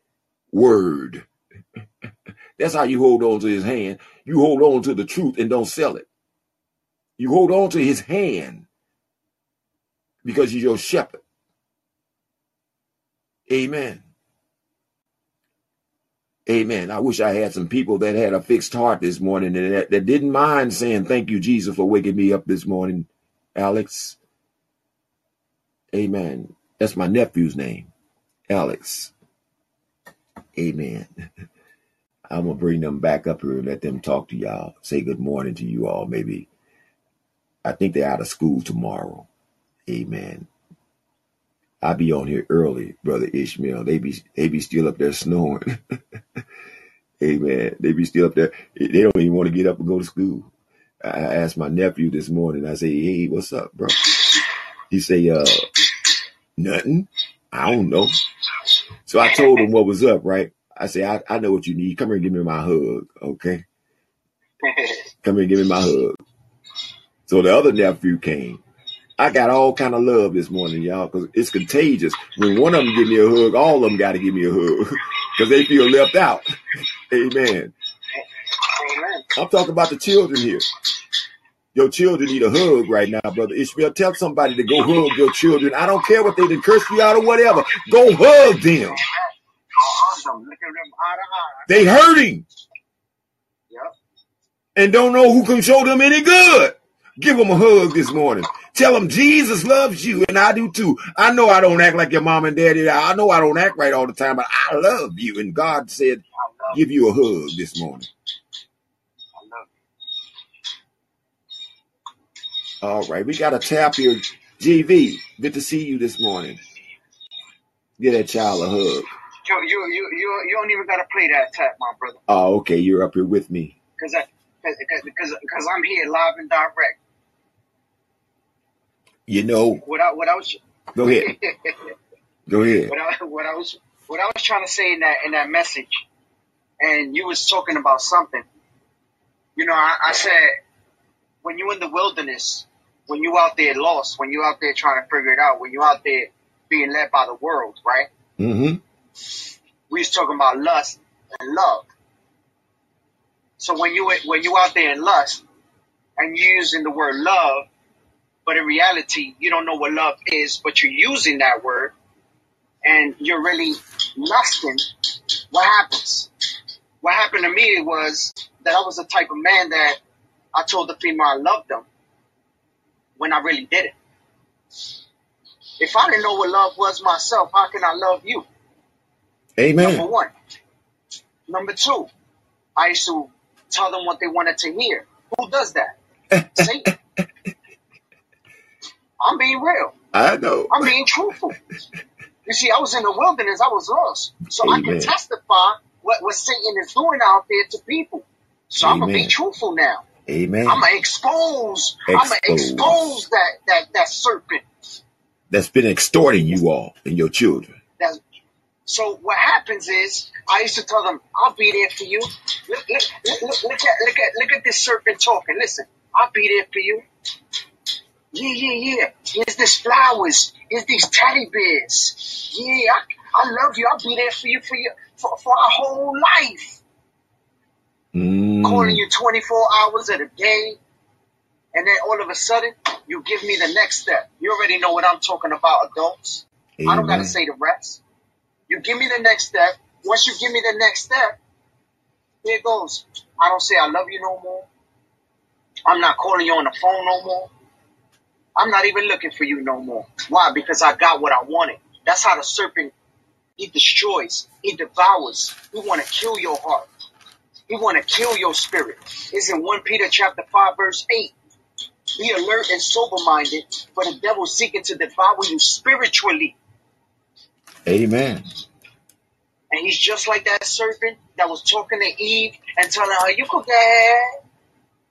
word. *laughs* That's how you hold on to his hand. You hold on to the truth and don't sell it. You hold on to his hand because he's your shepherd. Amen. Amen. I wish I had some people that had a fixed heart this morning and that, that didn't mind saying, Thank you, Jesus, for waking me up this morning, Alex. Amen. That's my nephew's name, Alex. Amen. *laughs* I'm to bring them back up here and let them talk to y'all. Say good morning to you all. Maybe, I think they're out of school tomorrow. Amen. I be on here early, brother Ishmael. They be they be still up there snoring. *laughs* Amen. They be still up there. They don't even want to get up and go to school. I asked my nephew this morning. I say, "Hey, what's up, bro?" He say, "Uh, nothing. I don't know." So I told him what was up, right? I say, I, I know what you need. Come here and give me my hug, okay? *laughs* Come here and give me my hug. So the other nephew came. I got all kind of love this morning, y'all, because it's contagious. When one of them give me a hug, all of them got to give me a hug *laughs* because they feel left out. *laughs* Amen. Amen. I'm talking about the children here. Your children need a hug right now, brother Ishmael. Tell somebody to go hug your children. I don't care what they did, curse you out or whatever. Go hug them. They hurting Yep. and don't know who can show them any good. Give them a hug this morning. Tell them Jesus loves you and I do too. I know I don't act like your mom and daddy. I know I don't act right all the time, but I love you. And God said, give you a hug this morning. All right. We got a tap here. GV, good to see you this morning. Give that child a hug. You. You, you, you, you, don't even gotta play that tap, my brother, Oh, okay. You're up here with me. because I, because, I'm here live and direct. You know, What I, what I was, go ahead. *laughs* Go ahead. what I, what I was, what I was trying to say in that, in that message, and you was talking about something. You know, I, I said, when you're in the wilderness, when you out there lost, when you out there trying to figure it out, when you out there being led by the world, right? Mm-hmm. We was talking about lust and love. So when you when you out there in lust and you using the word love, but in reality you don't know what love is, but you're using that word and you're really lusting, what happens? What happened to me was that I was the type of man that I told the female I loved them when I really didn't. If I didn't know what love was myself, how can I love you? Number one. Number two, I used to tell them what they wanted to hear. Who does that? *laughs* Satan. I'm being real. I know. I'm being truthful. You see, I was in the wilderness. I was lost. So I can testify what, what Satan is doing out there to people. So I'm going to be truthful now. Amen. I'm going to expose, I'm Expose. expose that, that, that serpent. That's been extorting you all and your children. So what happens is, I used to tell them, "I'll be there for you." Look, look, look, look, at, look at, look at this serpent talking. Listen, I'll be there for you. Yeah, yeah, yeah. Here's these flowers. Here's these teddy bears. Yeah, I, I love you. I'll be there for you for you for, for our whole life. calling Mm. you 24 hours of the day, and then all of a sudden, you give me the next step. You already know what I'm talking about, adults. I don't got to say the rest. You give me the next step. Once you give me the next step, here goes. I don't say I love you no more. I'm not calling you on the phone no more. I'm not even looking for you no more. Why? Because I got what I wanted. That's how the serpent, he destroys, he devours. He want to kill your heart. He want to kill your spirit. It's in 1 Peter chapter 5 verse 8. Be alert and sober minded, for the devil seeking to devour you spiritually. Amen. And he's just like that serpent that was talking to Eve and telling her, You could get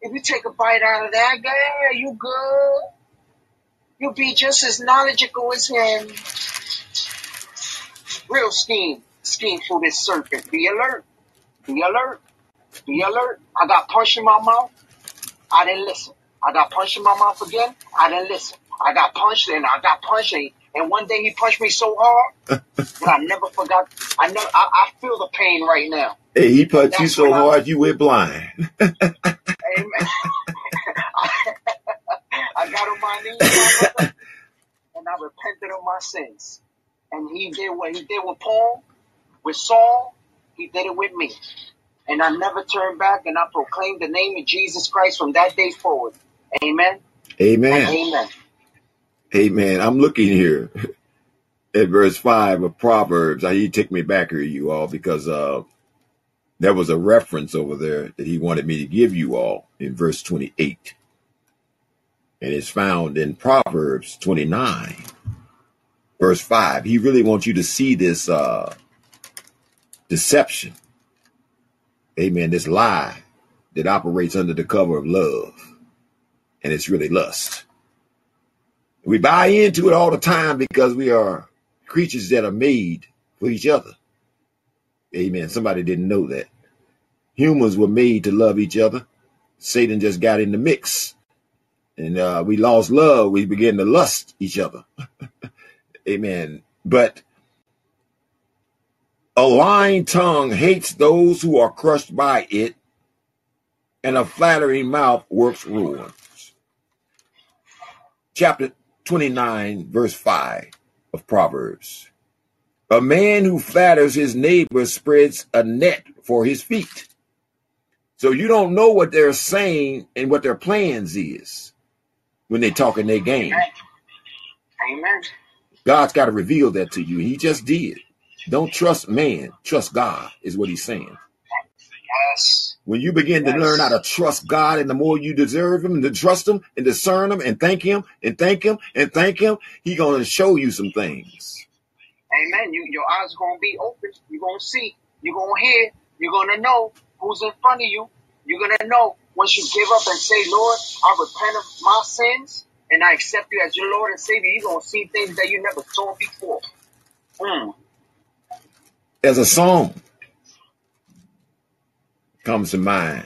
if you take a bite out of that, guy, you good. You'll be just as knowledgeable as him. Real scheme. Scheme for this serpent. Be alert. Be alert. Be alert. I got punched in my mouth. I didn't listen. I got punched in my mouth again. I didn't listen. I got punched and I got punched and, and one day he punched me so hard that I never forgot. I know I, I feel the pain right now. Hey, he punched you so when I, hard you went blind. amen. *laughs* I got on my knees, *laughs* and I repented of my sins. And he did what he did with Paul, with Saul, he did it with me. And I never turned back and I proclaimed the name of Jesus Christ from that day forward. Amen and Amen. Amen. I'm looking here *laughs* at verse 5 of Proverbs. I, He took me back here, you all, because uh, there was a reference over there that he wanted me to give you all in verse 28. And it's found in Proverbs 29, verse 5. He really wants you to see this uh, deception. Amen. This lie that operates under the cover of love. And it's really lust. We buy into it all the time because we are creatures that are made for each other. Amen. Somebody didn't know that. Humans were made to love each other. Satan just got in the mix. And uh, we lost love. We began to lust each other. *laughs* Amen. But a lying tongue hates those who are crushed by it, and a flattering mouth works ruin. Chapter 29, verse 5 of Proverbs. A man who flatters his neighbor spreads a net for his feet. So you don't know what they're saying and what their plans is when they talk in their game. Amen. Amen. God's got to reveal that to you. He just did. Don't trust man, trust God, is what he's saying. Yes. When you begin to learn how to trust God, and the more you deserve Him, and to trust Him, and discern Him, and thank Him, and thank Him, and thank Him, He gonna show you some things. Amen. You, your eyes are gonna be open. You're gonna see. You're gonna hear. You're gonna know who's in front of you. You're gonna know once you give up and say, Lord, I repent of my sins and I accept you as your Lord and Savior. You're gonna see things that you never saw before. Mm. There's a song comes to mind,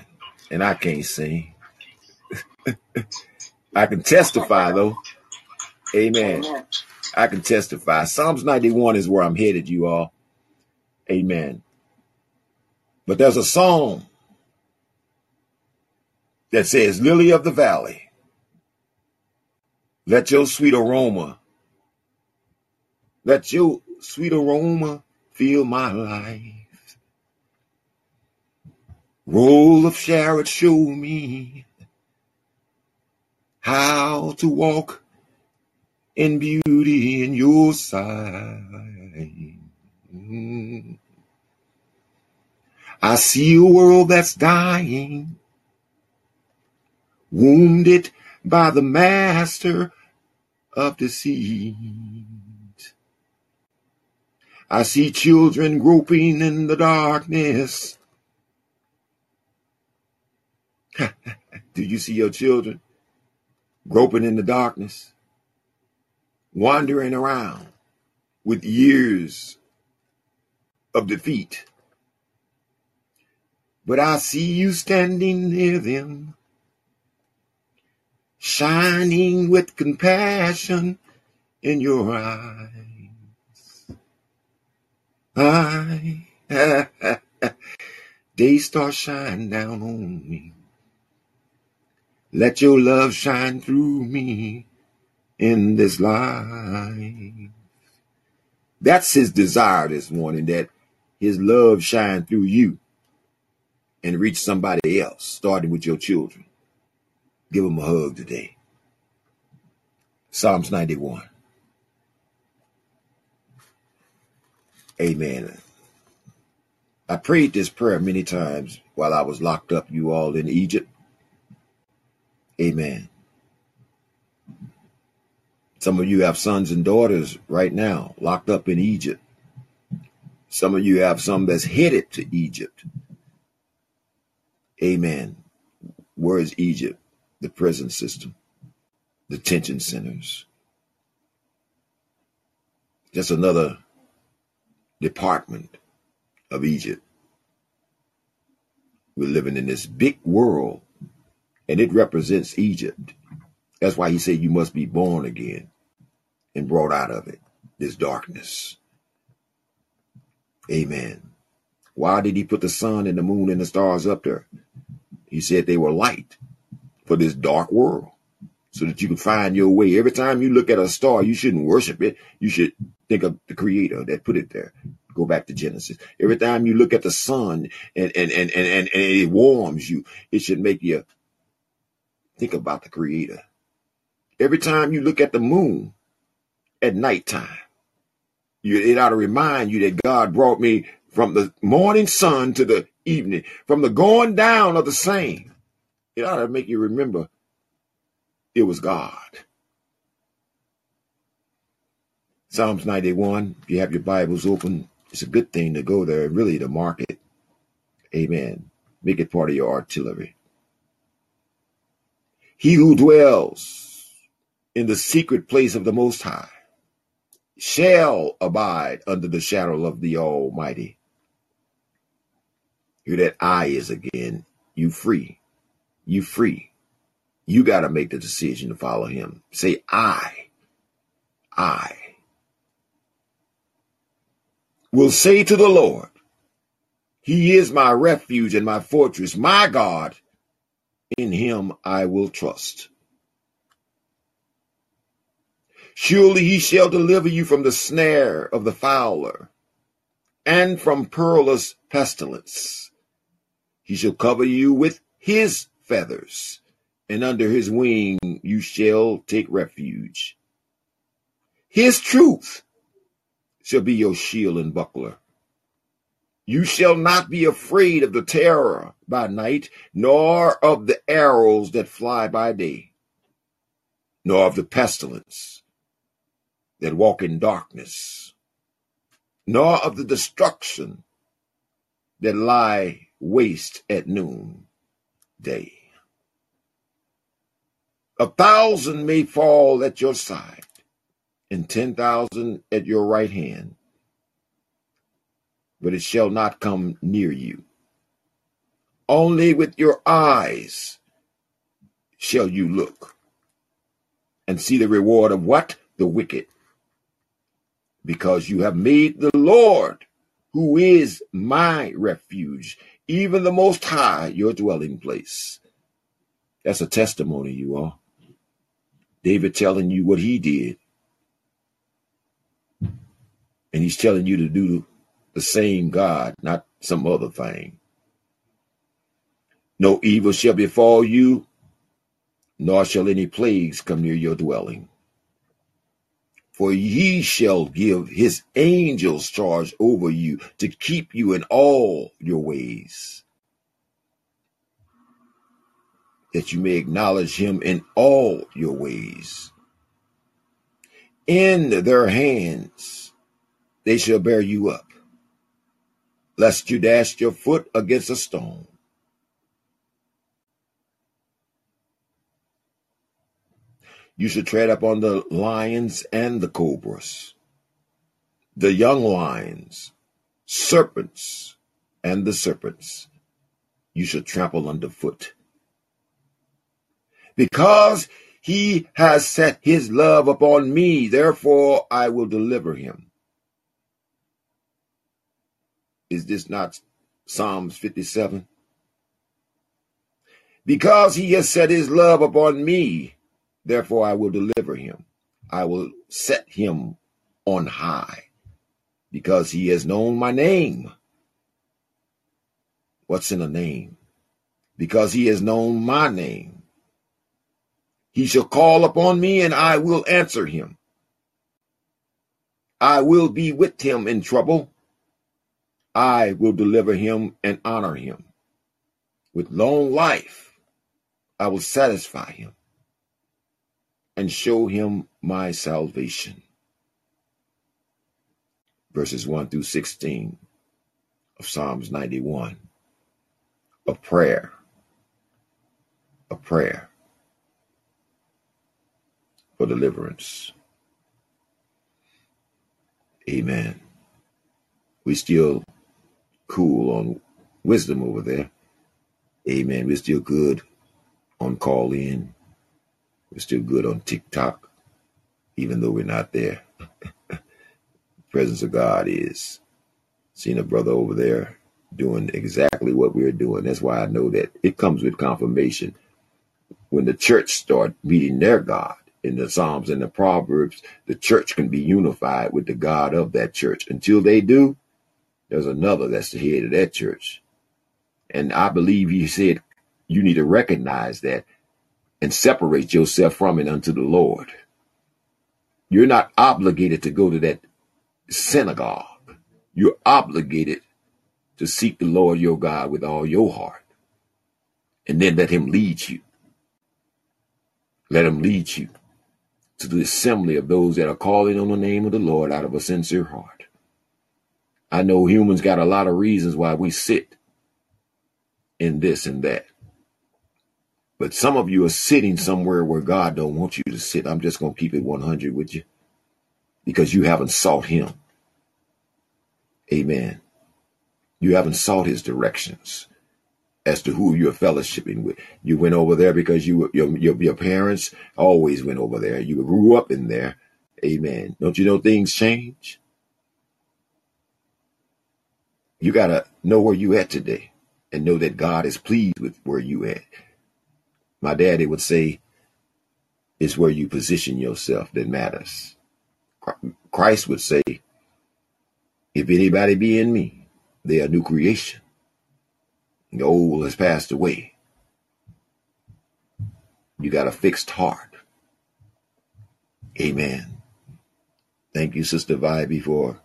and I can't sing. *laughs* I can testify though. Amen. Amen. I can testify. Psalms 91 is where I'm headed, you all. Amen. But there's a song that says, Lily of the Valley, let your sweet aroma, let your sweet aroma fill my life. Rose of Sharon, show me how to walk in beauty in your sight. I see a world that's dying, wounded by the master of deceit. I see children groping in the darkness. *laughs* Do you see your children groping in the darkness, wandering around with years of defeat? But I see you standing near them, shining with compassion in your eyes. I *laughs* Day star shine down on me. Let your love shine through me in this life. That's his desire this morning that his love shine through you and reach somebody else, starting with your children. Give them a hug today. Psalms 91. Amen. I prayed this prayer many times while I was locked up, you all in Egypt. Amen. Some of you have sons and daughters right now locked up in Egypt. Some of you have some that's headed to Egypt. Amen. Where is Egypt? The prison system, detention centers. Just another department of Egypt. We're living in this big world, and it represents Egypt. That's why he said you must be born again and brought out of it, this darkness. Amen. Why did he put the sun and the moon and the stars up there? He said they were light for this dark world so that you can find your way. Every time you look at a star, you shouldn't worship it. You should think of the creator that put it there. Go back to Genesis. Every time you look at the sun and and and and, and, it warms you, it should make you think about the creator. Every time you look at the moon at nighttime, you, it ought to remind you that God brought me from the morning sun to the evening, from the going down of the same. It ought to make you remember it was God. Psalms 91, if you have your Bibles open, it's a good thing to go there, really, to mark it. Amen. Make it part of your artillery. He who dwells in the secret place of the Most High shall abide under the shadow of the Almighty. Here that I is again. You free. You free. You got to make the decision to follow him. Say, I, I will say to the Lord, He is my refuge and my fortress, my God. In him I will trust. Surely he shall deliver you from the snare of the fowler and from perilous pestilence. He shall cover you with his feathers, and under his wing you shall take refuge. His truth shall be your shield and buckler. You shall not be afraid of the terror by night, nor of the arrows that fly by day, nor of the pestilence that walk in darkness, nor of the destruction that lie waste at noon day. A thousand may fall at your side, and ten thousand at your right hand, but it shall not come near you. Only with your eyes shall you look and see the reward of what? The wicked. Because you have made the Lord, who is my refuge, even the Most High, your dwelling place. That's a testimony, you all. David telling you what he did. And he's telling you to do the same God, not some other thing. No evil shall befall you, nor shall any plagues come near your dwelling. For he shall give his angels charge over you to keep you in all your ways, that you may acknowledge him in all your ways. In their hands they shall bear you up, lest you dash your foot against a stone. You should tread upon the lions and the cobras, the young lions, serpents, and the serpents. You should trample underfoot. Because he has set his love upon me, therefore I will deliver him. Is this not Psalms 57. Because he has set his love upon me, therefore I will deliver him. I will set him on high because he has known my name. What's in a name? Because he has known my name. He shall call upon me and I will answer him. I will be with him in trouble. I will deliver him and honor him. With long life, I will satisfy him and show him my salvation. Verses 1 through 16 of Psalms 91. A prayer. A prayer for deliverance. Amen. We still cool on wisdom over there. Amen. We're still good on Callin. We're still good on TikTok, even though we're not there. *laughs* Presence of God is. Seeing a brother over there doing exactly what we're doing. That's why I know that it comes with confirmation. When the church start meeting their God in the Psalms and the Proverbs, the church can be unified with the God of that church. Until they do, there's another that's the head of that church. And I believe he said you need to recognize that and separate yourself from it unto the Lord. You're not obligated to go to that synagogue. You're obligated to seek the Lord your God with all your heart. And then let him lead you. Let him lead you to the assembly of those that are calling on the name of the Lord out of a sincere heart. I know humans got a lot of reasons why we sit in this and that. But some of you are sitting somewhere where God don't want you to sit. I'm just going to keep it 100 with you because you haven't sought him. Amen. You haven't sought his directions as to who you're fellowshipping with. You went over there because you your, your your parents always went over there. You grew up in there. Amen. Don't you know things change? You gotta know where you at today and know that God is pleased with where you at. My daddy would say, it's where you position yourself that matters. Christ would say, if anybody be in me, they are new creation. The old has passed away. You got a fixed heart. Amen. Thank you, Sister Vibe, for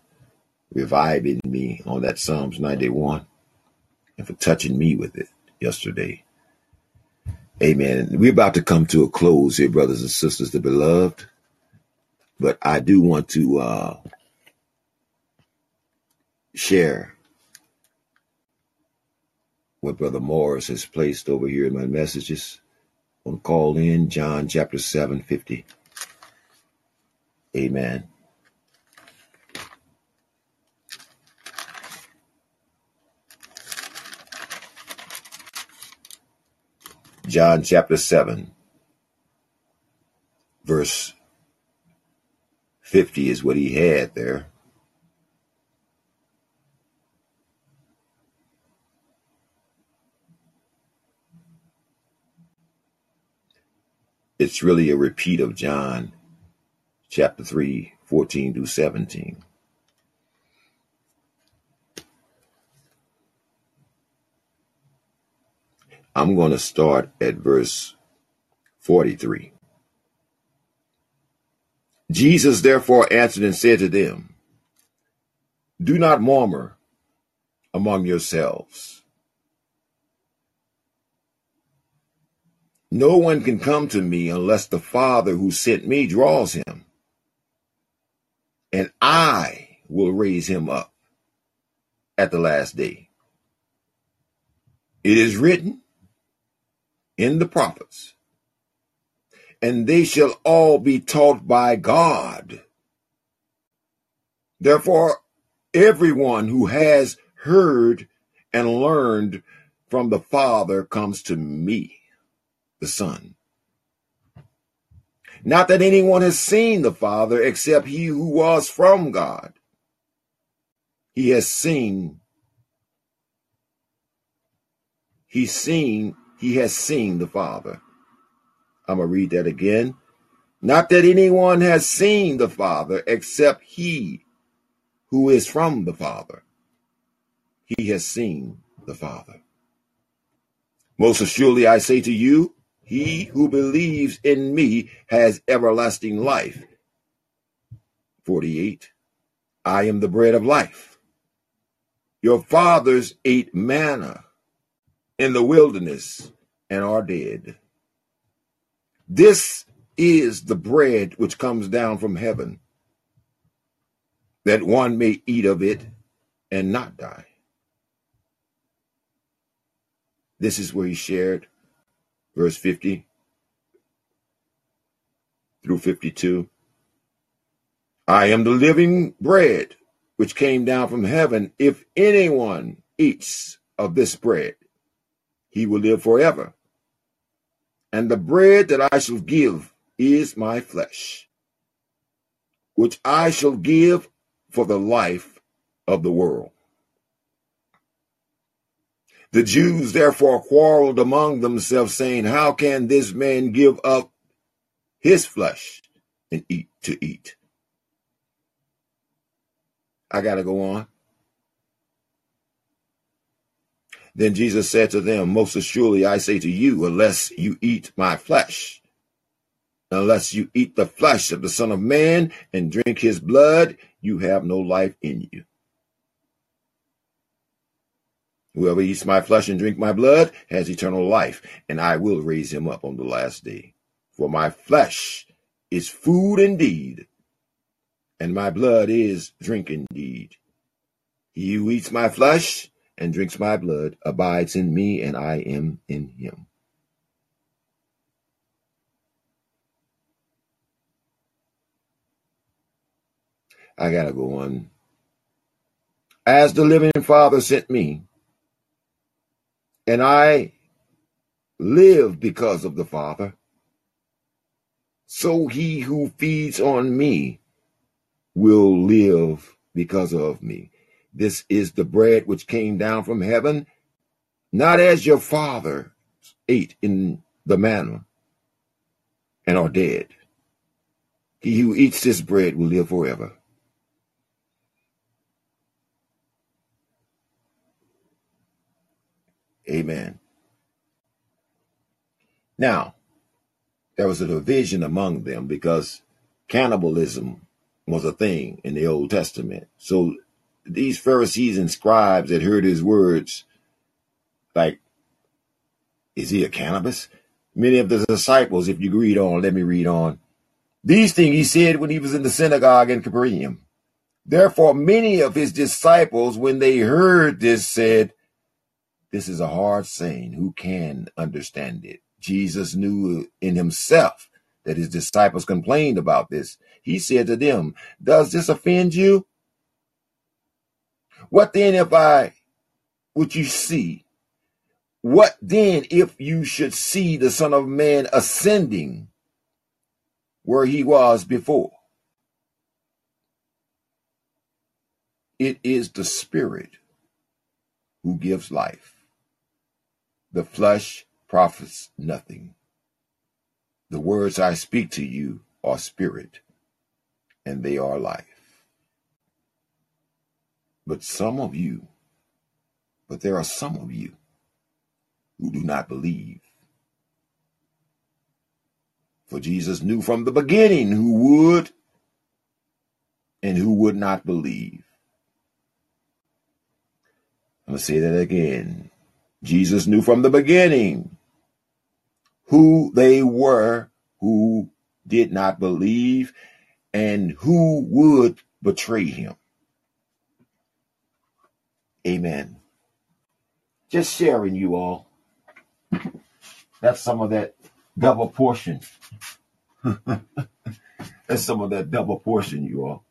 reviving me on that Psalms 91 and for touching me with it yesterday. Amen. We're about to come to a close here, brothers and sisters, the beloved. But I do want to uh, share what Brother Morris has placed over here in my messages on Callin John chapter 7 50. Amen. John chapter 7, verse 50 is what he had there. It's really a repeat of John chapter 3, 14 to 17. I'm going to start at verse 43. Jesus therefore answered and said to them, Do not murmur among yourselves. No one can come to me unless the Father who sent me draws him, and I will raise him up at the last day. It is written, in the prophets, and they shall all be taught by God. Therefore, everyone who has heard and learned from the Father comes to me, the Son. Not that anyone has seen the Father except he who was from God. He has seen He's seen, he has seen the Father. I'm going to read that again. Not that anyone has seen the Father except he who is from the Father. He has seen the Father. Most assuredly, I say to you, he who believes in me has everlasting life. 48. I am the bread of life. Your fathers ate manna in the wilderness and are dead. This is the bread which comes down from heaven, that one may eat of it and not die. This is where he shared verse 50 through 52. I am the living bread which came down from heaven. If anyone eats of this bread, he will live forever. And the bread that I shall give is my flesh, which I shall give for the life of the world. The Jews therefore quarreled among themselves, saying, How can this man give up his flesh and eat to eat? I got to go on. Then Jesus said to them, Most assuredly I say to you, unless you eat my flesh, unless you eat the flesh of the Son of Man and drink his blood, you have no life in you. Whoever eats my flesh and drink my blood has eternal life, and I will raise him up on the last day. For my flesh is food indeed, and my blood is drink indeed. He who eats my flesh and drinks my blood abides in me, and I am in him. I gotta go on. As the living Father sent me, and I live because of the Father, so he who feeds on me will live because of me. This is the bread which came down from heaven, not as your father ate in the manna and are dead. He who eats this bread will live forever. Amen. Now, there was a division among them because cannibalism was a thing in the Old Testament. So these Pharisees and scribes that heard his words, like, is he a cannabis? Many of the disciples, if you read on, let me read on. These things he said when he was in the synagogue in Capernaum. Therefore, many of his disciples, when they heard this, said, This is a hard saying. Who can understand it? Jesus knew in himself that his disciples complained about this. He said to them, Does this offend you? What then if I would you see? What then if you should see the Son of Man ascending where he was before? It is the Spirit who gives life. The flesh profits nothing. The words I speak to you are spirit, and they are life. But some of you, but there are some of you who do not believe. For Jesus knew from the beginning who would and who would not believe. I'm going to say that again. Jesus knew from the beginning who they were who did not believe and who would betray him. Amen. Just sharing you all. That's some of that double portion. *laughs* That's some of that double portion, you all.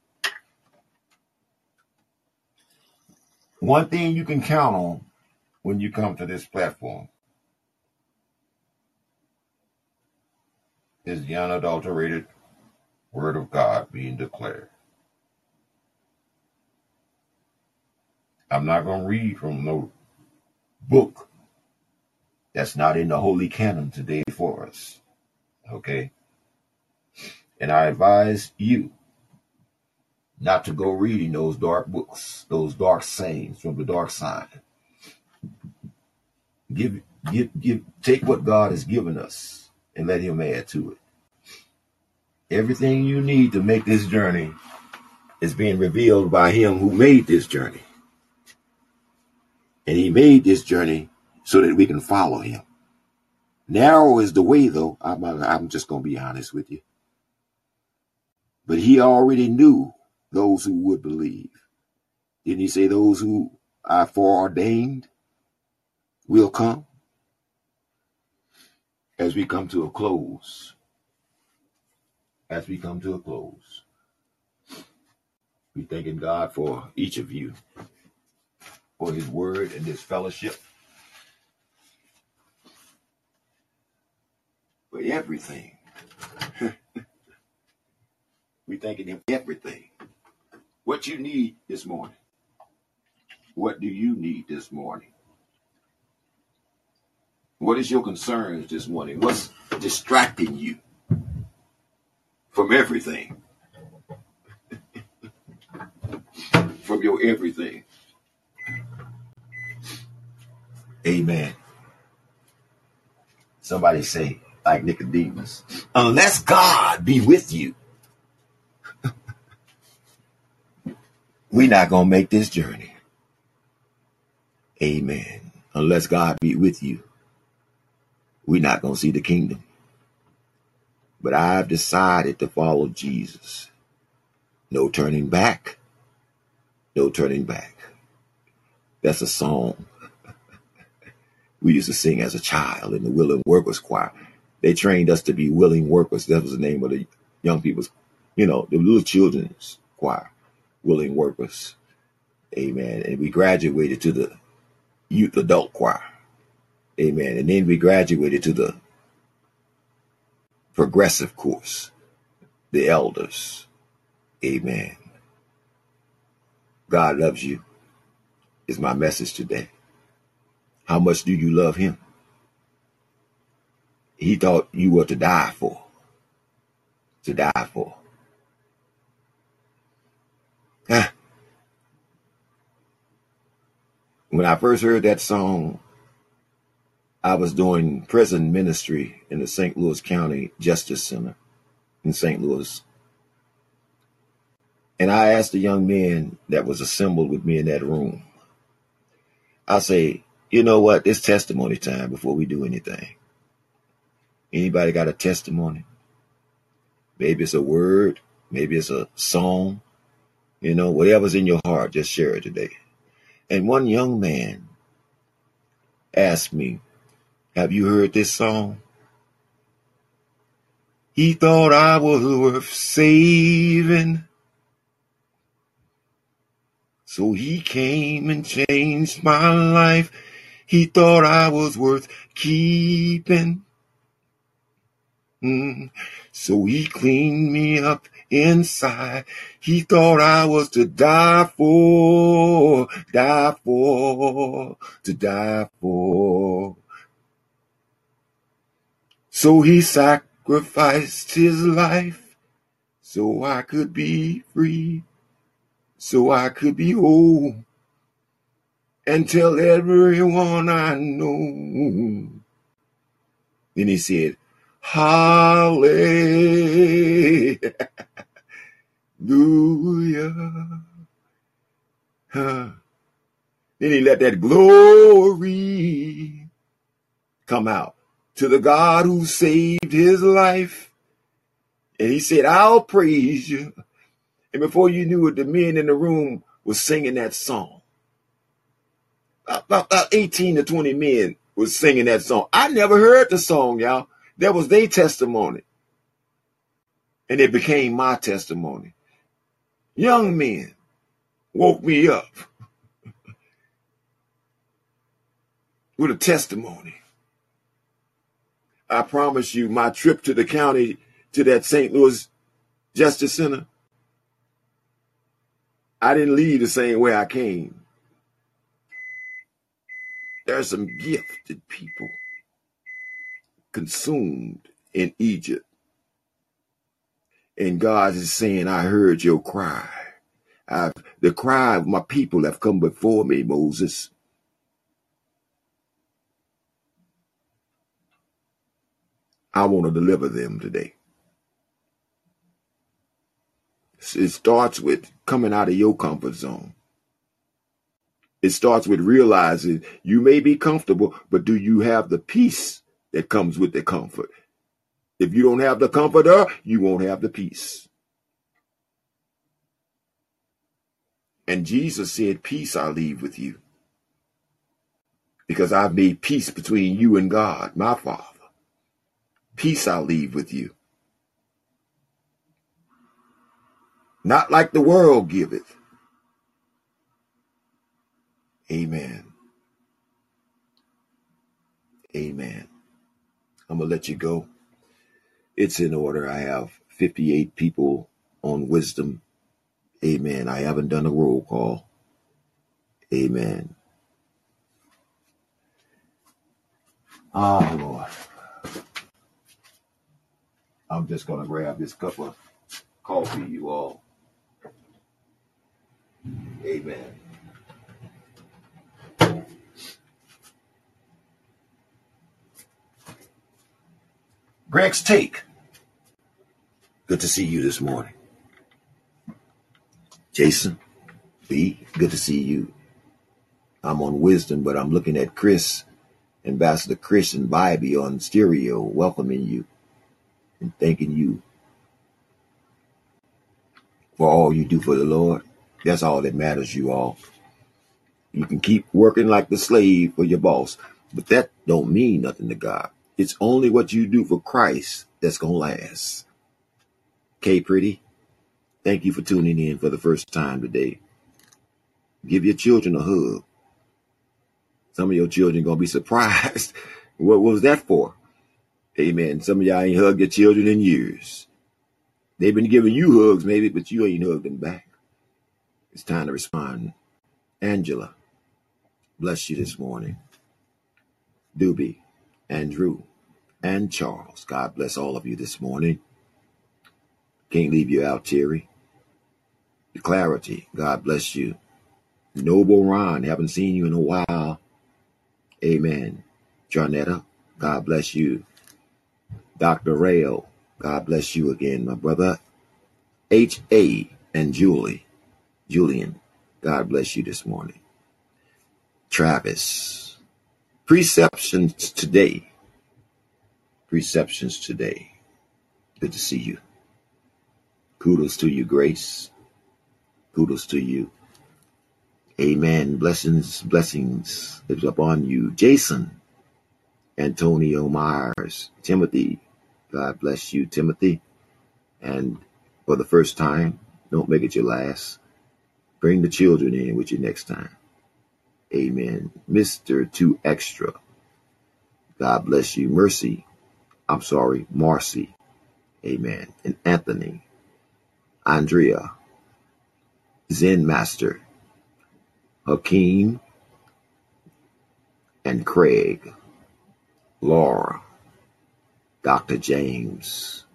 One thing you can count on when you come to this platform is the unadulterated Word of God being declared. I'm not going to read from no book That's not in the holy canon today for us. Okay? And I advise you not to go reading those dark books, those dark sayings from the dark side. Give, give, give, take what God has given us and let Him add to it. Everything you need to make this journey is being revealed by Him who made this journey. And He made this journey so that we can follow Him. Narrow is the way, though. I'm, I'm just going to be honest with you. But He already knew those who would believe. Didn't He say those who are foreordained will come? As we come to a close, as we come to a close, we thanking God for each of you, for his word and his fellowship, for everything. *laughs* we thanking him everything. What you need this morning. What do you need this morning? What is your concerns this morning? What's distracting you from everything? *laughs* from your everything. Amen. Somebody say, like Nicodemus, unless God be with you, *laughs* we're not going to make this journey. Amen. Unless God be with you, we're not going to see the kingdom. But I've decided to follow Jesus. No turning back. No turning back. That's a song we used to sing as a child in the Willing Workers Choir. They trained us to be willing workers. That was the name of the young people's, you know, the little children's choir, Willing Workers. Amen. And we graduated to the youth adult choir. Amen. And then we graduated to the progressive course, the elders. Amen. God loves you, is my message today. How much do you love him? He thought you were to die for. To die for. When I first heard that song, I was doing prison ministry in the St. Louis County Justice Center in St. Louis. And I asked the young man that was assembled with me in that room, I say, you know what? It's testimony time before we do anything. Anybody got a testimony? Maybe it's a word, maybe it's a song, you know, whatever's in your heart, just share it today. And one young man asked me, Have you heard this song? He thought I was worth saving. So he came and changed my life. He thought I was worth keeping. Mm. So he cleaned me up inside. He thought I was to die for, die for, to die for. So he sacrificed his life so I could be free, so I could be whole and tell everyone I know. Then he said, Hallelujah. Huh. Then he let that glory come out to the God who saved his life. And he said, I'll praise you. And before you knew it, the men in the room was singing that song. About, about 18 to 20 men was singing that song. I never heard the song, y'all. That was their testimony. And it became my testimony. Young men woke me up *laughs* with a testimony. I promise you, my trip to the county, to that St. Louis Justice Center, I didn't leave the same way I came. There are some gifted people consumed in Egypt. And God is saying, I heard your cry. I've, the cry of my people have come before me, Moses. I want to deliver them today. It starts with coming out of your comfort zone. It starts with realizing you may be comfortable, but do you have the peace that comes with the comfort? If you don't have the comforter, you won't have the peace. And Jesus said, Peace I leave with you. Because I've made peace between you and God, my Father. Peace I leave with you. Not like the world giveth. Amen. Amen. I'm going to let you go. It's in order. I have 58 people on wisdom. Amen. I haven't done a roll call. Amen. Ah, Lord. I'm just going to grab this cup of coffee, you all. Amen. Greg's Take. Good to see you this morning. Jason B, good to see you. I'm on wisdom, but I'm looking at Chris, Ambassador Chris and Bybee on stereo, welcoming you and thanking you for all you do for the Lord. That's all that matters, you all. You can keep working like the slave for your boss, but that don't mean nothing to God. It's only what you do for Christ that's gonna last. Okay, pretty. Thank you for tuning in for the first time today. Give your children a hug. Some of your children gonna be *laughs* surprised. what was that for? Amen. Some of y'all ain't hugged your children in years. They've been giving you hugs, maybe, but you ain't hugged them back. It's time to respond. Angela, bless you this morning. Doobie, Andrew, and Charles, God bless all of you this morning. Can't leave you out, Terry. Clarity, God bless you. Noble Ron, haven't seen you in a while. Amen. Jarnetta, God bless you. Dr. Rail, God bless you again, my brother. H.A. and Julie, Julian, God bless you this morning. Travis, Preceptions today. Preceptions today. Good to see you. Kudos to you, Grace. Kudos to you. Amen. Blessings, blessings lives upon you. Jason, Antonio Myers, Timothy. God bless you, Timothy. And for the first time, don't make it your last. Bring the children in with you next time. Amen. Mr. Two Extra. God bless you. Mercy. I'm sorry, Marcy. Amen. And Anthony. Andrea. Zen Master. Hakeem. And Craig. Laura. Dr. James.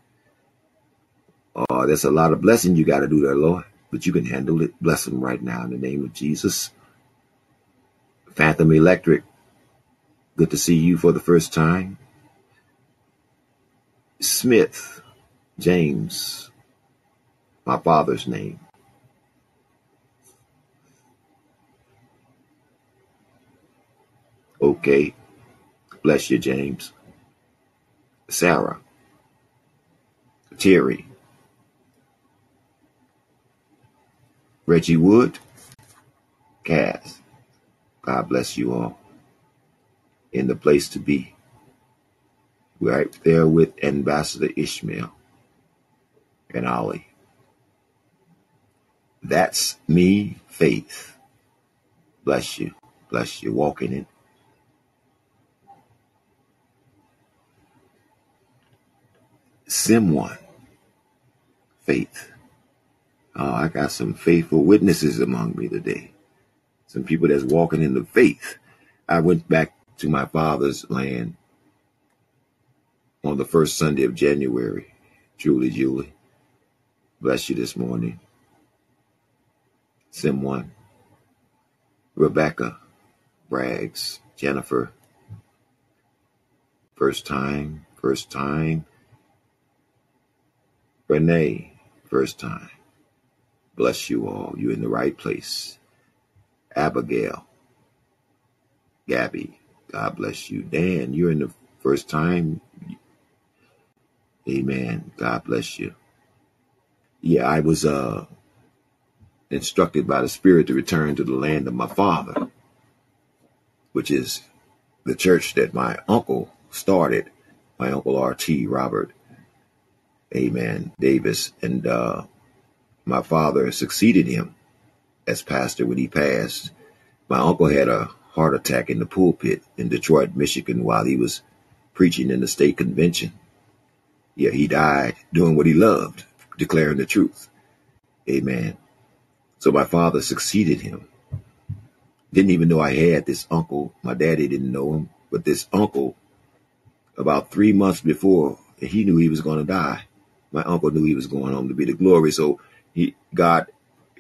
Oh, there's a lot of blessing you got to do there, Lord. But you can handle it. Bless them right now in the name of Jesus. Phantom Electric. Good to see you for the first time. Smith. James. My father's name. Okay. Bless you, James. Sarah. Terry. Reggie Wood. Cass. God bless you all. In the place to be. Right there with Ambassador Ishmael and Ollie. That's me, faith. Bless you. Bless you. Walking in. Sim one. Faith. Oh, I got some faithful witnesses among me today. Some people that's walking in the faith. I went back to my father's land on the first Sunday of January. Julie, Julie, bless you this morning. Sim one, Rebecca, Braggs, Jennifer, first time, first time. Renee, first time. Bless you all. You're in the right place. Abigail, Gabby, God bless you. Dan, you're in the first time. Amen. God bless you. Yeah, I was uh instructed by the Spirit to return to the land of my father, which is the church that my uncle started, my uncle R.T. Robert, Amen, Davis, and uh, my father succeeded him as pastor when he passed. My uncle had a heart attack in the pulpit in Detroit, Michigan, while he was preaching in the state convention. Yeah, he died doing what he loved, declaring the truth. Amen. So my father succeeded him. Didn't even know I had this uncle. My daddy didn't know him, but this uncle, about three months before, he knew he was going to die. My uncle knew he was going home to be the glory. So he, God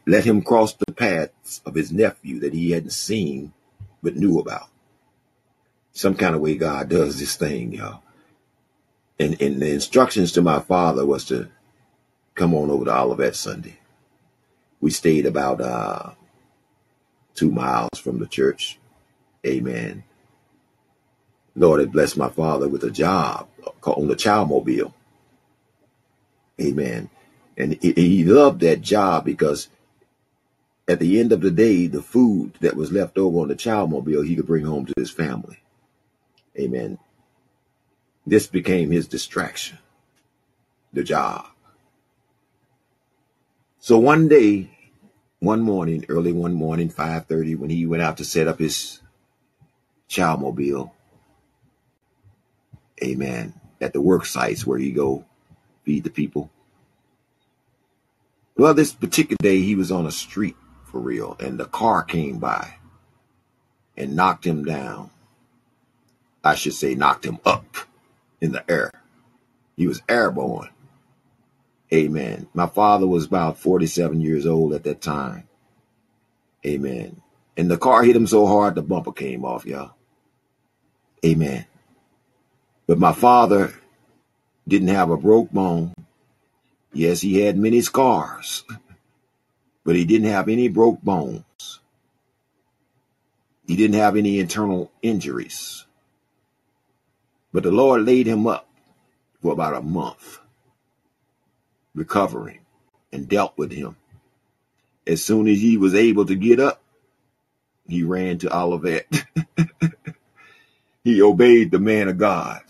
let him cross the paths of his nephew that he hadn't seen but knew about. Some kind of way God does this thing, y'all. And, and the instructions to my father was to come on over to Olivet Sunday. We stayed about uh, two miles from the church. Amen. Lord had blessed my father with a job on the child mobile. Amen. And he, he loved that job because at the end of the day, the food that was left over on the child mobile, he could bring home to his family. Amen. This became his distraction, the job. So one day, one morning, early one morning, 5.30, when he went out to set up his child mobile, amen, at the work sites where he go feed the people. Well, this particular day, he was on a street for real, and the car came by and knocked him down. I should say, knocked him up in the air. He was airborne. Amen. My father was about 47 years old at that time. Amen. And the car hit him so hard the bumper came off, y'all. Amen. But my father didn't have a broke bone. Yes, he had many scars, *laughs* but he didn't have any broke bones. He didn't have any internal injuries. But the Lord laid him up for about a month, recovering and dealt with him. As soon as he was able to get up, he ran to Olivet. *laughs* he obeyed the man of God.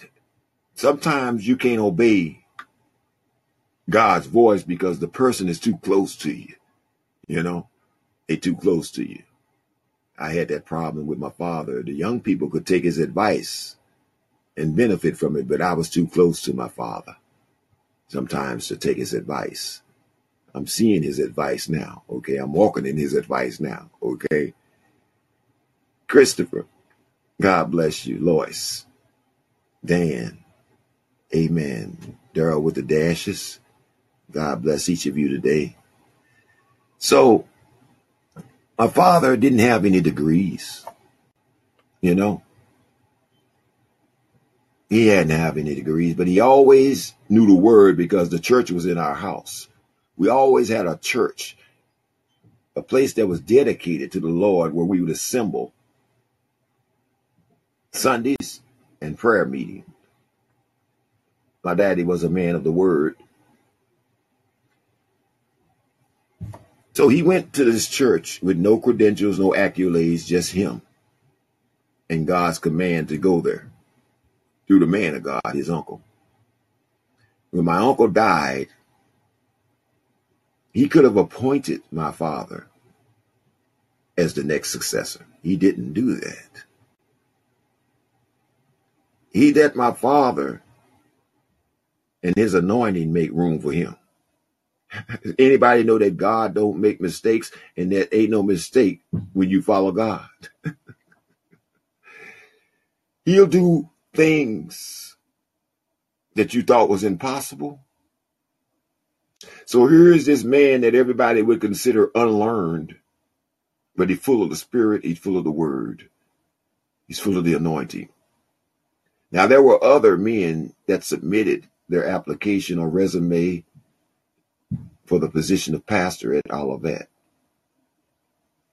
Sometimes you can't obey God's voice because the person is too close to you. You know, they too close to you. I had that problem with my father. The young people could take his advice and benefit from it, but I was too close to my father sometimes to take his advice. I'm seeing his advice now. Okay. I'm walking in his advice now. Okay. Christopher, God bless you. Lois, Dan, amen. Daryl with the dashes. God bless each of you today. So, my father didn't have any degrees, you know. He hadn't have any degrees, but he always knew the word because the church was in our house. We always had a church, a place that was dedicated to the Lord where we would assemble Sundays and prayer meeting. My daddy was a man of the word. So he went to this church with no credentials, no accolades, just him and God's command to go there through the man of God, his uncle. When my uncle died, he could have appointed my father as the next successor. He didn't do that. He let my father and his anointing make room for him. *laughs* Anybody know that God don't make mistakes and that ain't no mistake when you follow God. *laughs* He'll do things that you thought was impossible. So here is this man that everybody would consider unlearned, but he's full of the Spirit, he's full of the Word, he's full of the anointing. Now, there were other men that submitted their application or resume for the position of pastor at Olivet.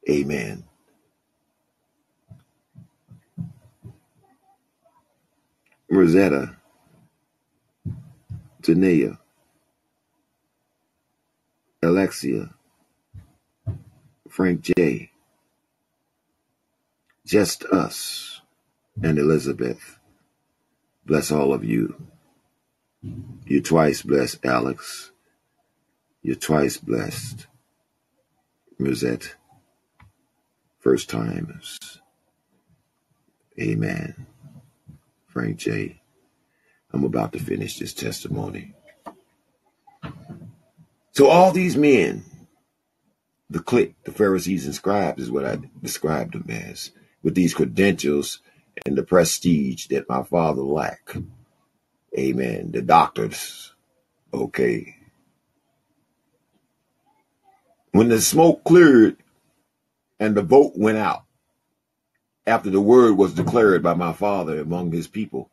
Amen. Rosetta, Tanea, Alexia, Frank J, Just Us, and Elizabeth. Bless all of you. You're twice blessed, Alex. You're twice blessed. Rosette. First times. Amen. Frank J. I'm about to finish this testimony. So all these men, the clique, the Pharisees and scribes is what I described them as, with these credentials and the prestige that my father lacked. Amen. The doctors. Okay. When the smoke cleared and the vote went out, after the word was declared by my father among his people,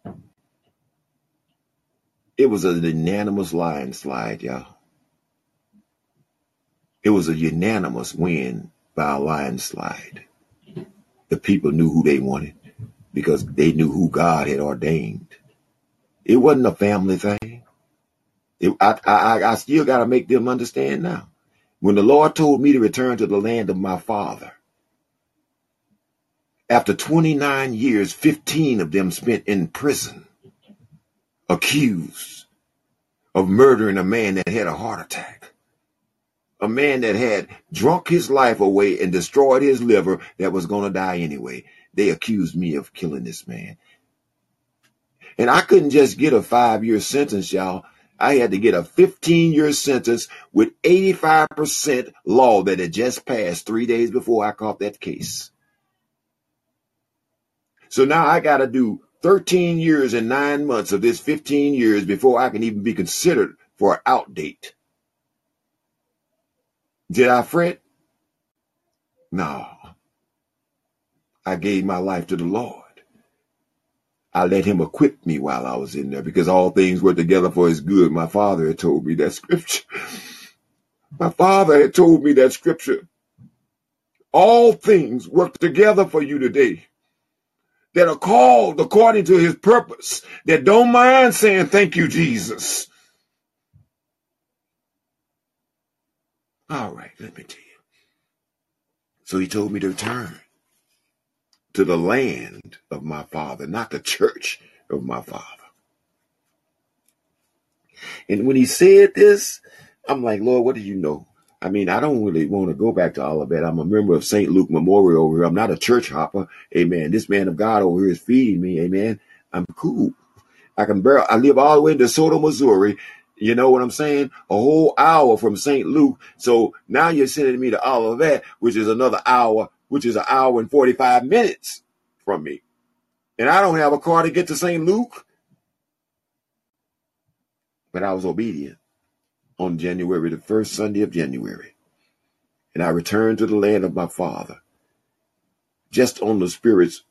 it was a unanimous landslide, y'all. It was a unanimous win by a landslide. The people knew who they wanted because they knew who God had ordained. It wasn't a family thing. It, I, I, I still got to make them understand now. When the Lord told me to return to the land of my father, after 29 years, 15 of them spent in prison, accused of murdering a man that had a heart attack. A man that had drunk his life away and destroyed his liver that was going to die anyway. They accused me of killing this man. And I couldn't just get a five year sentence, y'all. I had to get a 15 year sentence with 85% law that had just passed three days before I caught that case. So now I got to do 13 years and nine months of this 15 years before I can even be considered for an outdate. Did I fret? No. I gave my life to the Lord. I let him equip me while I was in there because all things were together for his good. My father had told me that scripture. *laughs* My father had told me that scripture. All things work together for you today that are called according to his purpose, that don't mind saying, Thank you, Jesus. All right, let me tell you. So he told me to return to the land of my father, not the church of my father. And when he said this, I'm like, Lord, what do you know? I mean, I don't really want to go back to all of that. I'm a member of St. Luke Memorial over here. I'm not a church hopper. Amen. This man of God over here is feeding me. Amen. I'm cool. I can bear, I live all the way in DeSoto, Missouri. You know what I'm saying? A whole hour from St. Luke. So now you're sending me to Olivet, which is another hour, which is an hour and 45 minutes from me. And I don't have a car to get to St. Luke. But I was obedient on January, the first Sunday of January. And I returned to the land of my father, just on the Spirit's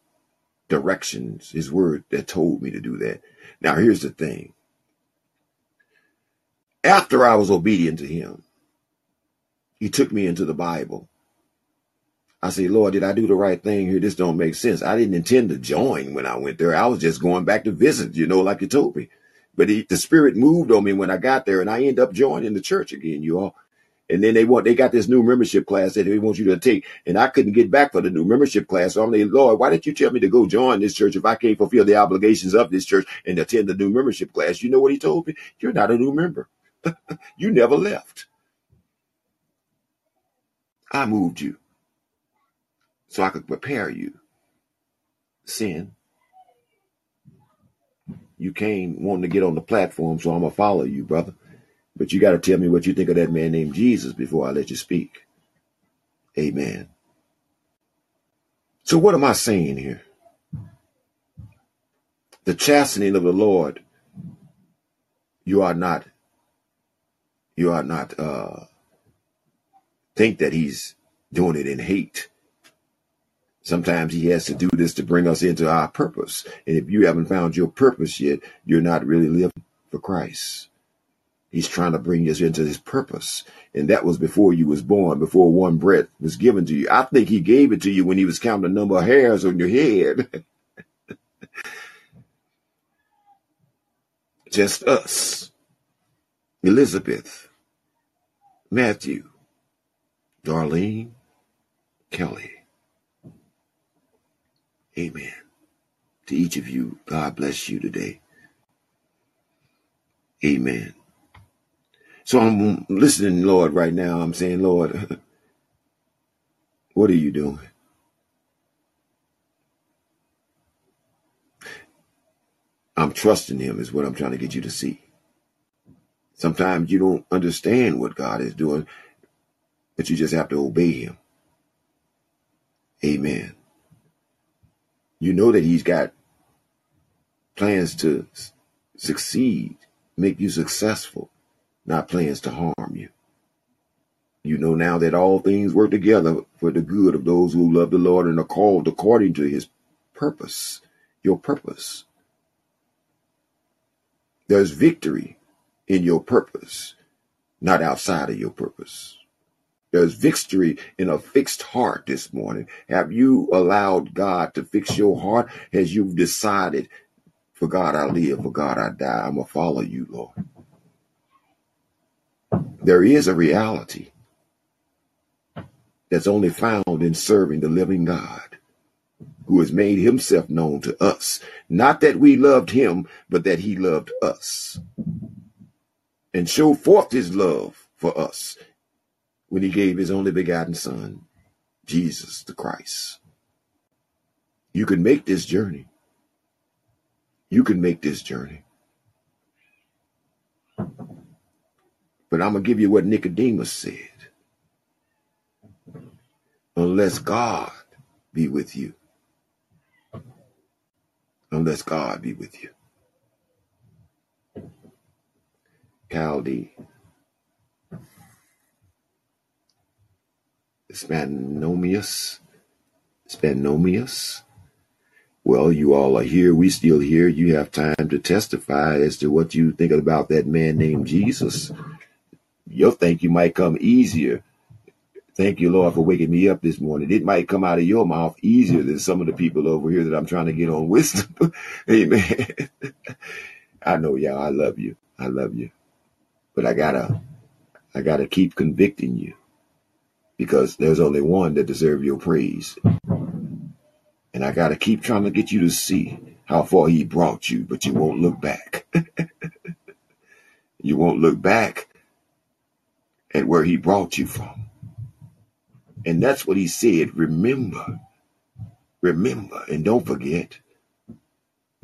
directions, his word that told me to do that. Now, here's the thing. After I was obedient to him, he took me into the Bible. I say, Lord, did I do the right thing here? This don't make sense. I didn't intend to join when I went there. I was just going back to visit, you know, like you told me. But he, the spirit moved on me when I got there, and I end up joining the church again, you all. And then they want they got this new membership class that they want you to take, and I couldn't get back for the new membership class. So I'm like, Lord, why didn't you tell me to go join this church if I can't fulfill the obligations of this church and attend the new membership class? You know what he told me? You're not a new member. *laughs* you never left. I moved you so I could prepare you. Sin you came wanting to get on the platform, so I'm gonna follow you, brother. But you got to tell me what you think of that man named Jesus before I let you speak. Amen. So what am I saying here? The chastening of the Lord You are not, you are not, uh, think that he's doing it in hate. Sometimes he has to do this to bring us into our purpose. And if you haven't found your purpose yet, you're not really living for Christ. He's trying to bring us into his purpose. And that was before you was born, before one breath was given to you. I think he gave it to you when he was counting the number of hairs on your head. *laughs* Just us. Elizabeth, Matthew, Darlene, Kelly. Amen. To each of you, God bless you today. Amen. So I'm listening, Lord, right now. I'm saying, Lord, *laughs* what are you doing? I'm trusting him is what I'm trying to get you to see. Sometimes you don't understand what God is doing, but you just have to obey him. Amen. You know that he's got plans to succeed, make you successful, not plans to harm you. You know now that all things work together for the good of those who love the Lord and are called according to his purpose, your purpose. There's victory in your purpose, not outside of your purpose. There's victory in a fixed heart this morning. Have you allowed God to fix your heart as you've decided, for God I live, for God I die? I'm going to follow you, Lord. There is a reality that's only found in serving the living God who has made himself known to us. Not that we loved him, but that he loved us and showed forth his love for us when he gave his only begotten son, Jesus the Christ. You can make this journey. You can make this journey. But I'm going to give you what Nicodemus said. Unless God be with you. Unless God be with you. Caldi Spanomius. Spanomius. Well, you all are here. We still here. You have time to testify as to what you think about that man named Jesus. You'll think you might come easier. Thank you, Lord, for waking me up this morning. It might come out of your mouth easier than some of the people over here that I'm trying to get on wisdom. *laughs* Amen. *laughs* I know y'all. I love you. I love you. But I gotta, I gotta keep convicting you because there's only one that deserves your praise. And I got to keep trying to get you to see how far he brought you, but you won't look back. *laughs* you won't look back at where he brought you from. And that's what he said. Remember, remember, and don't forget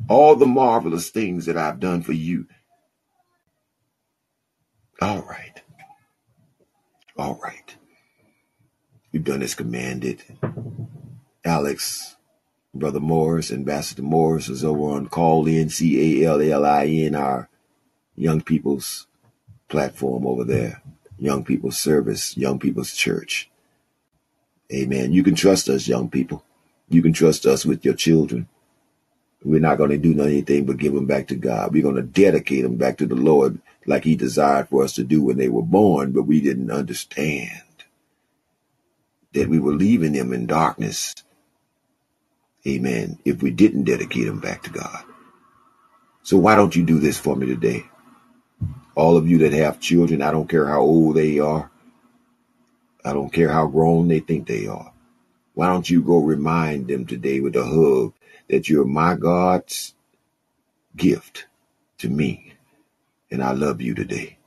all the marvelous things that I've done for you. All right. All right. You've done as commanded. Alex, Brother Morris, Ambassador Morris is over on Callin, C A L L I N, our young people's platform over there. Young People's Service, Young People's Church. Amen. You can trust us, young people. You can trust us with your children. We're not going to do anything but give them back to God. We're going to dedicate them back to the Lord like He desired for us to do when they were born, but we didn't understand that we were leaving them in darkness. Amen. If we didn't dedicate them back to God. So why don't you do this for me today? All of you that have children, I don't care how old they are. I don't care how grown they think they are. Why don't you go remind them today with a hug that you're my God's gift to me and I love you today.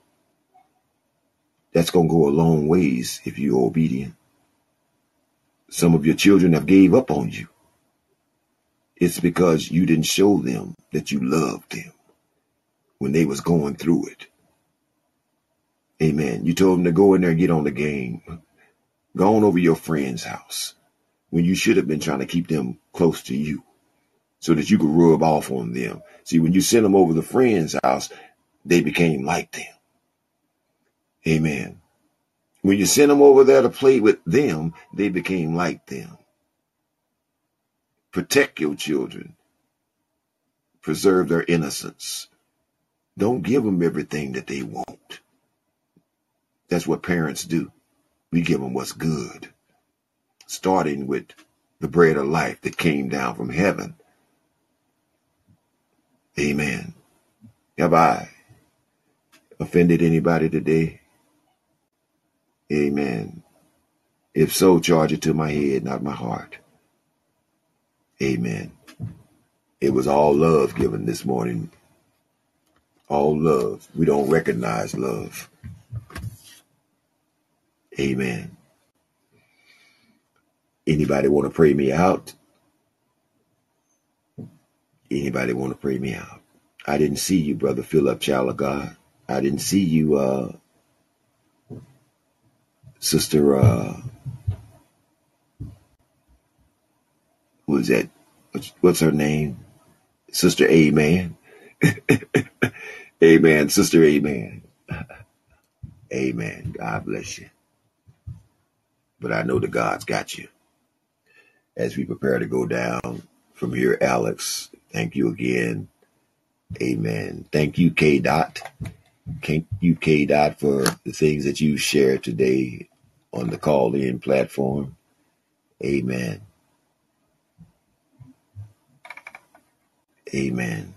That's going to go a long ways if you're obedient. Some of your children have gave up on you. It's because you didn't show them that you loved them when they was going through it. Amen. You told them to go in there and get on the game. Go on over your friend's house when you should have been trying to keep them close to you so that you could rub off on them. See, when you sent them over the friend's house, they became like them. Amen. When you sent them over there to play with them, they became like them. Protect your children. Preserve their innocence. Don't give them everything that they want. That's what parents do. We give them what's good, starting with the bread of life that came down from heaven. Amen. Have I offended anybody today? Amen. If so, charge it to my head, not my heart. Amen. It was all love given this morning. All love. We don't recognize love. Amen. Anybody want to pray me out? Anybody want to pray me out? I didn't see you, brother Philip, child of God. I didn't see you, uh, sister, uh, who is that? What's, her name? Sister Amen. *laughs* Amen. Sister Amen. *laughs* Amen. God bless you. But I know the God's got you. As we prepare to go down from here, Alex, thank you again. Amen. Thank you, K. Dot. Thank you, K. Dot, for the things that you shared today on the Callin platform. Amen. Amen.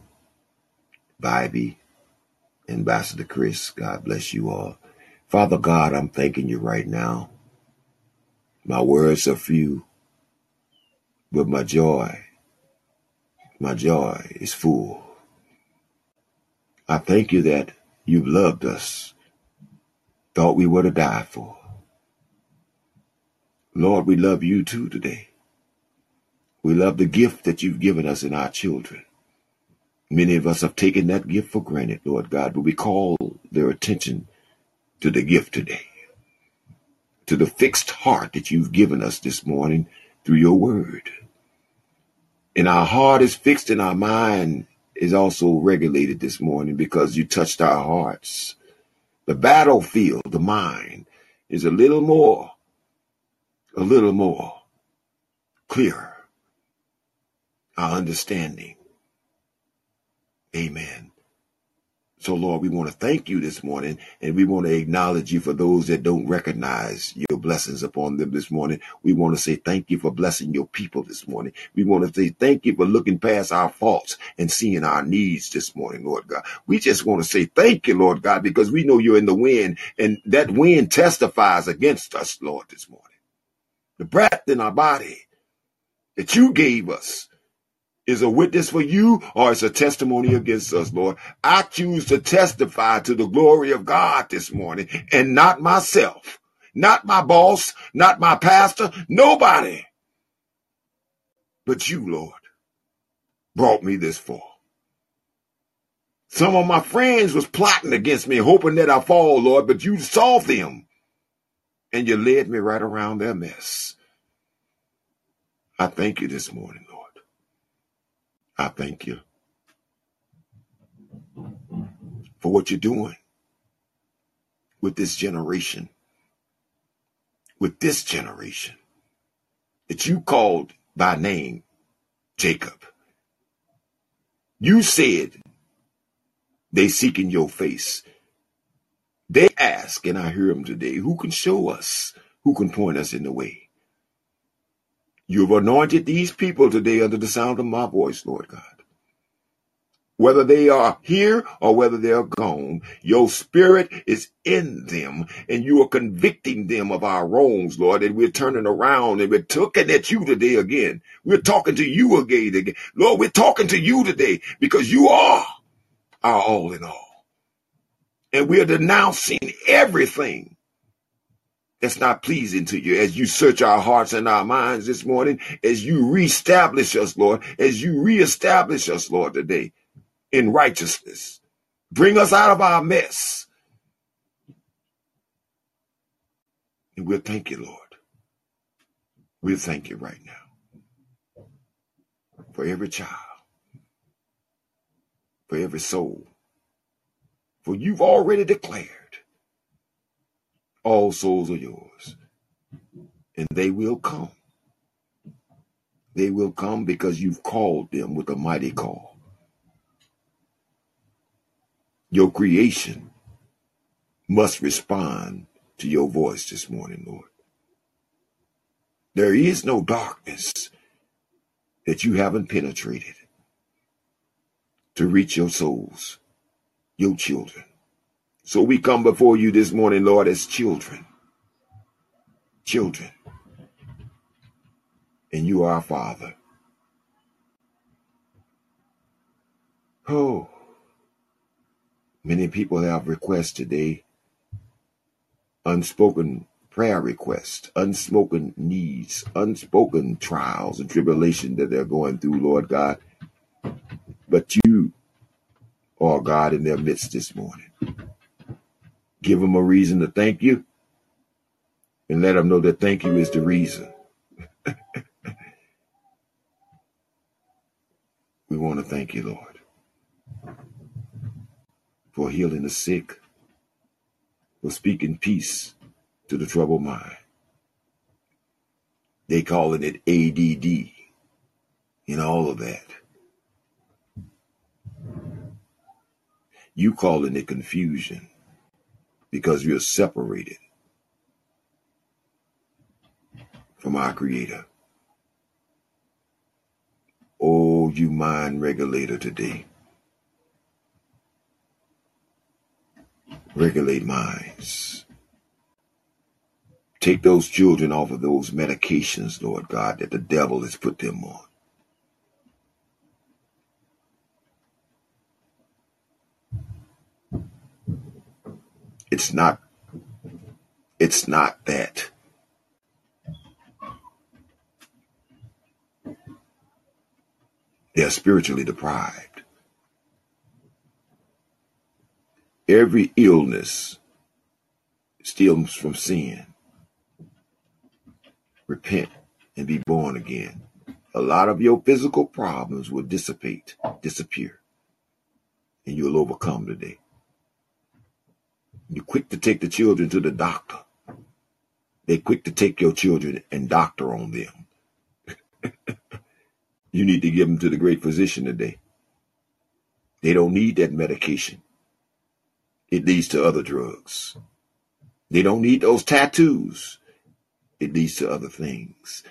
Bybee, Ambassador Chris, God bless you all. Father God, I'm thanking you right now. My words are few, but my joy, my joy is full. I thank you that you've loved us, thought we were to die for. Lord, we love you too today. We love the gift that you've given us in our children. Many of us have taken that gift for granted, Lord God, but we call their attention to the gift today, to the fixed heart that you've given us this morning through your word. And our heart is fixed and our mind is also regulated this morning because you touched our hearts. The battlefield, the mind, is a little more, a little more clearer. Our understanding Amen. So, Lord, we want to thank you this morning and we want to acknowledge you for those that don't recognize your blessings upon them this morning. We want to say thank you for blessing your people this morning. We want to say thank you for looking past our faults and seeing our needs this morning, Lord God. We just want to say thank you, Lord God, because we know you're in the wind and that wind testifies against us, Lord, this morning. The breath in our body that you gave us is a witness for you or it's a testimony against us, Lord. I choose to testify to the glory of God this morning and not myself, not my boss, not my pastor, nobody but you, Lord, brought me this far. Some of my friends was plotting against me, hoping that I fall, Lord, but you saw them and you led me right around their mess. I thank you this morning. I thank you for what you're doing with this generation, with this generation that you called by name Jacob. You said they seeking your face. They ask, and I hear them today, who can show us, who can point us in the way? You've anointed these people today under the sound of my voice, Lord God. Whether they are here or whether they are gone, your spirit is in them and you are convicting them of our wrongs, Lord. And we're turning around and we're talking at you today again. We're talking to you again. again. Lord, we're talking to you today because you are our all in all. And we're denouncing everything that's not pleasing to you as you search our hearts and our minds this morning, as you reestablish us, Lord, as you reestablish us, Lord, today in righteousness. Bring us out of our mess. And we'll thank you, Lord. We'll thank you right now for every child, for every soul, For you've already declared all souls are yours, and they will come. They will come because you've called them with a mighty call. Your creation must respond to your voice this morning, Lord. There is no darkness that you haven't penetrated to reach your souls, your children. So we come before you this morning, Lord, as children. Children. And you are our Father. Oh, many people have requests today, unspoken prayer requests, unspoken needs, unspoken trials and tribulation that they're going through, Lord God. But you are God in their midst this morning. Give them a reason to thank you and let them know that thank you is the reason. *laughs* we want to thank you, Lord, for healing the sick, for speaking peace to the troubled mind. They calling it ADD and all of that. You calling it confusion because you're separated from our Creator. Oh, you mind regulator today. Regulate minds. Take those children off of those medications, Lord God, that the devil has put them on. It's not, it's not that. They're spiritually deprived. Every illness stems from sin. Repent and be born again. A lot of your physical problems will dissipate, disappear, and you'll overcome today. You're quick to take the children to the doctor. They're quick to take your children and doctor on them. *laughs* you need to give them to the great physician today. They don't need that medication. It leads to other drugs. They don't need those tattoos. It leads to other things.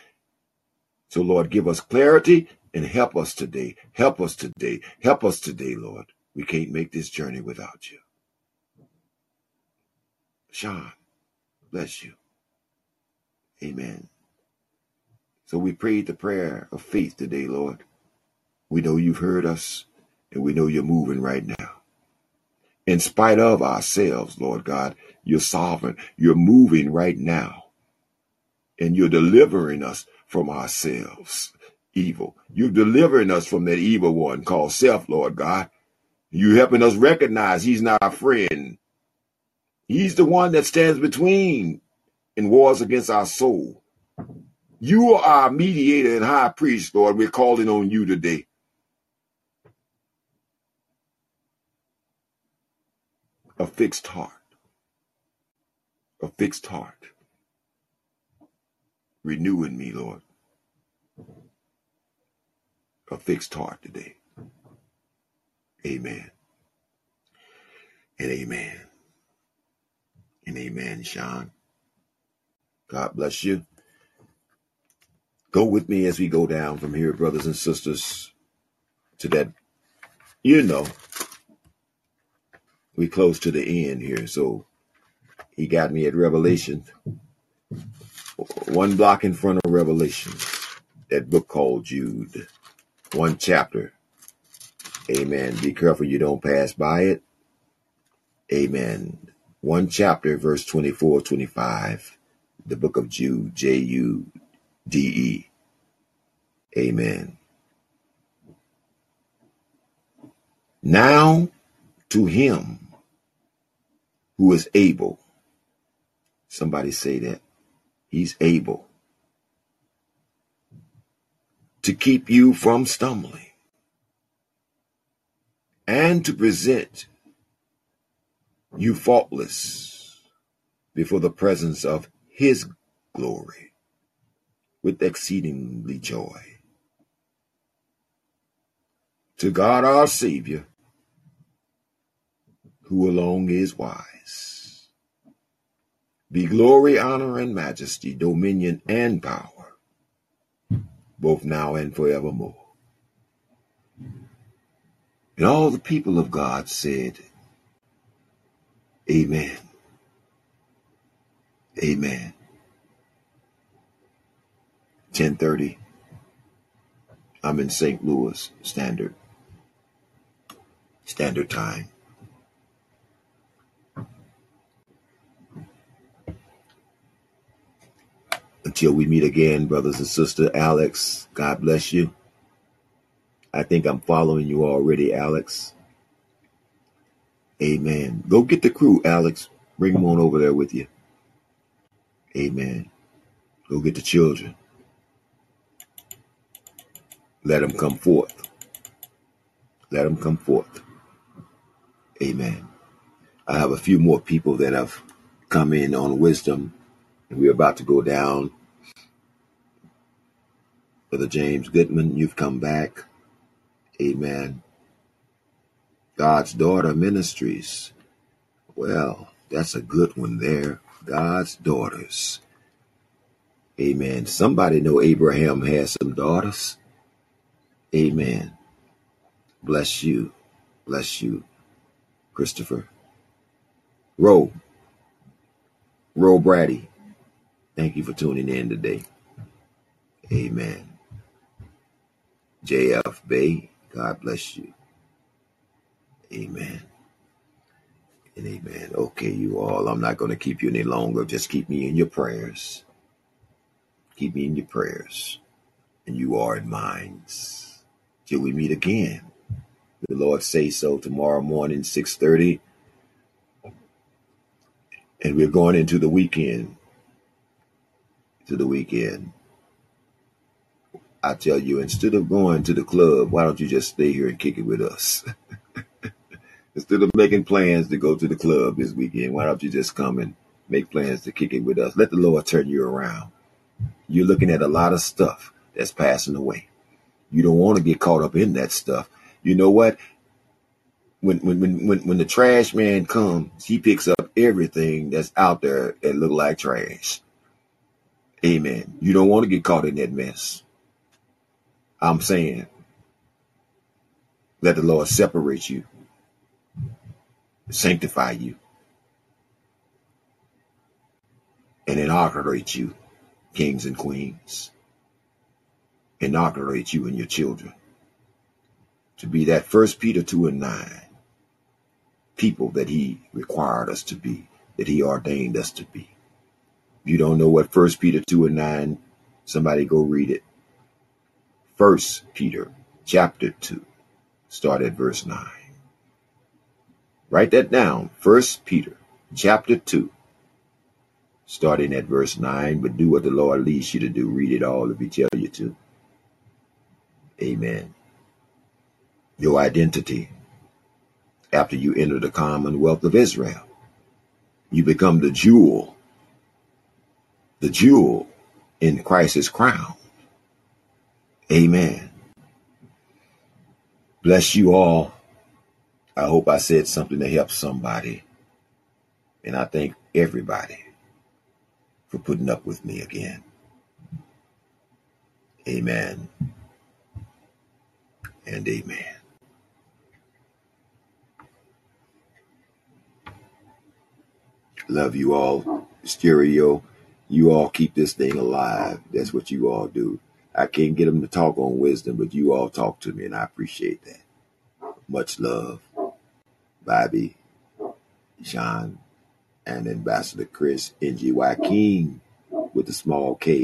So, Lord, give us clarity and help us today. Help us today. Help us today, Lord. We can't make this journey without you. Sean, bless you. Amen. So we prayed the prayer of faith today, Lord. We know you've heard us and we know you're moving right now. In spite of ourselves, Lord God, you're sovereign. You're moving right now. And you're delivering us from ourselves, evil. You're delivering us from that evil one called self, Lord God. You're helping us recognize he's not our friend. He's the one that stands between and wars against our soul. You are our mediator and high priest, Lord. We're calling on you today. A fixed heart. A fixed heart. Renew in me, Lord. A fixed heart today. Amen. And amen and amen, Sean. God bless you. Go with me as we go down from here, brothers and sisters, to that, you know, we close to the end here. So he got me at Revelation, one block in front of Revelation, that book called Jude, one chapter. Amen. Be careful you don't pass by it. Amen one chapter, verse 24, 25, the book of Jude, J U D E. Amen. Now to him who is able, somebody say that, he's able to keep you from stumbling and to present you faultless before the presence of his glory with exceedingly joy. To God our Savior, who alone is wise, be glory, honor, and majesty, dominion, and power, both now and forevermore. And all the people of God said, Amen. Amen. 1030. I'm in St. Louis Standard. Standard Time. Until we meet again, brothers and sister Alex, God bless you. I think I'm following you already, Alex. Amen. Go get the crew, Alex. Bring them on over there with you. Amen. Go get the children. Let them come forth. Let them come forth. Amen. I have a few more people that have come in on wisdom, and we're about to go down. Brother James Goodman, you've come back. Amen. God's Daughter Ministries. Well, that's a good one there. God's Daughters. Amen. Somebody know Abraham has some daughters. Amen. Bless you. Bless you, Christopher. Ro. Ro Brady. Thank you for tuning in today. Amen. JF Bay. God bless you. Amen. And amen. Okay, you all. I'm not going to keep you any longer. Just keep me in your prayers. Keep me in your prayers. And you are in mine. Till we meet again. The Lord say so tomorrow morning, 6:30. And we're going into the weekend. To the weekend. I tell you, instead of going to the club, why don't you just stay here and kick it with us? *laughs* instead of making plans to go to the club this weekend, why don't you just come and make plans to kick it with us? Let the Lord turn you around. You're looking at a lot of stuff that's passing away. You don't want to get caught up in that stuff. You know what? When when when when, when the trash man comes, he picks up everything that's out there that look like trash. Amen. You don't want to get caught in that mess. I'm saying, let the Lord separate you, sanctify you, and inaugurate you, kings and queens. Inaugurate you and your children to be that first Peter 2 and 9 people that he required us to be, that he ordained us to be. If you don't know what first Peter 2 and 9, somebody go read it. First Peter chapter 2, start at verse 9. Write that down. First Peter chapter 2, starting at verse 9, but do what the Lord leads you to do. Read it all if he tell you to. Amen. Your identity after you enter the commonwealth of Israel. You become the jewel, the jewel in Christ's crown. Amen. Bless you all. I hope I said something to help somebody. And I thank everybody for putting up with me again. Amen and amen. Love you all. Stereo, you all keep this thing alive. That's what you all do. I can't get them to talk on wisdom, but you all talk to me, and I appreciate that. Much love. Bobby, Sean, and Ambassador Chris, NGY King with a small K.